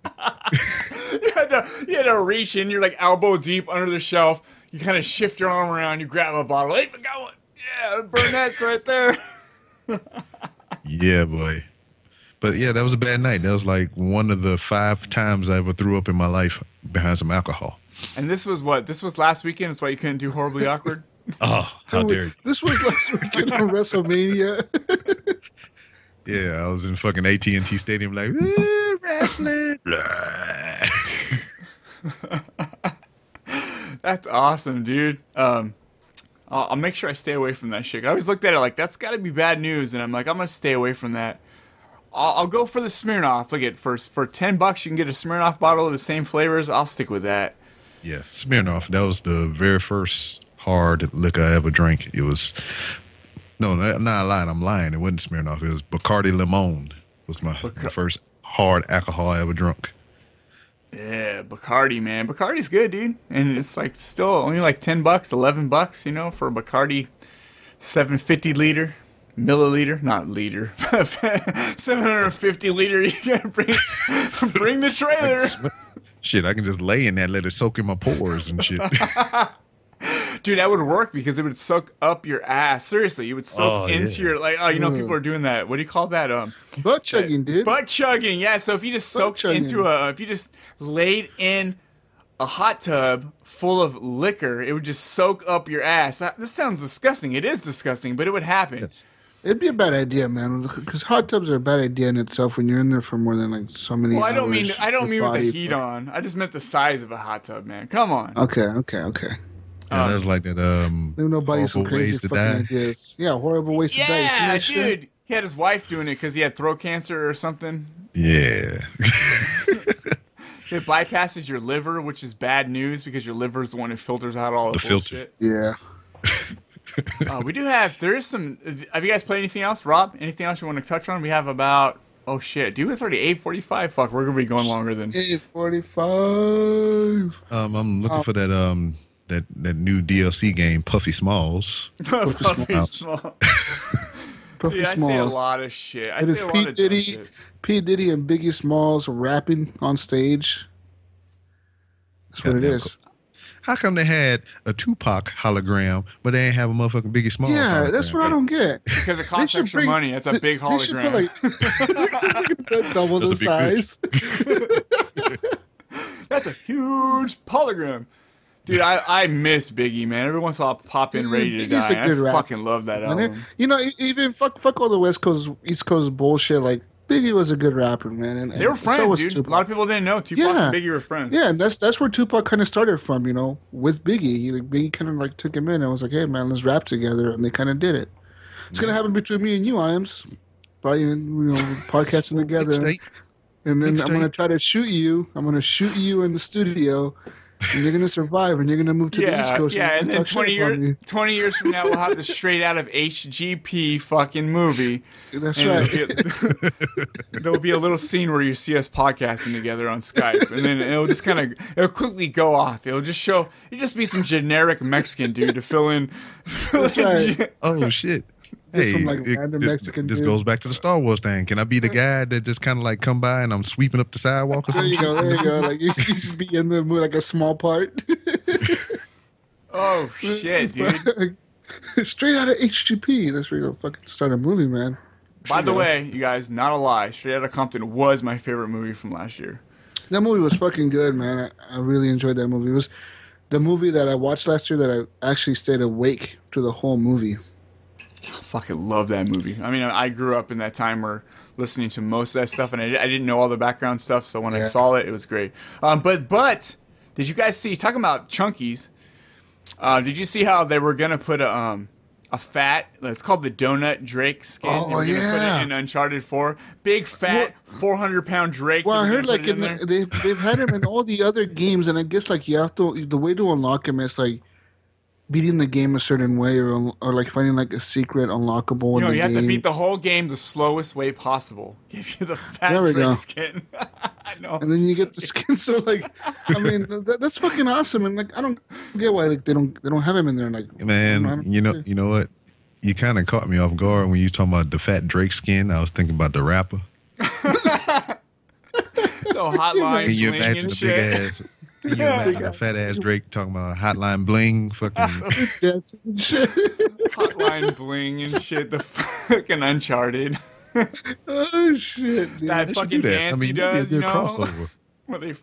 you, had to, you had to reach in, you're like elbow deep under the shelf. You kind of shift your arm around, you grab a bottle. Hey, got one. Yeah, Burnett's right there. yeah, boy. But yeah, that was a bad night. That was like one of the five times I ever threw up in my life behind some alcohol. And this was what? This was last weekend. That's why you couldn't do horribly awkward. Oh, how dare you! This was last weekend on WrestleMania. Yeah, I was in fucking AT and T Stadium, like "Eh, wrestling. That's awesome, dude. Um, I'll, I'll make sure I stay away from that shit. I always looked at it like that's got to be bad news, and I'm like, I'm gonna stay away from that. I'll, I'll go for the Smirnoff. Look at first for ten bucks, you can get a Smirnoff bottle of the same flavors. I'll stick with that. Yes, Smirnoff. That was the very first hard liquor I ever drank. It was no, not, not lying. I'm lying. It wasn't Smirnoff. It was Bacardi Limon. Was my, my first hard alcohol I ever drunk. Yeah, Bacardi, man. Bacardi's good, dude. And it's like still only like 10 bucks, 11 bucks, you know, for a Bacardi 750 liter, milliliter, not liter, 750 liter. You gotta bring, bring the trailer. Shit, I can just lay in that, let it soak in my pores and shit. Dude, that would work because it would soak up your ass. Seriously, you would soak Oh, into yeah. your like. Oh, you know, Mm. people are doing that. What do you call that? Um, Butt chugging, dude. butt chugging. Yeah. So if you just Butt soaked chugging. into a, if you just laid in a hot tub full of liquor, it would just soak up your ass. That, this sounds disgusting. It is disgusting, but it would happen. It'd be a bad idea, man. Because hot tubs are a bad idea in itself when you're in there for more than like so many. Years. Well, I don't mean I don't mean with the heat fuck- on. I just meant the size of a hot tub, man. Come on. Okay, okay, okay. Yeah, that was like that. Um, Leave nobody some horrible crazy ways to fucking die. ideas. Yeah, horrible waste of dice. Isn't Yeah, that shit? dude. He had his wife doing it because he had throat cancer or something. Yeah. It bypasses your liver, which is bad news because your liver is the one who filters out all the, The filter. Yeah. uh, we do have. There is some. Have you guys played anything else, Rob? Anything else you want to touch on? We have about. Oh shit, dude! It's already eight forty-five. Fuck, we're gonna be going longer than. Eight forty-five. Um, I'm looking Um, for that um that that new DLC game, Puffy Smalls. Puffy Smalls. Small. Puffy Dude, I say a lot of shit. I It say is a lot P of dumb Diddy, shit. P Diddy, and Biggie Smalls rapping on stage. That's what it Goddamn is. How come they had a Tupac hologram, but they ain't have a motherfucking Biggie Smalls? Yeah, hologram? that's what I don't get. Because it They costs extra bring- money. It's a they- big they should put, hologram. like, double the That's a big size. That's a huge hologram. Dude, I, I miss Biggie, man. Every once in a while, I'll pop in ready to Biggie's die. a good I rapper. fucking love that album. it- you know, even fuck, fuck all the West Coast, East Coast bullshit. Like Biggie was a good rapper, man. And, They were and so friends, was dude. Tupac. A lot of people didn't know Tupac Yeah. and Biggie were friends. Yeah, and that's that's where Tupac kind of started from, you know, with Biggie. He, like, Biggie kind of like took him in and was like, "Hey, man, let's rap together," and they kind of did it. It's gonna happen between me and you, Iams. Probably, you know, podcasting together, and then I'm Mixtape. gonna try to shoot you. I'm gonna shoot you in the studio, and you're gonna survive, and you're gonna move to the East Coast. yeah, and you then 20 about years, 20 years from now, we'll have the straight out of HGP fucking movie. That's And right. it'll there'll be a little scene where you see us podcasting together on Skype, and then it'll just kind of it'll quickly go off. It'll just show it'll just be some generic Mexican dude to fill in. Fill That's in right. Oh shit. Just Hey, some, like, it- random this, Mexican this dude. goes back to the Star Wars thing. Can I be the guy that just kind of like come by and I'm sweeping up the sidewalk or There you go. There you go. Like you, you just be in the movie, like a small part. Oh shit, dude! Straight out of HGP. That's where you go fucking start a movie, man. By the way, you guys, not a lie. Straight Outta Compton was my favorite movie from last year. That movie was fucking good, man. I, I really enjoyed that movie. It was the movie that I watched last year that I actually stayed awake to the whole movie. Fucking love that movie. I mean, I grew up in that time where listening to most of that stuff, and I, I didn't know all the background stuff. So when I saw it, it was great. Um, but but did you guys see talking about chunkies? Uh, did you see how they were gonna put a um a fat? It's called the donut Drake skin. Oh, they were yeah. put it in Uncharted Four. Big fat, four hundred pound Drake. Well, I heard like it in the, they've they've had him in all the other games, and I guess like you have to the way to unlock him is like beating the game a certain way, or or like finding like a secret unlockable You in know, the you have game. to beat the whole game the slowest way possible. Give you the fat There we go. skin. know. and then you get the skin. So like, I mean, that, that's fucking awesome. And like, I don't get why like they don't they don't have him in there. Like, Man, don't you know, see. you know what? You kind of caught me off guard when you talking about the fat Drake skin. I was thinking about the rapper. So hotline Can you imagine and the shit. big ass? Can you imagine the fat ass Drake talking about hotline bling? Fucking hotline bling and shit. The fucking Uncharted. oh shit, dude. that they fucking do that. dance I mean, he that'd a does, you know? crossover. Where they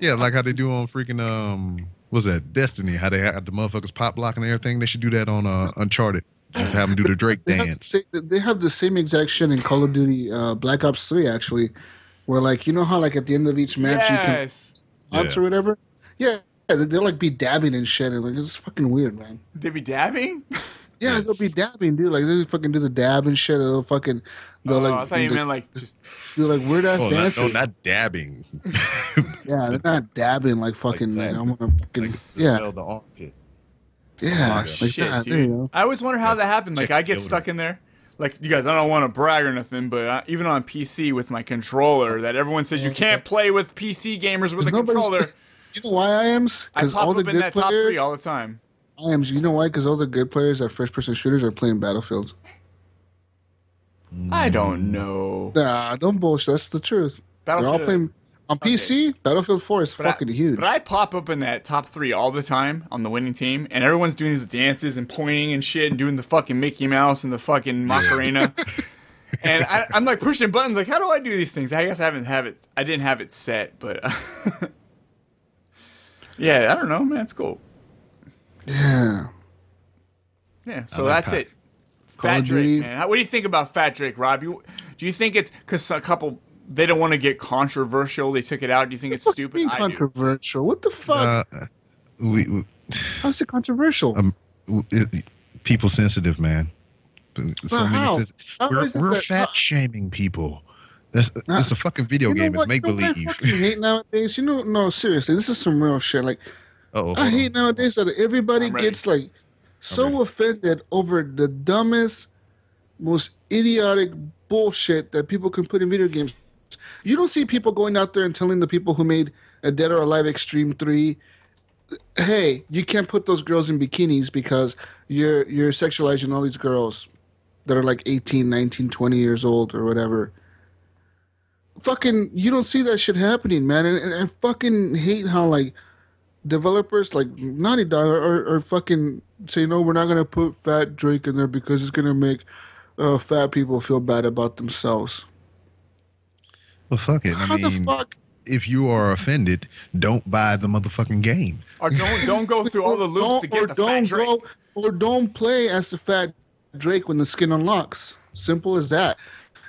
Yeah, like how they do on freaking um, what's that? Destiny. How they have the motherfuckers pop blocking and everything. They should do that on uh, Uncharted. Just have them do the Drake They have, the dance. same, they have the same exact shit in Call of Duty uh, Black Ops 3, actually, where, like, you know how, like, at the end of each match yes. you can ops Yeah. or whatever? Yeah, yeah they- they'll, like, be dabbing and shit. And, like, it's fucking weird, man. They be dabbing? Yeah, they'll be dabbing, dude. Like, they fucking do the dab and shit. They'll fucking, they'll, Oh, like, I thought you they- meant like just do, like, weird ass Oh, not, dances. no, not dabbing. yeah, they're not dabbing, like, fucking, like, that. I'm gonna fucking, yeah, the armpit. yeah, oh, like shit, that. There you dude. go. I always wonder how that happened. Like Check I get the stuck in there. Like you guys, I don't want to brag or nothing, but I, even on PC with my controller, that everyone says you can't play with PC gamers with a controller. You know why I am? I Because pop all the up in good that top three players, all the time. I am. You know why? Because all the good players at first person shooters are playing Battlefield. I don't know. Nah, don't bullshit. That's the truth. They're all playing on PC. Battlefield Four is But I- fucking huge. But I pop up in that top three all the time on the winning team, and everyone's doing these dances and pointing and shit and doing the fucking Mickey Mouse and the fucking Macarena. and I, I'm like pushing buttons, like, how do I do these things? I guess I haven't have it. I didn't have it set, but yeah, I don't know, man. It's cool. yeah. Yeah, so like that's how- it. Call Fat Drake, man. What do you think about Fat Drake, Rob? You, do you think it's because a couple they don't want to get controversial? They took it out. Do you think it's stupid? Being controversial. What the fuck? Uh, we, we How's it controversial? um, it, people sensitive, man. So many how? sensi- How we're we're that- fat shaming people. That's Nah. it's a fucking video you know game. It's what? make You know what I believe. fucking hate nowadays. You know, no, seriously, this is some real shit. Like, Oh, I hate nowadays that everybody gets like so ready. offended over the dumbest, most idiotic bullshit that people can put in video games. You don't see people going out there and telling the people who made a Dead or Alive Extreme Three, "Hey, you can't put those girls in bikinis because you're you're sexualizing all these girls that are like 18, 19, 20 years old or whatever." Fucking, you don't see that shit happening, man, and, and I fucking hate how like developers like Naughty Dog are, are fucking say no, we're not gonna put Fat Drake in there because it's gonna make uh, fat people feel bad about themselves. Well, fuck it. I How the mean, fuck? if you are offended, don't buy the motherfucking game. Or don't don't go through all the loops Don't- to or get the Fat don't Drake. go or don't play as the Fat Drake when the skin unlocks. Simple as that.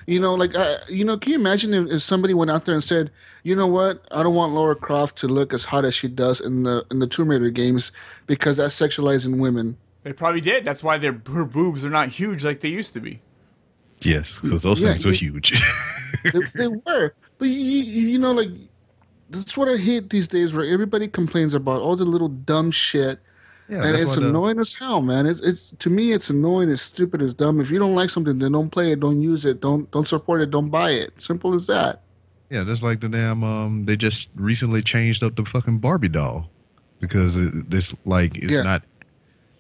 You know, like uh, you know, can you imagine if, if somebody went out there and said, you know what, I don't want Lara Croft to look as hot as she does in the in the Tomb Raider games because that's sexualizing women. They probably did. That's why their her boobs are not huge like they used to be. Yes, because those Yeah, things were huge. they, they were. But you, you, know, like that's what I hate these days, where everybody complains about all the little dumb shit, yeah, and it's why the- annoying as hell, man. It's it's to me, it's annoying, it's stupid, it's dumb. If you don't like something, then don't play it, don't use it, don't don't support it, don't buy it. Simple as that. Yeah, that's like the damn. Um, they just recently changed up the fucking Barbie doll because it, this like it's Yeah. not,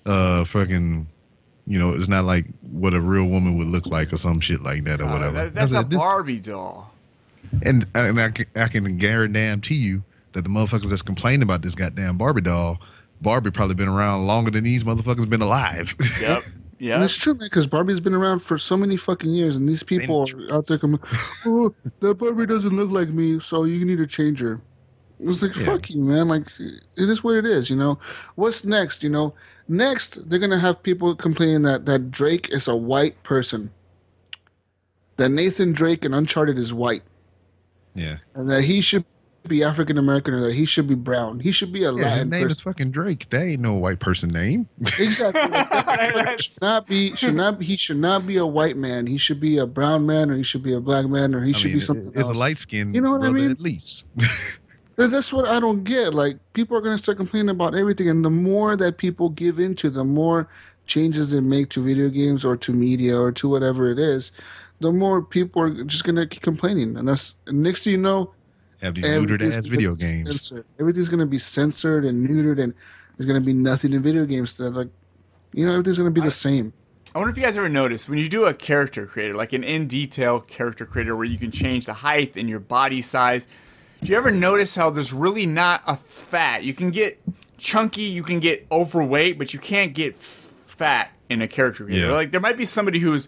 uh, fucking, you know, it's not like what a real woman would look like or some shit like that or Uh, whatever. that- that's I a said, this- Barbie doll. And and I can, I can guarantee you that the motherfuckers that's complaining about this goddamn Barbie doll, Barbie probably been around longer than these motherfuckers been alive. Yep. And Yeah. it's true, man, because Barbie's been around for so many fucking years, and these people are Centuries. out there coming, oh, that Barbie doesn't look like me, so you need to change her. It's like, Yeah. fuck you, man. Like, it is what it is, you know? What's next, you know? Next, they're going to have people complaining that, that Drake is a white person. That Nathan Drake in Uncharted is white. yeah, And that he should be African American or that he should be brown. He should be a yeah. His Latin name is fucking Drake. That ain't no white person name. Exactly. Should not be should not be, he should not be a white man. He should be a brown man or he should be a black man or he I should mean, be something it's else. a light skinned You know what I mean? at least. That- That's what I don't get. Like people are gonna start complaining about everything, and the more that people give into, the more changes they make to video games or to media or to whatever it is, the more people are just gonna keep complaining. And that's and next thing you know, Have these neutered everything's ass video games. Censored. Everything's gonna be censored and neutered, and there's gonna be nothing in video games that like, you know, everything's gonna be the same. I wonder if you guys ever noticed when you do a character creator, like an in detail character creator where you can change the height and your body size. Do you ever notice how there's really not a fat? You can get chunky, you can get overweight, but you can't get fat in a character creator. Yeah. Like there might be somebody who's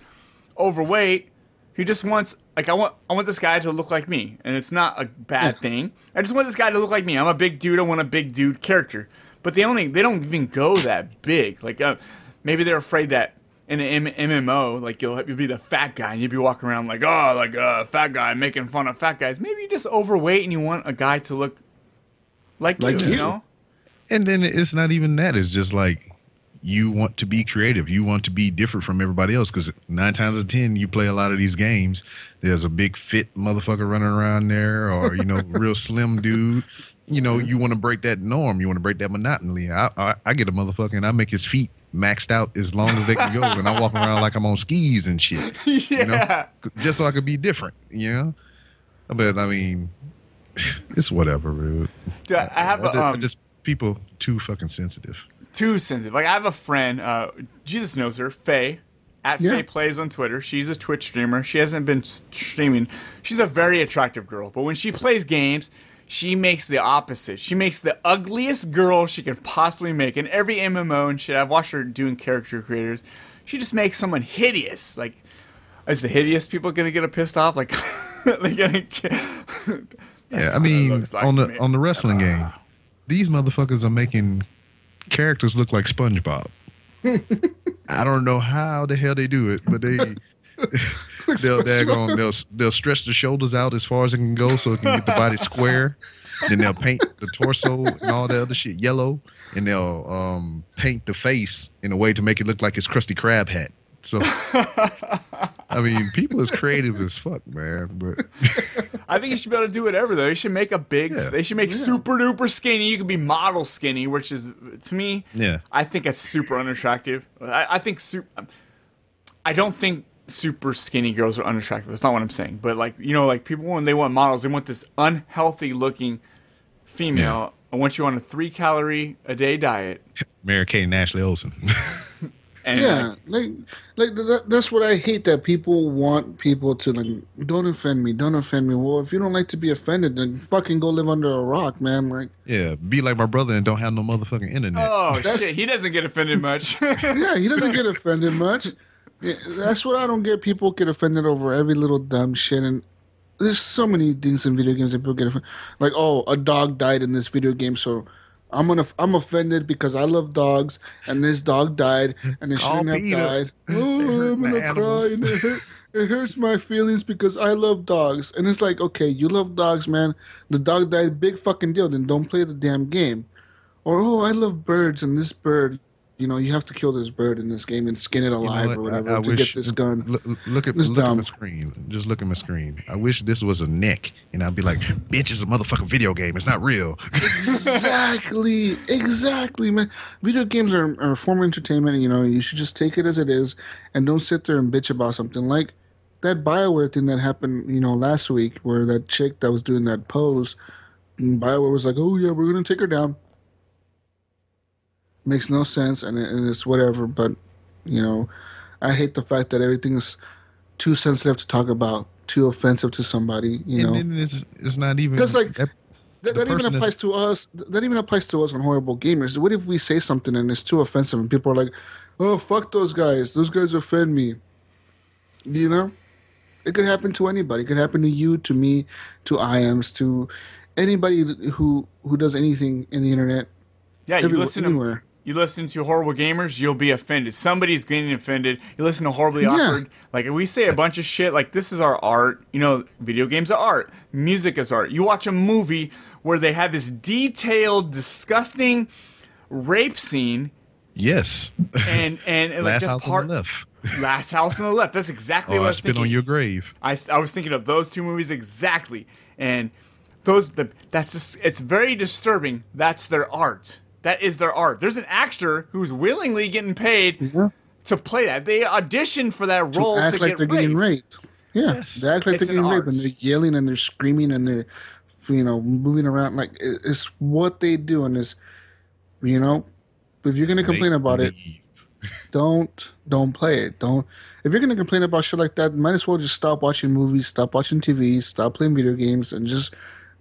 overweight who just wants like I want I want this guy to look like me, and it's not a bad thing. I just want this guy to look like me. I'm a big dude. I want a big dude character. But they only they don't even go that big. Like uh, maybe they're afraid that in an M- MMO, like you'll, you'll be the fat guy and you'll be walking around like oh like a uh, fat guy making fun of fat guys. Maybe you're just overweight and you want a guy to look like, Like you, you. you know. And then it's not even that. It's just like you want to be creative. You want to be different from everybody else because nine times out of ten, you play a lot of these games. There's a big fit motherfucker running around there, or you know, real slim dude. You know, you want to break that norm. You want to break that monotony. I, I I get a motherfucker and I make his feet maxed out as long as they can go, and I walk around like I'm on skis and shit. You know, just so I could be different. You know, but I mean, it's whatever, dude. Dude, I have I a, I um, just people too fucking sensitive. too sensitive. Like I have a friend, uh, Jesus knows her, Faye. At Yeah. Faye plays on Twitter. She's a Twitch streamer. She hasn't been streaming. She's a very attractive girl, but when she plays games, she makes the opposite. She makes the ugliest girl she can possibly make in every MMO and shit. I've watched her doing character creators. She just makes someone hideous. Like, is the hideous people gonna get a pissed off? Like, they gonna get, Yeah, I mean, like on the me. on the wrestling game, these motherfuckers are making characters look like SpongeBob. I don't know how the hell they do it, but they they'll daggone, they'll they'll stretch the shoulders out as far as it can go so it can get the body square. Then they'll paint the torso and all the other shit yellow, and they'll um, paint the face in a way to make it look like his Krusty Krab hat. So, I mean, people is creative as fuck, man. But I think you should be able to do whatever though. You should make a big. Yeah. They should make super duper skinny. You could be model skinny, which is to me. Yeah. I think it's super unattractive. I, I think super. I don't think super skinny girls are unattractive. That's not what I'm saying. But like you know, like people when they want models, they want this unhealthy looking female. I want you on a three calorie a day diet. Mary-Kate and Ashley Olsen. And yeah, like, like that, that's what I hate that people want people to like. Don't offend me. Don't offend me. Well, if you don't like to be offended, then fucking go live under a rock, man. Like, Yeah, be like my brother and don't have no motherfucking internet. oh shit, he doesn't get offended much. yeah, he doesn't get offended much. Yeah, that's what I don't get. People get offended over every little dumb shit, and there's so many things in video games that people get offended. Like, oh, a dog died in this video game, so I'm gonna I'm offended because I love dogs, and this dog died, and it shouldn't have died. Oh, I'm gonna cry. animals. It, hurt, it hurts my feelings because I love dogs, and it's like, okay, you love dogs, man. The dog died, big fucking deal. Then don't play the damn game. Or oh, I love birds, and this bird, you know, you have to kill this bird in this game and skin it You know alive or whatever I- I to wish- get this gun. Look, look at look at my screen. Just look at my screen. I wish this was a neck, and I'd be like, "Bitch, it's a motherfucking video game. It's not real." exactly, exactly, man. Video games are, are a form of entertainment. You know, you should just take it as it is, and don't sit there and bitch about something like that Bioware thing that happened. You know, last week where that chick that was doing that pose, Bioware was like, "Oh yeah, we're gonna take her down." Makes no sense, and, it, and it's whatever. But you know, I hate the fact that everything is too sensitive to talk about, too offensive to somebody. You know, and then it's it's not even Because, like, that- that, that even person is- applies to us. That even applies to us on horrible gamers. What if we say something and it's too offensive and people are like, "Oh, fuck those guys. Those guys offend me." You know, it could happen to anybody. It could happen to you, to me, to IAMS, to anybody who who does anything in the internet. Yeah, you Everywhere- listen to anywhere. You listen to horrible gamers, you'll be offended. Somebody's getting offended. You listen to horribly Yeah. awkward. Like we say a bunch of shit. Like this is our art. You know, video games are art. Music is art. You watch a movie where they have this detailed, disgusting rape scene, yes, and and, and like last that's house part, on the left. Last house on the left. That's exactly Oh, what I I was spit thinking. on your grave. I, I was thinking of those two movies exactly, and those the that's just it's very disturbing. That's their art. That is their art. There's an actor who's willingly getting paid to play that. They auditioned for that role To role act to like get they're getting raped. raped. Yeah, they act like It's they're an getting raped art. and they're yelling and they're screaming and they're you know, moving around. Like it- it's what they do, and it's you know, if you're gonna complain about it, don't don't play it. Don't if you're gonna complain about shit like that, might as well just stop watching movies, stop watching TV, stop playing video games, and just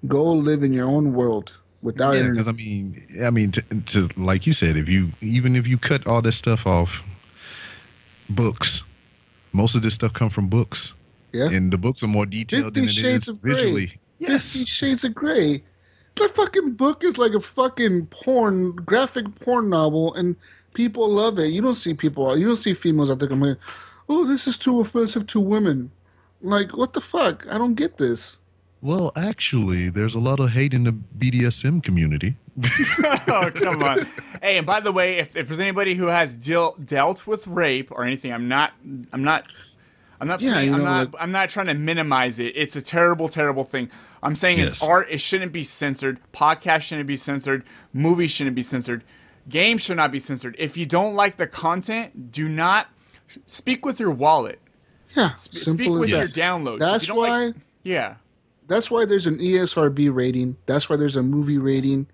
go live in your own world without Yeah, because I mean, I mean, to, to like you said, if you even if you cut all this stuff off, books, most of this stuff come from books. Yeah. and the books are more detailed Fifty than it Shades is of visually. Yes, Fifty Shades of Grey. The fucking book is like a fucking porn, graphic porn novel, and people love it. You don't see people, you don't see females out there complaining, "Oh, this is too offensive to women." Like, what the fuck? I don't get this. Well, actually, there's a lot of hate in the BDSM community. oh come on! Hey, and by the way, if, if there's anybody who has deal, dealt with rape or anything, I'm not, I'm not, I'm not, Yeah, you I'm know, not, like- I'm not trying to minimize it. It's a terrible, terrible thing. I'm saying it's art. It shouldn't be censored. Podcast shouldn't be censored. Movies shouldn't be censored. Games should not be censored. If you don't like the content, do not speak with your wallet. Yeah, Sp- simple speak as with that. your downloads. That's you don't like- why. yeah. That's why there's an ESRB rating. That's why there's a movie rating.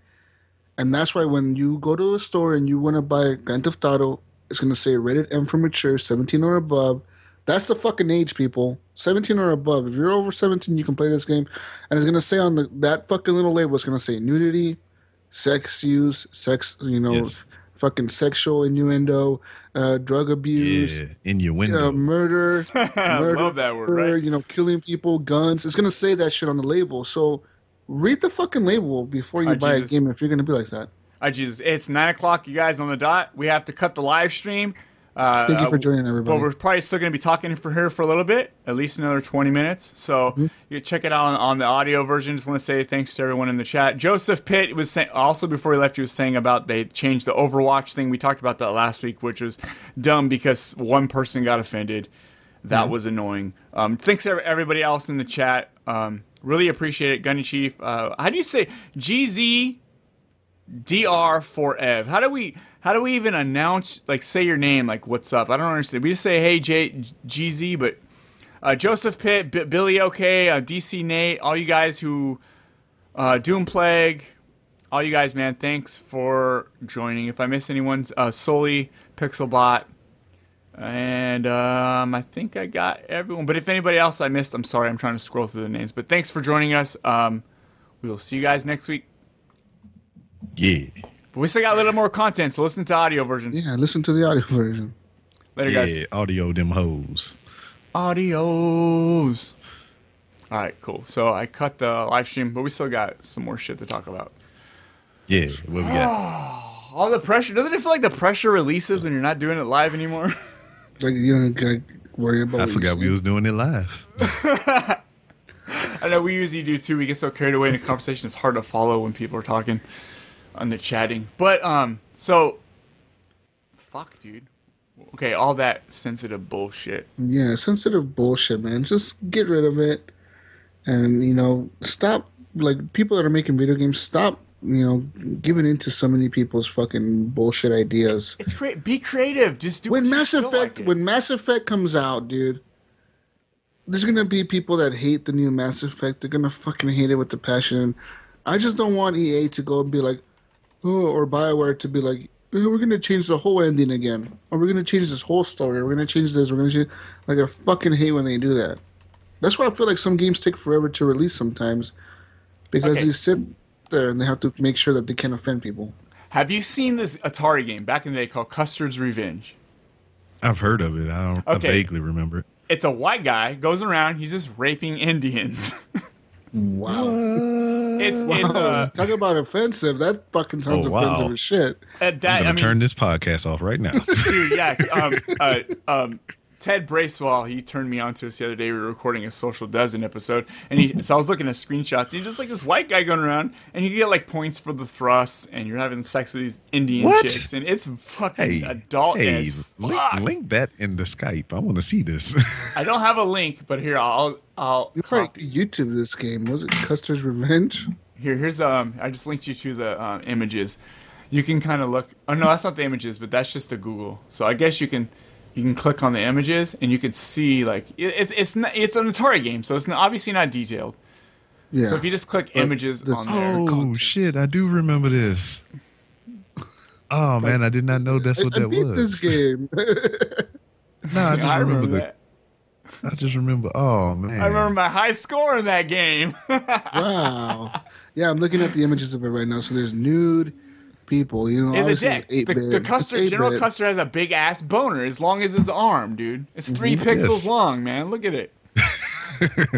And that's why when you go to a store and you want to buy Grand Theft Auto, it's going to say rated M for mature, 17 or above. That's the fucking age, people. 17 or above. If you're over 17, you can play this game. And it's going to say on the that fucking little label, it's going to say nudity, sex use, sex, you know, Yes. Fucking sexual innuendo, uh, drug abuse, Yeah, in your window. uh, murder, murder, love that word, right? You know, killing people, guns. It's gonna say that shit on the label. So read the fucking label before you Oh, buy Jesus. a game if you're gonna be like that. Oh, Jesus. It's 9 o'clock, you guys, on the dot. We have to cut the live stream. Uh, Thank you for uh, joining, everybody. But we're probably still going to be talking for here for a little bit, at least another 20 minutes. So Mm-hmm. you check it out on, on the audio version. Just want to say thanks to everyone in the chat. Joseph Pitt was saying, also before he left, he was saying about they changed the Overwatch thing. We talked about that last week, which was dumb because one person got offended. That Mm-hmm. was annoying. Um, thanks to everybody else in the chat. Um, really appreciate it, Gunny Chief. Uh, how do you say GZ DR for Ev? How do we how do we even announce like say your name like what's up? I don't understand. We just say hey J GZ, but uh, Joseph Pitt, B- Billy OK, uh, DC Nate, all you guys who uh, Doom Plague, all you guys, man, thanks for joining. If I miss anyone, uh, Pixelbot, and um, I think I got everyone. But if anybody else I missed, I'm sorry. I'm trying to scroll through the names. But thanks for joining us. Um, we will see you guys next week. yeah, But we still got a little more content, so listen to the audio version. Yeah, listen to the audio version. Later, yeah. guys. Audio them hoes. Audios. All right, cool. So I cut the live stream, but we still got some more shit to talk about. Yeah, what we got? All the pressure. Doesn't it feel like the pressure releases when you're not doing it live anymore? Like you don't gotta worry about. I forgot we was doing it live. I know we usually do too. We get so carried away in a conversation, it's hard to follow when people are talking on the chatting. But um, so fuck, dude. Okay, all that sensitive bullshit. Yeah, sensitive bullshit, man. Just get rid of it, and you know, stop. Like people that are making video games, stop. You know, giving into so many people's fucking bullshit ideas. It's great. Be creative. Just do. when what Mass Effect like when Mass Effect comes out, dude, there's gonna be people that hate the new Mass Effect. They're gonna fucking hate it with the passion. I just don't want EA to go and be like, or Bioware to be like, "Eh, we're gonna change the whole ending again, or we're gonna change this whole story, or we're gonna change this, we're gonna change. Like I fucking hate when they do that. That's why I feel like some games take forever to release sometimes, because Okay. they sit there and they have to make sure that they can't offend people. Have you seen this Atari game back in the day called Custer's Revenge? I've heard of it. I don't. Okay. I vaguely remember it. It's a white guy goes around. He's just raping Indians. Wow. it's it's Wow. uh, Talk about offensive. That fucking sounds Oh, wow. offensive as shit. uh, I'm that gonna I mean, turn this podcast off right now. dude, yeah. Um, uh, um, Ted Bracewell, he turned me on to us the other day. We were recording a Social Dozen episode, and he, so I was looking at screenshots. And he's just like this white guy going around, and you get like points for the thrusts, and you're having sex with these Indian What? chicks, and it's fucking hey, adult hey, as link, fuck. link that in the Skype. I want to see this. I don't have a link, but here I'll I'll You probably could YouTube this game. Was it Custer's Revenge? Here, here's um. I just linked you to the um, images. You can kind of look. Oh no, that's not the images, but that's just the Google. So I guess you can you can click on the images and you can see like it, it's it's not, it's an Atari game, so it's not, obviously not detailed. Yeah. So if you just click Uh, images this- on there, Oh shit! I do remember this. Oh man, I did not know that's what I, I that beat was. this game. No, I just I remember, remember the. I just remember. Oh man, I remember my high score in that game. wow. Yeah, I'm looking at the images of it right now. So there's nude people. You know, Is a dick. it's The, the It's Custer, General 8-bit. Custer has a big ass boner as long as his arm, dude. It's 3 Mhm. pixels Yes. long, man. Look at it.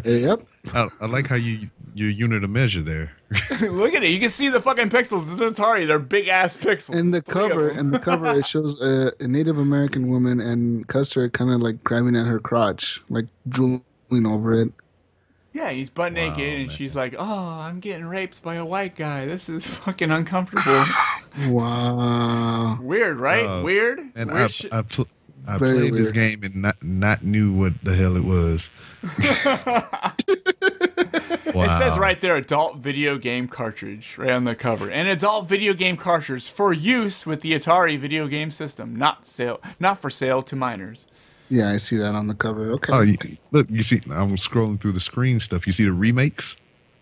Yep. I, I like how you your unit of measure there. Look at it. You can see the fucking pixels. It's Atari. They're big ass pixels. In the Three cover, them. in the cover, it shows a, a Native American woman and Custer kind of like grabbing at her crotch, like drooling over it. Yeah, he's butt naked, and she's like, "Oh, I'm getting raped by a white guy. This is fucking uncomfortable." Wow. Weird, right? Uh, Weird. And Weird I shit. I, pl- I Very played this game and not not knew what the hell it was. It says right there, adult video game cartridge, right on the cover. An adult video game cartridge for use with the Atari video game system, not sale, not for sale to minors. Yeah, I see that on the cover. Okay. Oh, you, look, you see, I'm scrolling through the screen stuff. You see the remakes?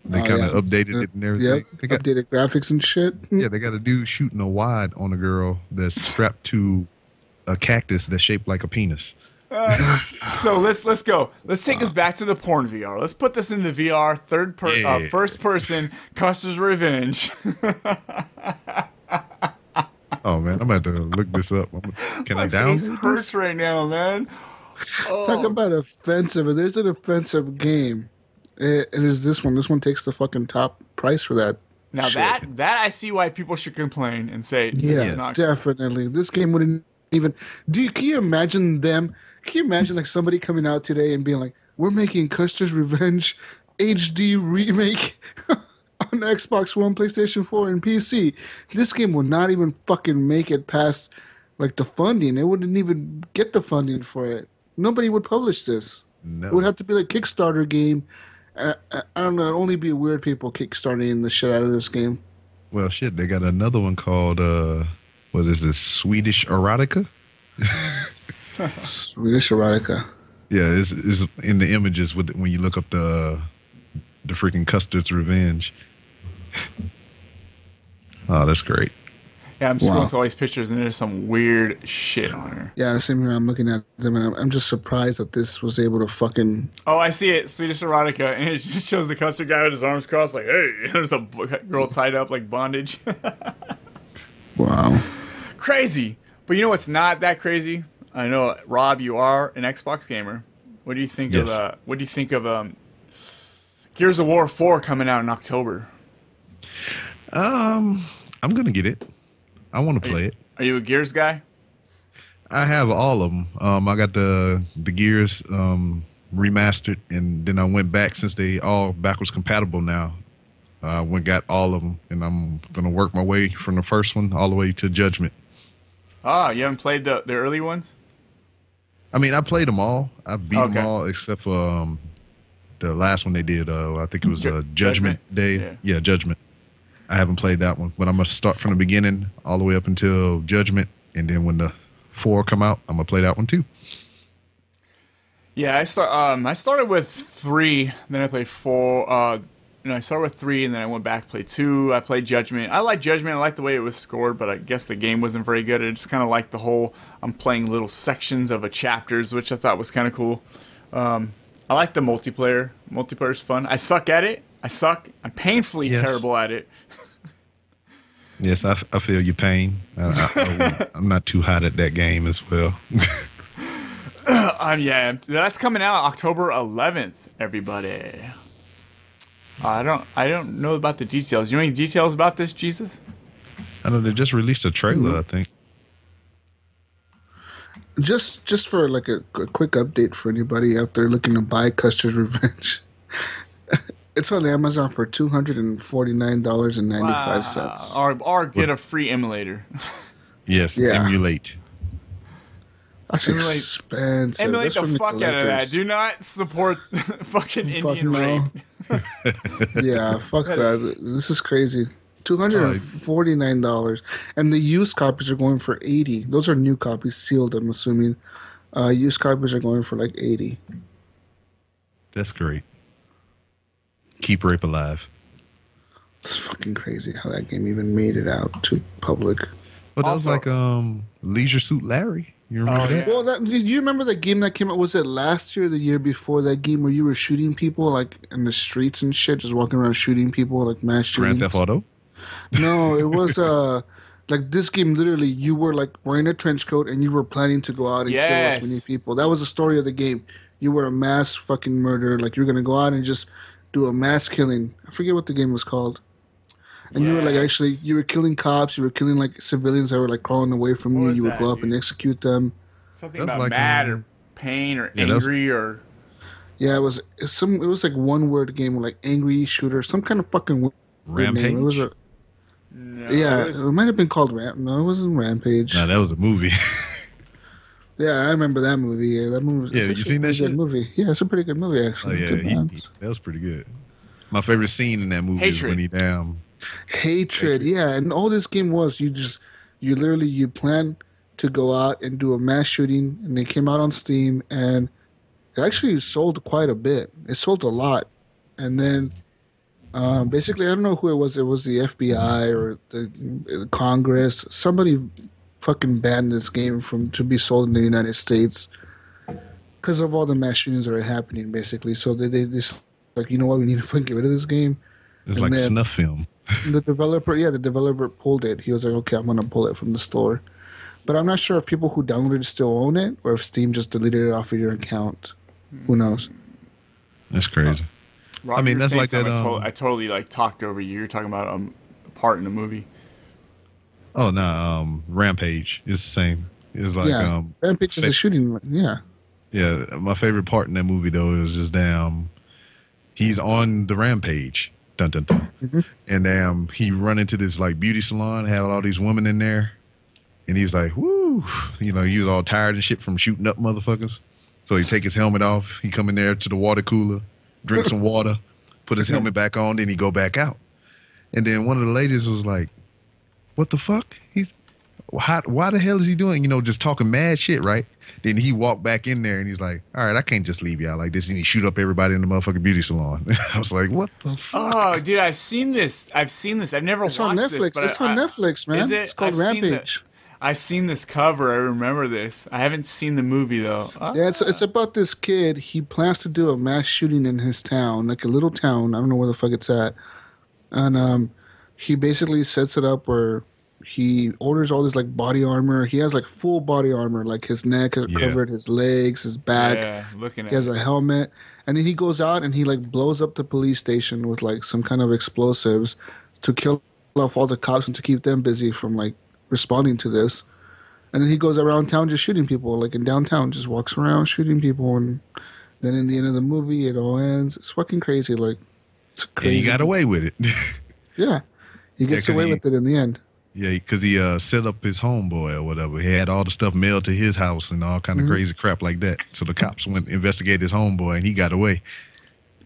They Oh, kind of yeah. updated it and everything. Yep. They got, Updated graphics and shit. yeah, they got a dude shooting a wide on a girl that's strapped to a cactus that's shaped like a penis. Uh, so let's let's go. Let's take us back to the porn VR. Let's put this in the VR, third per, uh, first person, Custer's Revenge. Oh man, I'm about to look this up. I'm, can I down? face download hurts right now, man. Oh. Talk about offensive. If there's an offensive game, it, it is this one. This one takes the fucking top price for that. Now shit. that that I see why people should complain and say this Yeah, is not definitely. This game wouldn't even. Do you, can you imagine them? Can you imagine like somebody coming out today and being like, "We're making Custer's Revenge HD remake on Xbox One, PlayStation 4, and PC." This game would not even fucking make it past like the funding. It wouldn't even get the funding for it. Nobody would publish this. No. It would have to be like Kickstarter game. Uh, uh, I don't know. It'd only be weird people kickstarting the shit out of this game. Well, shit, they got another one called uh, what is this? Swedish erotica. Swedish erotica. Yeah, it's, it's in the images with when you look up the the freaking Custer's Revenge. oh, that's great. Yeah, I'm scrolling Wow. through all these pictures and there's some weird shit on her. Yeah, same here. I'm looking at them and I'm, I'm just surprised that this was able to fucking. Oh, I see it. Swedish erotica, and it just shows the Custer guy with his arms crossed, like, "Hey," there's a girl tied up like bondage. Wow. crazy, but you know what's not that crazy? I know, Rob, you are an Xbox gamer. What do you think of? Uh, what do you think of um, Gears of War Four coming out in October? Um, I'm gonna get it. I want to play it. Are you a Gears guy? I have all of them. Um, I got the the Gears um remastered, and then I went back since they all backwards compatible now. I went got all of them, and I'm gonna work my way from the first one all the way to Judgment. Ah, you haven't played the the early ones. I mean, I played them all. I beat Okay. them all except for um, the last one they did. Uh, I think it was uh, Judgment, Judgment? Day. Yeah. Yeah. Judgment. I haven't played that one, but I'm gonna start from the beginning all the way up until Judgment, and then when the four come out, I'm gonna play that one too. Yeah, I start. Um, I started with three, then I played four. Uh, you know, I started with three, and then I went back played two. I played Judgment. I like Judgment. I like the way it was scored, but I guess the game wasn't very good. I just kind of like the whole. I'm playing little sections of a chapters, which I thought was kind of cool. Um, I like the multiplayer. Multiplayer's fun. I suck at it. I suck. I'm painfully Yes. terrible at it. Yes, I, I feel your pain. I, I, am not too hot at that game as well. um, yeah, that's coming out October 11th. Everybody. I don't. I don't know about the details. You know any details about this, Jesus? I know they just released a trailer. I think. Just just for like a, a quick update for anybody out there looking to buy Custer's Revenge. it's on Amazon for two hundred and forty nine dollars and ninety five cents. Or, or get a free emulator. Yes, Yeah. emulate. That's Emulate- expensive. Emulate That's the from fuck out of that. Do not support fucking Fuck Indian no. rape. yeah, fuck that. This is crazy. Two hundred and forty nine dollars, and the used copies are going for eighty. Those are new copies, sealed. I'm assuming. Uh, used copies are going for like eighty. That's great. Keep Rape Alive. It's fucking crazy how that game even made it out to public. Well, that was like um Leisure Suit Larry. You remember Oh, that? yeah. Well, that, do you remember that game that came out? Was it last year, or the year before? That game where you were shooting people like in the streets and shit, just walking around shooting people like mass shootings. Grand Theft Auto. No, it was uh like this game. Literally, you were like wearing a trench coat and you were planning to go out and Yes. kill as many people. That was the story of the game. You were a mass fucking murderer. Like you're gonna go out and just do a mass killing. I forget what the game was called. And you were like actually you were killing cops. You were killing like civilians that were like crawling away from What you. You would that, go up and execute them. Something That's about like, mad um, or pain or yeah, angry or Yeah, it was some. It was like one word game, like angry shooter, some kind of fucking weird Rampage. name. It was a no, yeah. it was- It might have been called Ramp. No, it wasn't Rampage. Nah, that was a movie. Yeah, I remember that movie. Yeah, that movie. Yeah, you seen that shit? movie? Yeah, it's a pretty good movie oh actually. yeah, he, he- that was pretty good. My favorite scene in that movie is when he damn Hatred. Yeah, and all this game was you just you literally you plan to go out and do a mass shooting, and they came out on Steam, and it actually sold quite a bit. It sold a lot, and then. Um, basically, I don't know who it was. It was the FBI or the, the Congress. Somebody fucking banned this game from to be sold in the United States because of all the mass shootings that are happening. Basically, so they they just like you know what we need to fucking get rid of this game. it's And like then- snuff film. The developer, yeah, the developer pulled it. He was like, okay, I'm gonna pull it from the store, but I'm not sure if people who downloaded it still own it or if Steam just deleted it off of your account. Who knows? That's crazy. Rob, I mean, that's like that, something I, to- um, I totally like talked over you. You're talking about um, a part in the movie. Oh no, um, Rampage is the same. It's like yeah, um, Rampage is fa- a shooting. Yeah, Yeah, my favorite part in that movie though is just damn, he's on the rampage, dun dun dun, Mm-hmm. and damn, he run into this like beauty salon, had all these women in there, and he was like, woo, you know, he was all tired and shit from shooting up motherfuckers, so he take his helmet off, he come in there to the water cooler, drink some water, put his helmet back on, then he go back out, and then one of the ladies was like, what the fuck? He how, why the hell is he doing, you know, just talking mad shit, right? Then he walked back in there and he's like, all right, I can't just leave y'all like this. And he shoot up everybody in the motherfucking beauty salon. I was like, what the fuck? Oh, dude, I've seen this. I've seen this. I've never it's watched on this. Netflix. but It's I- on I- Netflix, man. Is it? It's called I've seen the- Rampage. I've seen this cover. I remember this. I haven't seen the movie though. Ah. Yeah, it's it's about this kid. He plans to do a mass shooting in his town, like a little town. I don't know where the fuck it's at. And um, he basically sets it up where he orders all this like body armor. He has like full body armor, like his neck is Yeah. covered, his legs, his back. yeah, looking at. He has a helmet, and then he goes out and he like blows up the police station with like some kind of explosives to kill off all the cops and to keep them busy from like responding to this. And then he goes around town just shooting people, like in downtown, just walks around shooting people, and then in the end of the movie, it all ends. It's fucking crazy. Like, it's and crazy. he got away with it. Yeah, he gets 'cause away he- with it in the end. yeah, because he uh, set up his homeboy or whatever. He had all the stuff mailed to his house and all kind of Mhm. crazy crap like that. So the cops went investigate his homeboy and he got away.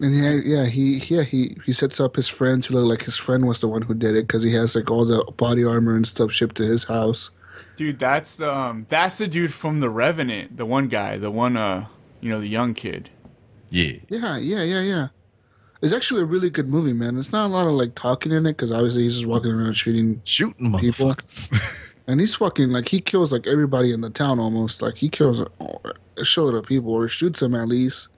And he, yeah, he, yeah, he, he sets up his friend to look like his friend was the one who did it because he has like all the body armor and stuff shipped to his house. Dude, that's the um, that's the dude from The Revenant. The one guy, the one uh, you know, the young kid. Yeah. Yeah, yeah, yeah, yeah. It's actually a really good movie, man. It's not a lot of like talking in it because obviously he's just walking around shooting shooting people, and he's fucking like he kills like everybody in the town almost. Like he kills a, a shitload of people or shoots them at least.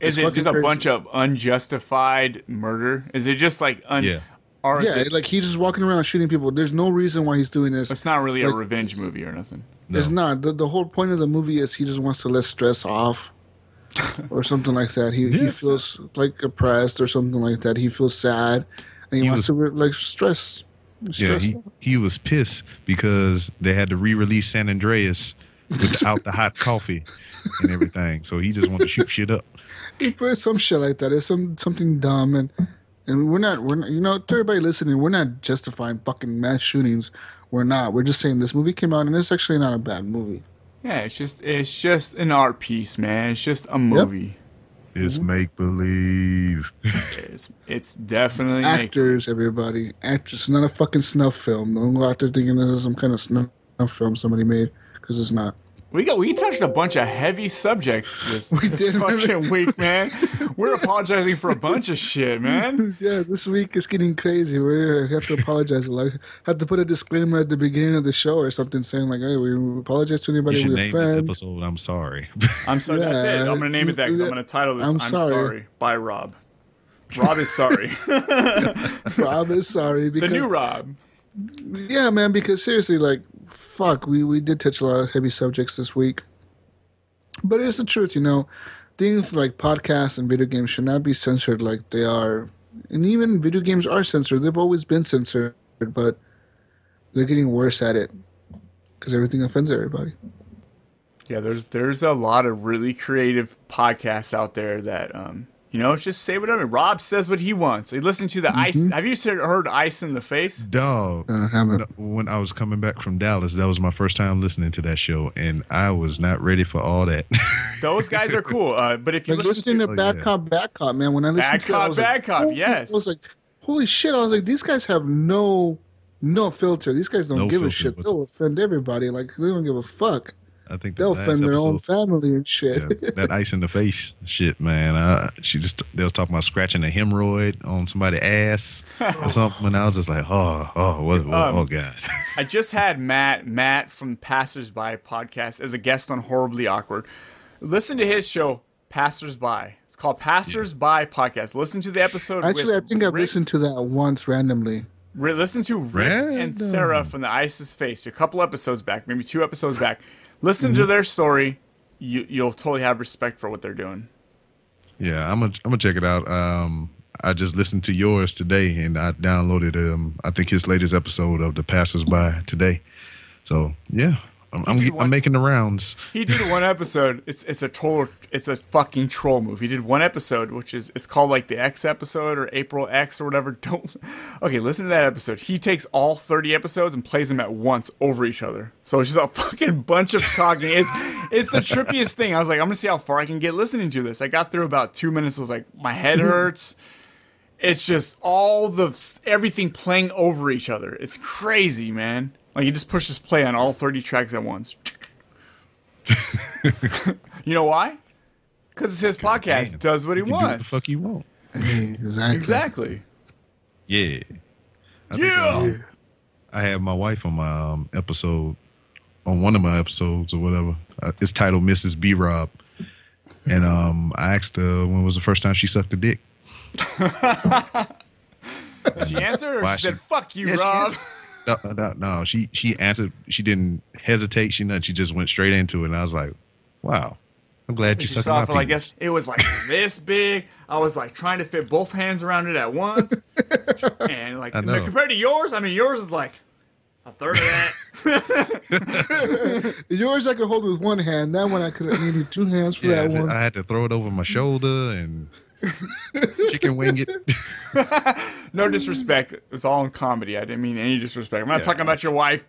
Is It's it just a crazy. bunch of unjustified murder? Is it just like un? Yeah. Or yeah, it, like he's just walking around shooting people. There's no reason why he's doing this. it's not really a revenge movie or nothing. It's not. The, the whole point of the movie is he just wants to let stress off or something like that. He, he feels like oppressed or something like that. He feels sad and he, He wants was- to re- like stress. Yeah, he, he was pissed because they had to re-release San Andreas without the hot coffee and everything. So he just wanted to shoot shit up. He put some shit like that. It's some something dumb and and we're not we're not, you know to everybody listening we're not justifying fucking mass shootings. We're not. We're just saying this movie came out and it's actually not a bad movie. Yeah, it's just it's just an art piece, man. It's just a movie. It's mm-hmm. make believe. It's it's definitely make- Actors, everybody, actors. It's not a fucking snuff film. Don't go out there thinking this is some kind of snuff film somebody made because it's not. We got we touched a bunch of heavy subjects this, we this fucking week, man. We're apologizing for a bunch of shit, man. Yeah, this week is getting crazy. We have to apologize a lot. Have to put a disclaimer at the beginning of the show or something saying like, "Hey, we apologize to anybody should we name this offend." episode. I'm sorry. I'm sorry. That's it. I'm gonna name it that. 'cause I'm gonna title this. I'm, I'm sorry. sorry. by Rob. Rob is sorry. Rob is sorry the new Rob. yeah, man. Because seriously, like, fuck, we we did touch a lot of heavy subjects this week, but it's the truth, you know. Things like podcasts and video games should not be censored like they are, and even video games are censored. They've always been censored, but they're getting worse at it because everything offends everybody. Yeah, there's there's a lot of really creative podcasts out there that um you know just say whatever. Rob says what he wants. You listen to the ice. Mm-hmm. Have you said- heard Ice in the Face? Dog. Uh, haven't. When I was coming back from Dallas, that was my first time listening to that show, and I was not ready for all that. Those guys are cool. Uh, but if you Like listen listening to, to Oh, Bad yeah. Cop, Bad Cop, man. When I listened Bad to it, Cop, I was Bad like, Cop, holy- yes. I was like, holy shit! I was like, these guys have no, no filter. These guys don't No give a shit. They'll offend everybody. Like they don't give a fuck. I think They'll last offend their own family and shit. Yeah, that ice in the face shit, man. Uh, she just they was talking about scratching a hemorrhoid on somebody's ass or something, and I was just like, oh, oh, what, what, Um, oh, god. I just had Matt Matt from Passersby podcast as a guest on Horribly Awkward. Listen to his show Passersby. It's called Passersby Podcast. Listen to the episode. Actually, I with think I've Rick- listened to that once randomly. Re- listen to Rick and Sarah from the Isis Face a couple episodes back, maybe two episodes back. Listen Mm-hmm. to their story. You, you'll totally have respect for what they're doing. Yeah, I'm gonna I'm gonna check it out. Um, I just listened to yours today, and I downloaded um, I think his latest episode of the Passersby today. So yeah, I'm I'm, one- I'm making the rounds. He did one episode. It's it's a troll. It's a fucking troll move. He did one episode, which is it's called like the X episode or April X or whatever. Don't. Okay, listen to that episode. He takes all thirty episodes and plays them at once over each other. So it's just a fucking bunch of talking. It's it's the trippiest thing. I was like, I'm gonna see how far I can get listening to this. I got through about two minutes. I was like, my head mm-hmm. hurts. It's just all the everything playing over each other. It's crazy, man. Like he just pushes play on all 30 tracks at once. you know why? Because it's his podcast. Damn. Does what he You can do what the wants. fuck you want. exactly. Exactly. Yeah. I think, Yeah. um, I had my wife on my um, episode, on one of my episodes or whatever. Uh, it's titled Mrs. B Rob. And um, I asked her when was the first time she sucked a dick. Did she answer or Why she she- said, fuck you, Yeah, she Rob? Answered. No, no, no. She she answered. She didn't hesitate. She nothing. She just went straight into it. And I was like, wow. I'm glad you She sucked saw my it I guess it was like this big. I was like trying to fit both hands around it at once. and like I know. compared to yours, I mean, yours is like a third of that. Yours I could hold with one hand. That one I could have needed two hands for Yeah, I, that just- one. I had to throw it over my shoulder and chicken wing it. no disrespect. It was all in comedy. I didn't mean any disrespect. I'm not Yeah. talking about your wife.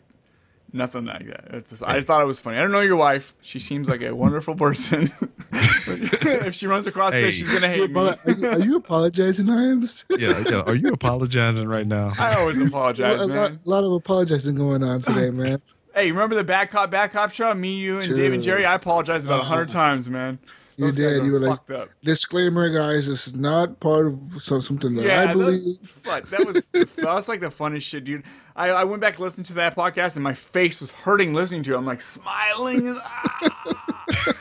Nothing like that. It's just, I thought it was funny. I don't know your wife. She seems like a wonderful person. if she runs across Hey. this, she's gonna hate me. Are you, are you apologizing, Ives? Yeah, yeah. Are you apologizing right now? I always a, apologize, lot, man. a lot of apologizing going on today, man. Hey, remember the Bad Cop, Bad Cop show? Me, you, and Dave and Jerry? I apologized about a hundred uh-huh. times, man. You did. You were like, fucked up. disclaimer, guys. This is not part of some, something that Yeah, I believe. fuck, that was that was like the funniest shit, dude. I, I went back and listened to that podcast, and my face was hurting listening to it. I'm like smiling. Ah.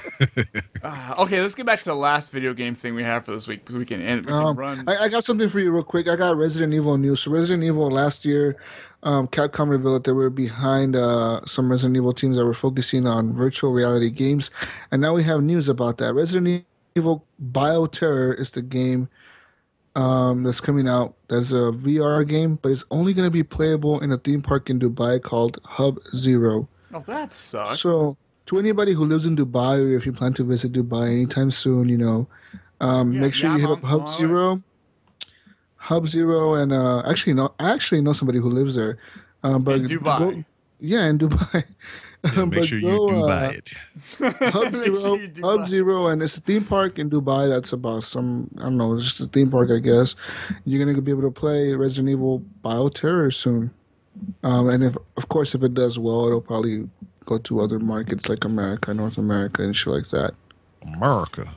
Ah, okay, let's get back to the last video game thing we have for this week because we can end. We can Um, run. I, I got something for you real quick. I got Resident Evil news. So Resident Evil last year, um, Capcom revealed that they were behind uh, some Resident Evil teams that were focusing on virtual reality games, and now we have news about that. Resident Evil Bioterror is the game um, that's coming out. That's a VR game, but it's only going to be playable in a theme park in Dubai called Hub Zero. oh, that sucks. So, to anybody who lives in Dubai or if you plan to visit Dubai anytime soon, you know, um, Yeah, make sure yeah, you hit up Hub. Zero. Hub Zero, and uh, actually, no, I actually know somebody who lives there. Um, but In Dubai. go- yeah, in Dubai. Yeah, make But sure you go, do uh, it. Hub Zero, sure you do Hub Zero, and it's a theme park in Dubai. That's about some I don't know, it's just a theme park, I guess. You're gonna be able to play Resident Evil Bioterror soon, um, and if of course if it does well, it'll probably go to other markets like America, North America, and shit like that. America.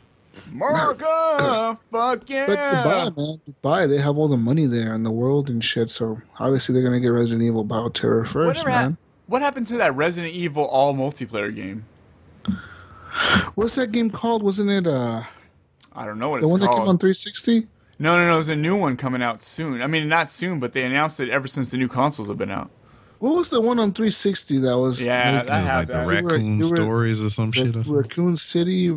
America, fuck yeah. But Dubai, man, Dubai, they have all the money there in the world and shit. So obviously they're gonna get Resident Evil Bioterror first, Whatever hap- man. what happened to that Resident Evil all multiplayer game? What's that game called? Wasn't it uh I don't know what it's called? the it's one that called. came on 360? No, no, no. There's a new one coming out soon. I mean, not soon, but they announced it ever since the new consoles have been out. What was the one on 360 that was? Yeah, like, that Like have the that. You were- raccoon were- stories or some shit. Or Raccoon City.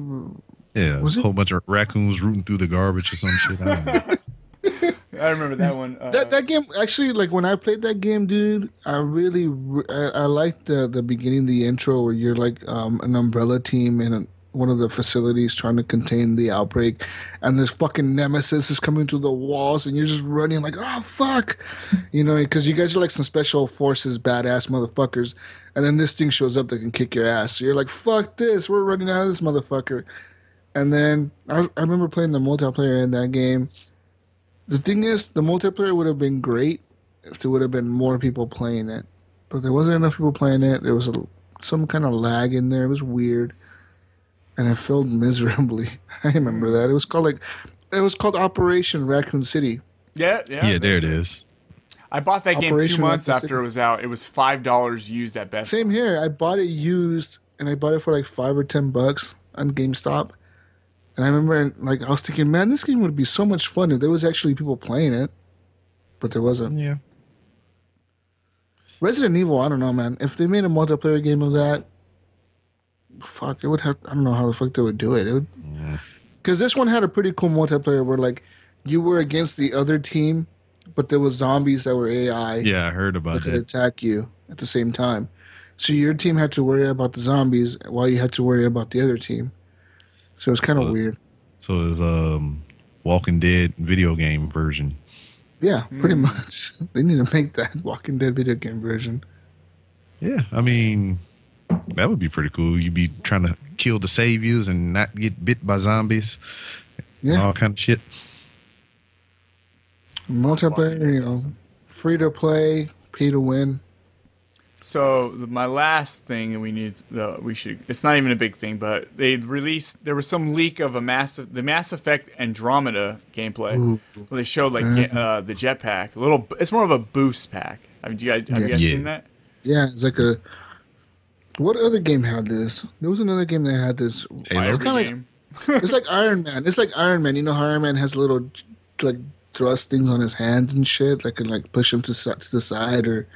Yeah, Was a it- whole bunch of raccoons rooting through the garbage or some shit. I don't know. I remember that one. Uh, That that game actually, like when I played that game, dude, I really I, I liked the the beginning, the intro where you're like um, an umbrella team in a, one of the facilities trying to contain the outbreak, and this fucking nemesis is coming through the walls, and you're just running like, oh fuck, you know, because you guys are like some special forces, badass motherfuckers, and then this thing shows up that can kick your ass. So you're like, fuck this, we're running out of this motherfucker. And then I, I remember playing the multiplayer in that game. The thing is, the multiplayer would have been great if there would have been more people playing it, but there wasn't enough people playing it. There was a, some kind of lag in there. It was weird, and it failed miserably. I remember that. It was called like, it was called Operation Raccoon City. yeah, yeah. Yeah, there it is. I bought that game two months Raccoon after City. it was out. It was five dollars used at best. Same here. I bought it used, and I bought it for like five or ten bucks on GameStop. And I remember, like, I was thinking, man, this game would be so much fun if there was actually people playing it, but there wasn't. Yeah. Resident Evil, I don't know, man. If they made a multiplayer game of that, fuck, it would have. I don't know how the fuck they would do it. It would, because this one had a pretty cool multiplayer where like you were against the other team, but there was zombies that were AI Yeah, I heard about that could that. attack you at the same time. So your team had to worry about the zombies while you had to worry about the other team. So it's kind of weird. So it's um Walking Dead video game version. Yeah, pretty much. They need to make that Walking Dead video game version. Yeah, I mean that would be pretty cool. You'd be trying to kill the saviors and not get bit by zombies. And Yeah. all kind of shit. Multiplayer, you know, free to play, pay to win. So the, my last thing that we need, uh, we should. It's not even a big thing, but they released. There was some leak of a massive, the Mass Effect Andromeda gameplay, Ooh. where they showed like ge- uh, the jetpack. A little. It's more of a boost pack. I mean, do you guys, have you guys Yeah. seen that? Yeah, it's like a. What other game had this? There was another game that had this. Halo. It's kind of like game. it's like Iron Man. It's like Iron Man. You know how Iron Man has little like thrust things on his hands and shit that can like push him to si- to the side or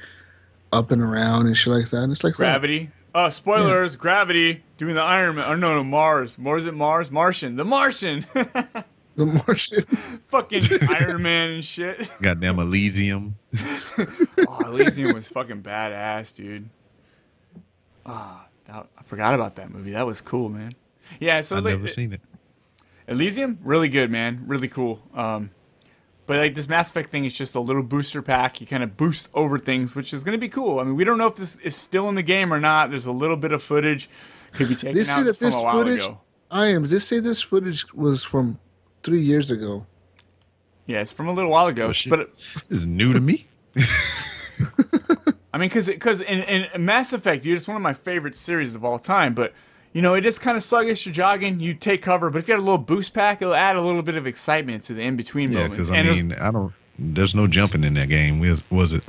up and around and shit like that. And it's like that. Gravity. Uh, spoilers. Gravity doing the Iron Man. Oh no, no, Mars. Mars it Mars? Martian. The Martian. The Martian. fucking Iron Man and shit. Goddamn Elysium. Oh, Elysium was fucking badass, dude. Ah, that, I forgot about that movie. That was cool, man. Yeah, so I've like, never seen it. Elysium, really good, man. Really cool. Um, but like this Mass Effect thing is just a little booster pack. You kind of boost over things, which is going to be cool. I mean, we don't know if this is still in the game or not. There's a little bit of footage. Could be taken They out say that from this a while footage. ago. I am. They say this footage was from three years ago. Yeah, it's from a little while ago. Oh, shit. but This is new to me. I mean, because because in, in Mass Effect, dude, it's one of my favorite series of all time. But you know, it is kind of sluggish. You're jogging, you take cover, but if you had a little boost pack, it'll add a little bit of excitement to the in between Yeah, moments. because I And there's- mean, I don't. There's no jumping in that game. Was, was it?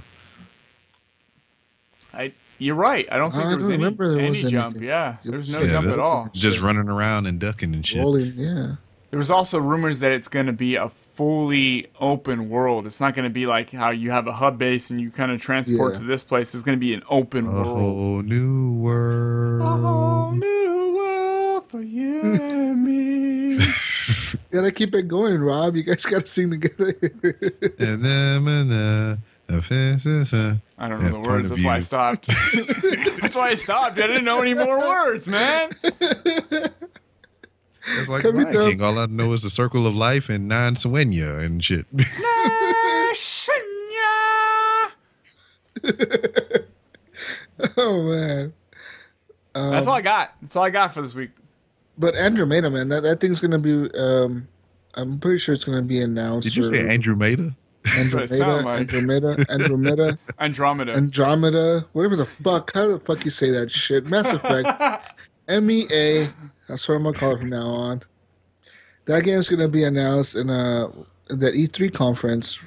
I, you're right. I don't think I there was any, remember there any was jump. anything. Yeah, there's no just- jump at all. Just running around and ducking and shit. Rolling, yeah. There was also rumors that it's going to be a fully open world. It's not going to be like how you have a hub base and you kind of transport Yeah. to this place. It's going to be an open A world. whole new world. A whole new world for you and me. Gotta keep it going, Rob. You guys gotta sing together. And then, and then, the I don't know Yeah, the words. That's why I stopped. That's why I stopped. I didn't know any more words, man. It's like Coming Lion up- King. All I know is the circle of life and nine Suenya and shit. oh man. Um, That's all I got. That's all I got for this week. But Andrew Andromeda, man, that, that thing's gonna be. Um, I'm pretty sure it's gonna be announced. Did you say Andrew Maida? That's what it Andromeda, sound like. Andromeda, Andromeda, Andromeda. Andromeda, whatever the fuck. How the fuck you say that shit? Mass Effect, MEA. That's what I'm gonna call it from now on. That game's gonna be announced in uh in that E3 conference,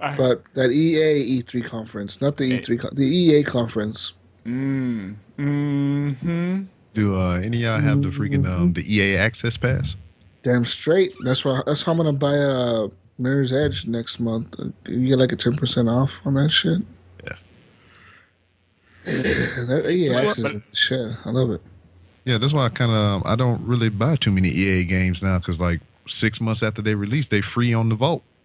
I- but that EA E3 conference, not the E3, con- the EA conference. Mm. Hmm. Do uh, any of y'all have the freaking um, the EA Access Pass? Damn straight. That's why. That's how I'm gonna buy a Mirror's Edge next month. You get like a ten percent off on that shit. Yeah. Yeah, that EA access but- is the shit. I love it. Yeah, that's why I kind of um, I don't really buy too many EA games now because like six months after they release, they free on the vault.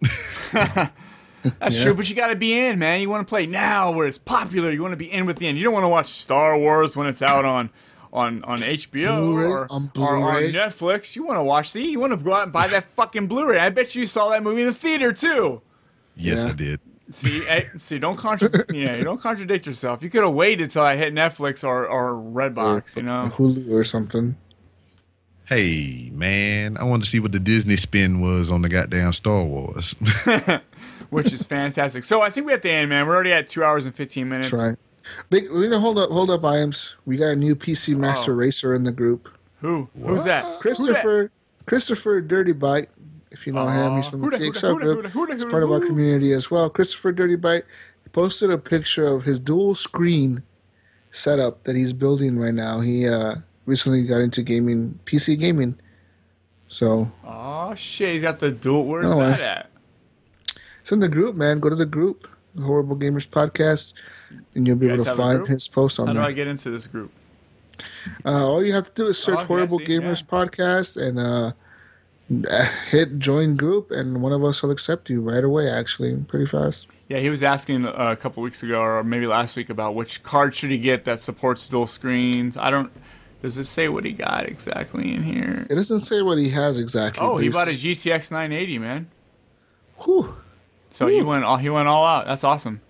That's Yeah. true, but you got to be in, man. You want to play now where it's popular. You want to be in with the end. You don't want to watch Star Wars when it's out on on on HBO Blu-ray, or, on or on Netflix. You want to watch. See, you want to go out and buy that fucking Blu-ray. I bet you saw that movie in the theater too. Yes, Yeah. I did. See, eh, see, don't contra- yeah, you don't contradict yourself. You could have waited till I hit Netflix or or Redbox. You know. Hulu or something. Hey man, I wanted to see what the Disney spin was on the goddamn Star Wars. which is fantastic. So I think we're at the end, man. We're already at two hours and fifteen minutes. That's right. Big, you know, hold up, hold up, Iams. We got a new PC Master Oh. Racer in the group. Who? Who's that? Christopher, Christopher Dirty Bite. If you know him, he's from the TXL da, who da, group. who da, who da, He's part of our community as well. Christopher Dirty Bite posted a picture of his dual screen setup that he's building right now. He uh, recently got into gaming, PC gaming. So Oh shit, he's got the dual. Where's Oh, that uh, at? it's in the group, man. Go to the group, the Horrible Gamers Podcast, and you'll be You able to find his post on there. How do. I get into this group? Uh, all you have to do is search okay, Horrible see, Gamers Podcast and uh, uh, hit join group, and one of us will accept you right away. Actually, pretty fast. Yeah, he was asking uh, a couple weeks ago, or maybe last week, about which card should he get that supports dual screens. I don't. Does it say what he got exactly in here? It doesn't say what he has exactly. Oh, he bought a GTX 980, man. Whew. So he went all he went all out. That's awesome.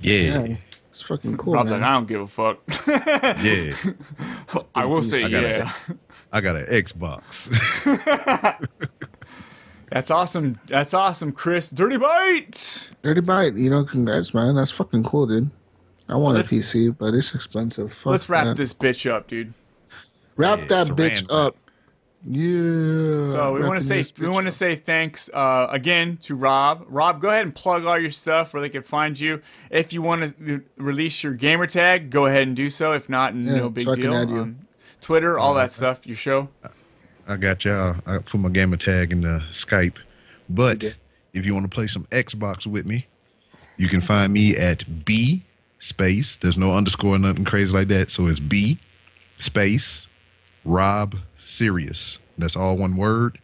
yeah, Yeah, it's fucking cool, Rob's man. like, I don't give a fuck. yeah. I will say, I got yeah. a, I got an Xbox. That's awesome. That's awesome, Chris. Dirty bite. Dirty Bite, you know, congrats, man. That's fucking cool, dude. I want a Let's- PC, but it's expensive. Fuck Let's wrap that. this bitch up, dude. Wrap Yeah, that bitch rant. up. Yeah. So we want to say we want to say thanks uh, again to Rob. Rob, go ahead and plug all your stuff where they can find you. If you want to release your gamer tag, go ahead and do so. If not, Yeah, no big so I can deal. add you. Um, Twitter, all that stuff. Your show. I got y'all. I put my gamer tag in the Skype. But if you want to play some Xbox with me, you can find me at B space. There's no underscore, nothing crazy like that. So it's B space Rob Serious. That's all one word.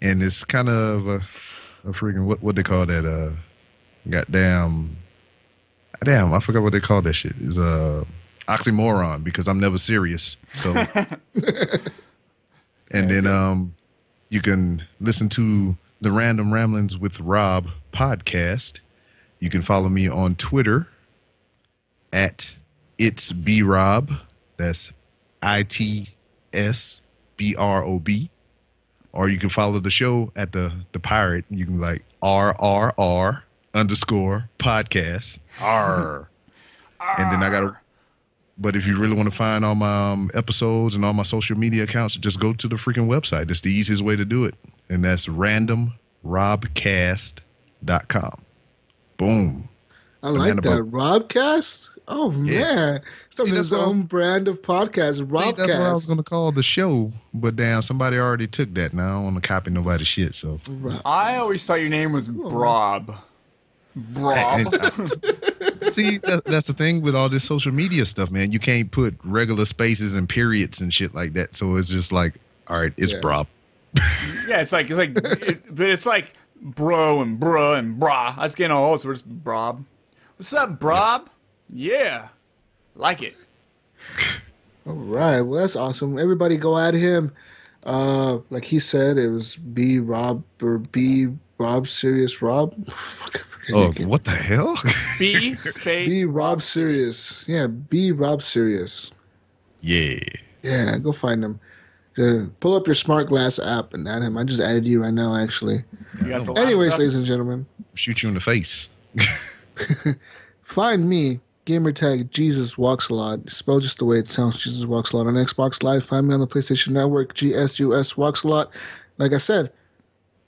And it's kind of a, a freaking what what they call that? Uh, goddamn, damn, I forgot what they call that shit. Is a oxymoron because I'm never serious. So. And then um, you can listen to the Random Ramblings with Rob podcast. You can follow me on Twitter at it's B Rob. That's I T S B R O B. Or you can follow the show at the the pirate. You can like R R R underscore podcast. R. And then I got to but if you really want to find all my um, episodes and all my social media accounts, just go to the freaking website. That's the easiest way to do it. And that's randomrobcast.com. Boom. I like Banana that. boat. Robcast? Oh, man. Starting that's his what I was- own brand of podcast, See, that's what I was going to call the show, but damn, somebody already took that. Now I don't want to copy nobody's shit. So I always thought your name was Brob. Brob. see, that, that's the thing with all this social media stuff, man. You can't put regular spaces and periods and shit like that. So it's just like, all right, it's Yeah. Brob. yeah, it's like it's like, it, but it's like bro and bruh and brah. That's getting old, so we're just Brob. What's up, Brob? Yeah, like it. All right. Well, that's awesome. Everybody go at him. Uh, like he said, it was B Rob or B Rob Serious Rob. Fuck, I forget Oh, what the hell? B space. B Rob Serious. Yeah, B Rob Serious. yeah. Yeah, go find him. Uh, pull up your smart glass app and add him. I just added you right now, actually. You got the last Anyways, stuff? ladies and gentlemen, Shoot you in the face. find me gamertag Jesus Walks a Lot. Spell just the way it sounds. Jesus Walks a Lot on Xbox Live. Find me on the PlayStation Network. GSUS Walks a Lot. Like I said,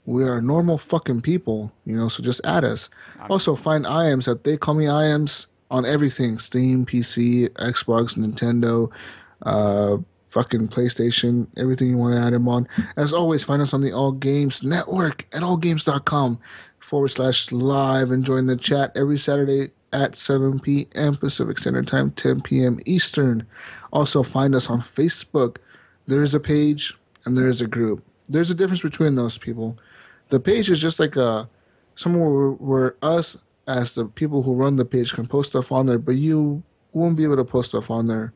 we are normal fucking people, you know. So just add us. Also, find IAMS at They Call Me IAMS on everything: Steam, PC, Xbox, Nintendo, uh, fucking PlayStation, everything you want to add him on. As always, find us on the All Games Network at allgames.com forward slash live and join the chat every Saturday at 7 p.m. Pacific Standard Time, 10 p.m. Eastern. Also, find us on Facebook. There is a page and there is a group. There's a difference between those people. The page is just like a somewhere where, where us as the people who run the page can post stuff on there, but you won't be able to post stuff on there.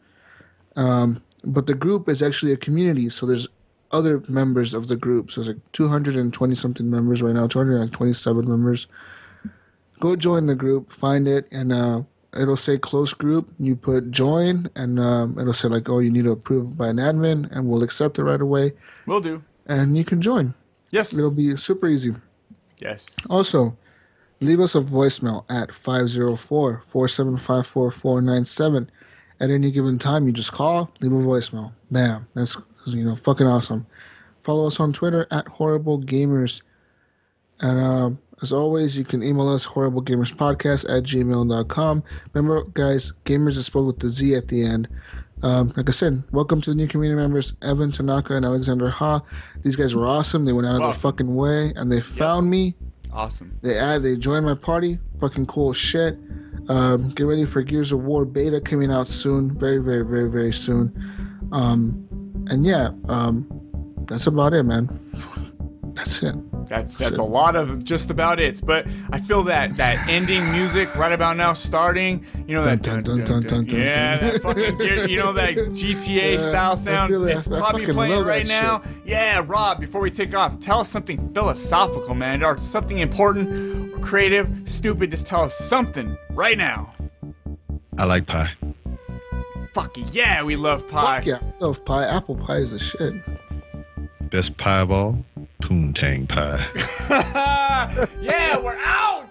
Um, but the group is actually a community, so there's other members of the group. So there's like 220 something members right now, 227 members. Go join the group, find it, and uh, it'll say close group. You put join, and um, it'll say like, oh, you need to approve by an admin, and we'll accept it right away, We'll do. and you can join. Yes. It'll be super easy. Yes. Also, leave us a voicemail at 504 475 4497. At any given time, you just call, leave a voicemail. Bam. That's, you know, fucking awesome. Follow us on Twitter at Horrible Gamers. And um, as always, you can email us horriblegamerspodcast at gmail.com. Remember, guys, gamers is spelled with the Z at the end. Um, like I said, welcome to the new community members, Evan Tanaka and Alexander Ha. These guys were awesome. They went out of their fucking way and they found me. Awesome. They add, they joined my party. Fucking cool shit. Um, get ready for Gears of War beta coming out soon. Very, very, very, very soon. Um, and yeah, um, that's about it, man. That's it. That's that's a lot of just about it. But I feel that that ending music right about now starting. You know that Dun, dun, dun, dun, yeah, that fucking you know that GTA Yeah, style sound. feel it. It's I probably playing right that now. Yeah, Rob. Before we take off, tell us something philosophical, man, or something important, or creative, stupid. Just tell us something right now. I like pie. Fuck yeah, we love pie. Fuck yeah. I love pie. Apple pie is the shit. Best pie of all, poontang pie. yeah, we're out.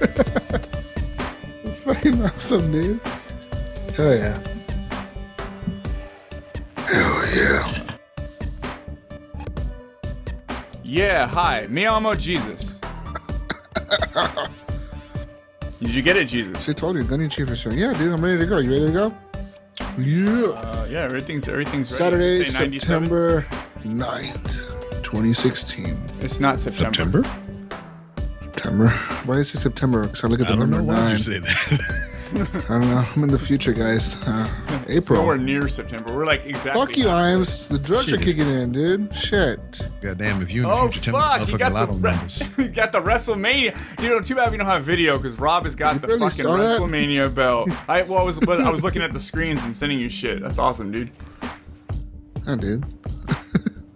It's fucking awesome, dude. Hell yeah. Hell yeah. Yeah, hi. Me amo Jesus. Did you get it, Jesus? She told you, Gunny Chief is showing. Yeah, dude, I'm ready to go. You ready to go? Yeah. Uh, yeah, everything's everything's ready. Saturday, Say 97? September 9th, 2016. It's not September. September? September. Why is it September? Because I look at the I don't number know why nine. you say that. I don't know. I'm in the future, guys. Uh, April. Nowhere near September. We're like exactly. Fuck you, Iams. The drugs are kicking in, dude. Shit. Goddamn, if you in the Oh future fuck! You got the lotto re- numbers. you got the WrestleMania. Dude, too bad we don't have video because Rob has got the barely fucking saw that? WrestleMania belt. I well, I was but I was looking at the screens and sending you shit. That's awesome, dude. Oh, dude.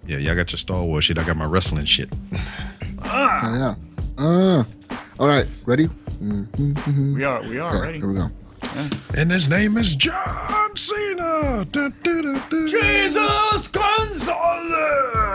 Yeah, y'all got your Star Wars shit. I got my wrestling shit. Oh, yeah. Uh. All right. Ready? Mm-hmm. We are we are Yeah, ready. here we go. And his name is John Cena. Dun, dun, dun, dun. Jesus Gonzalez.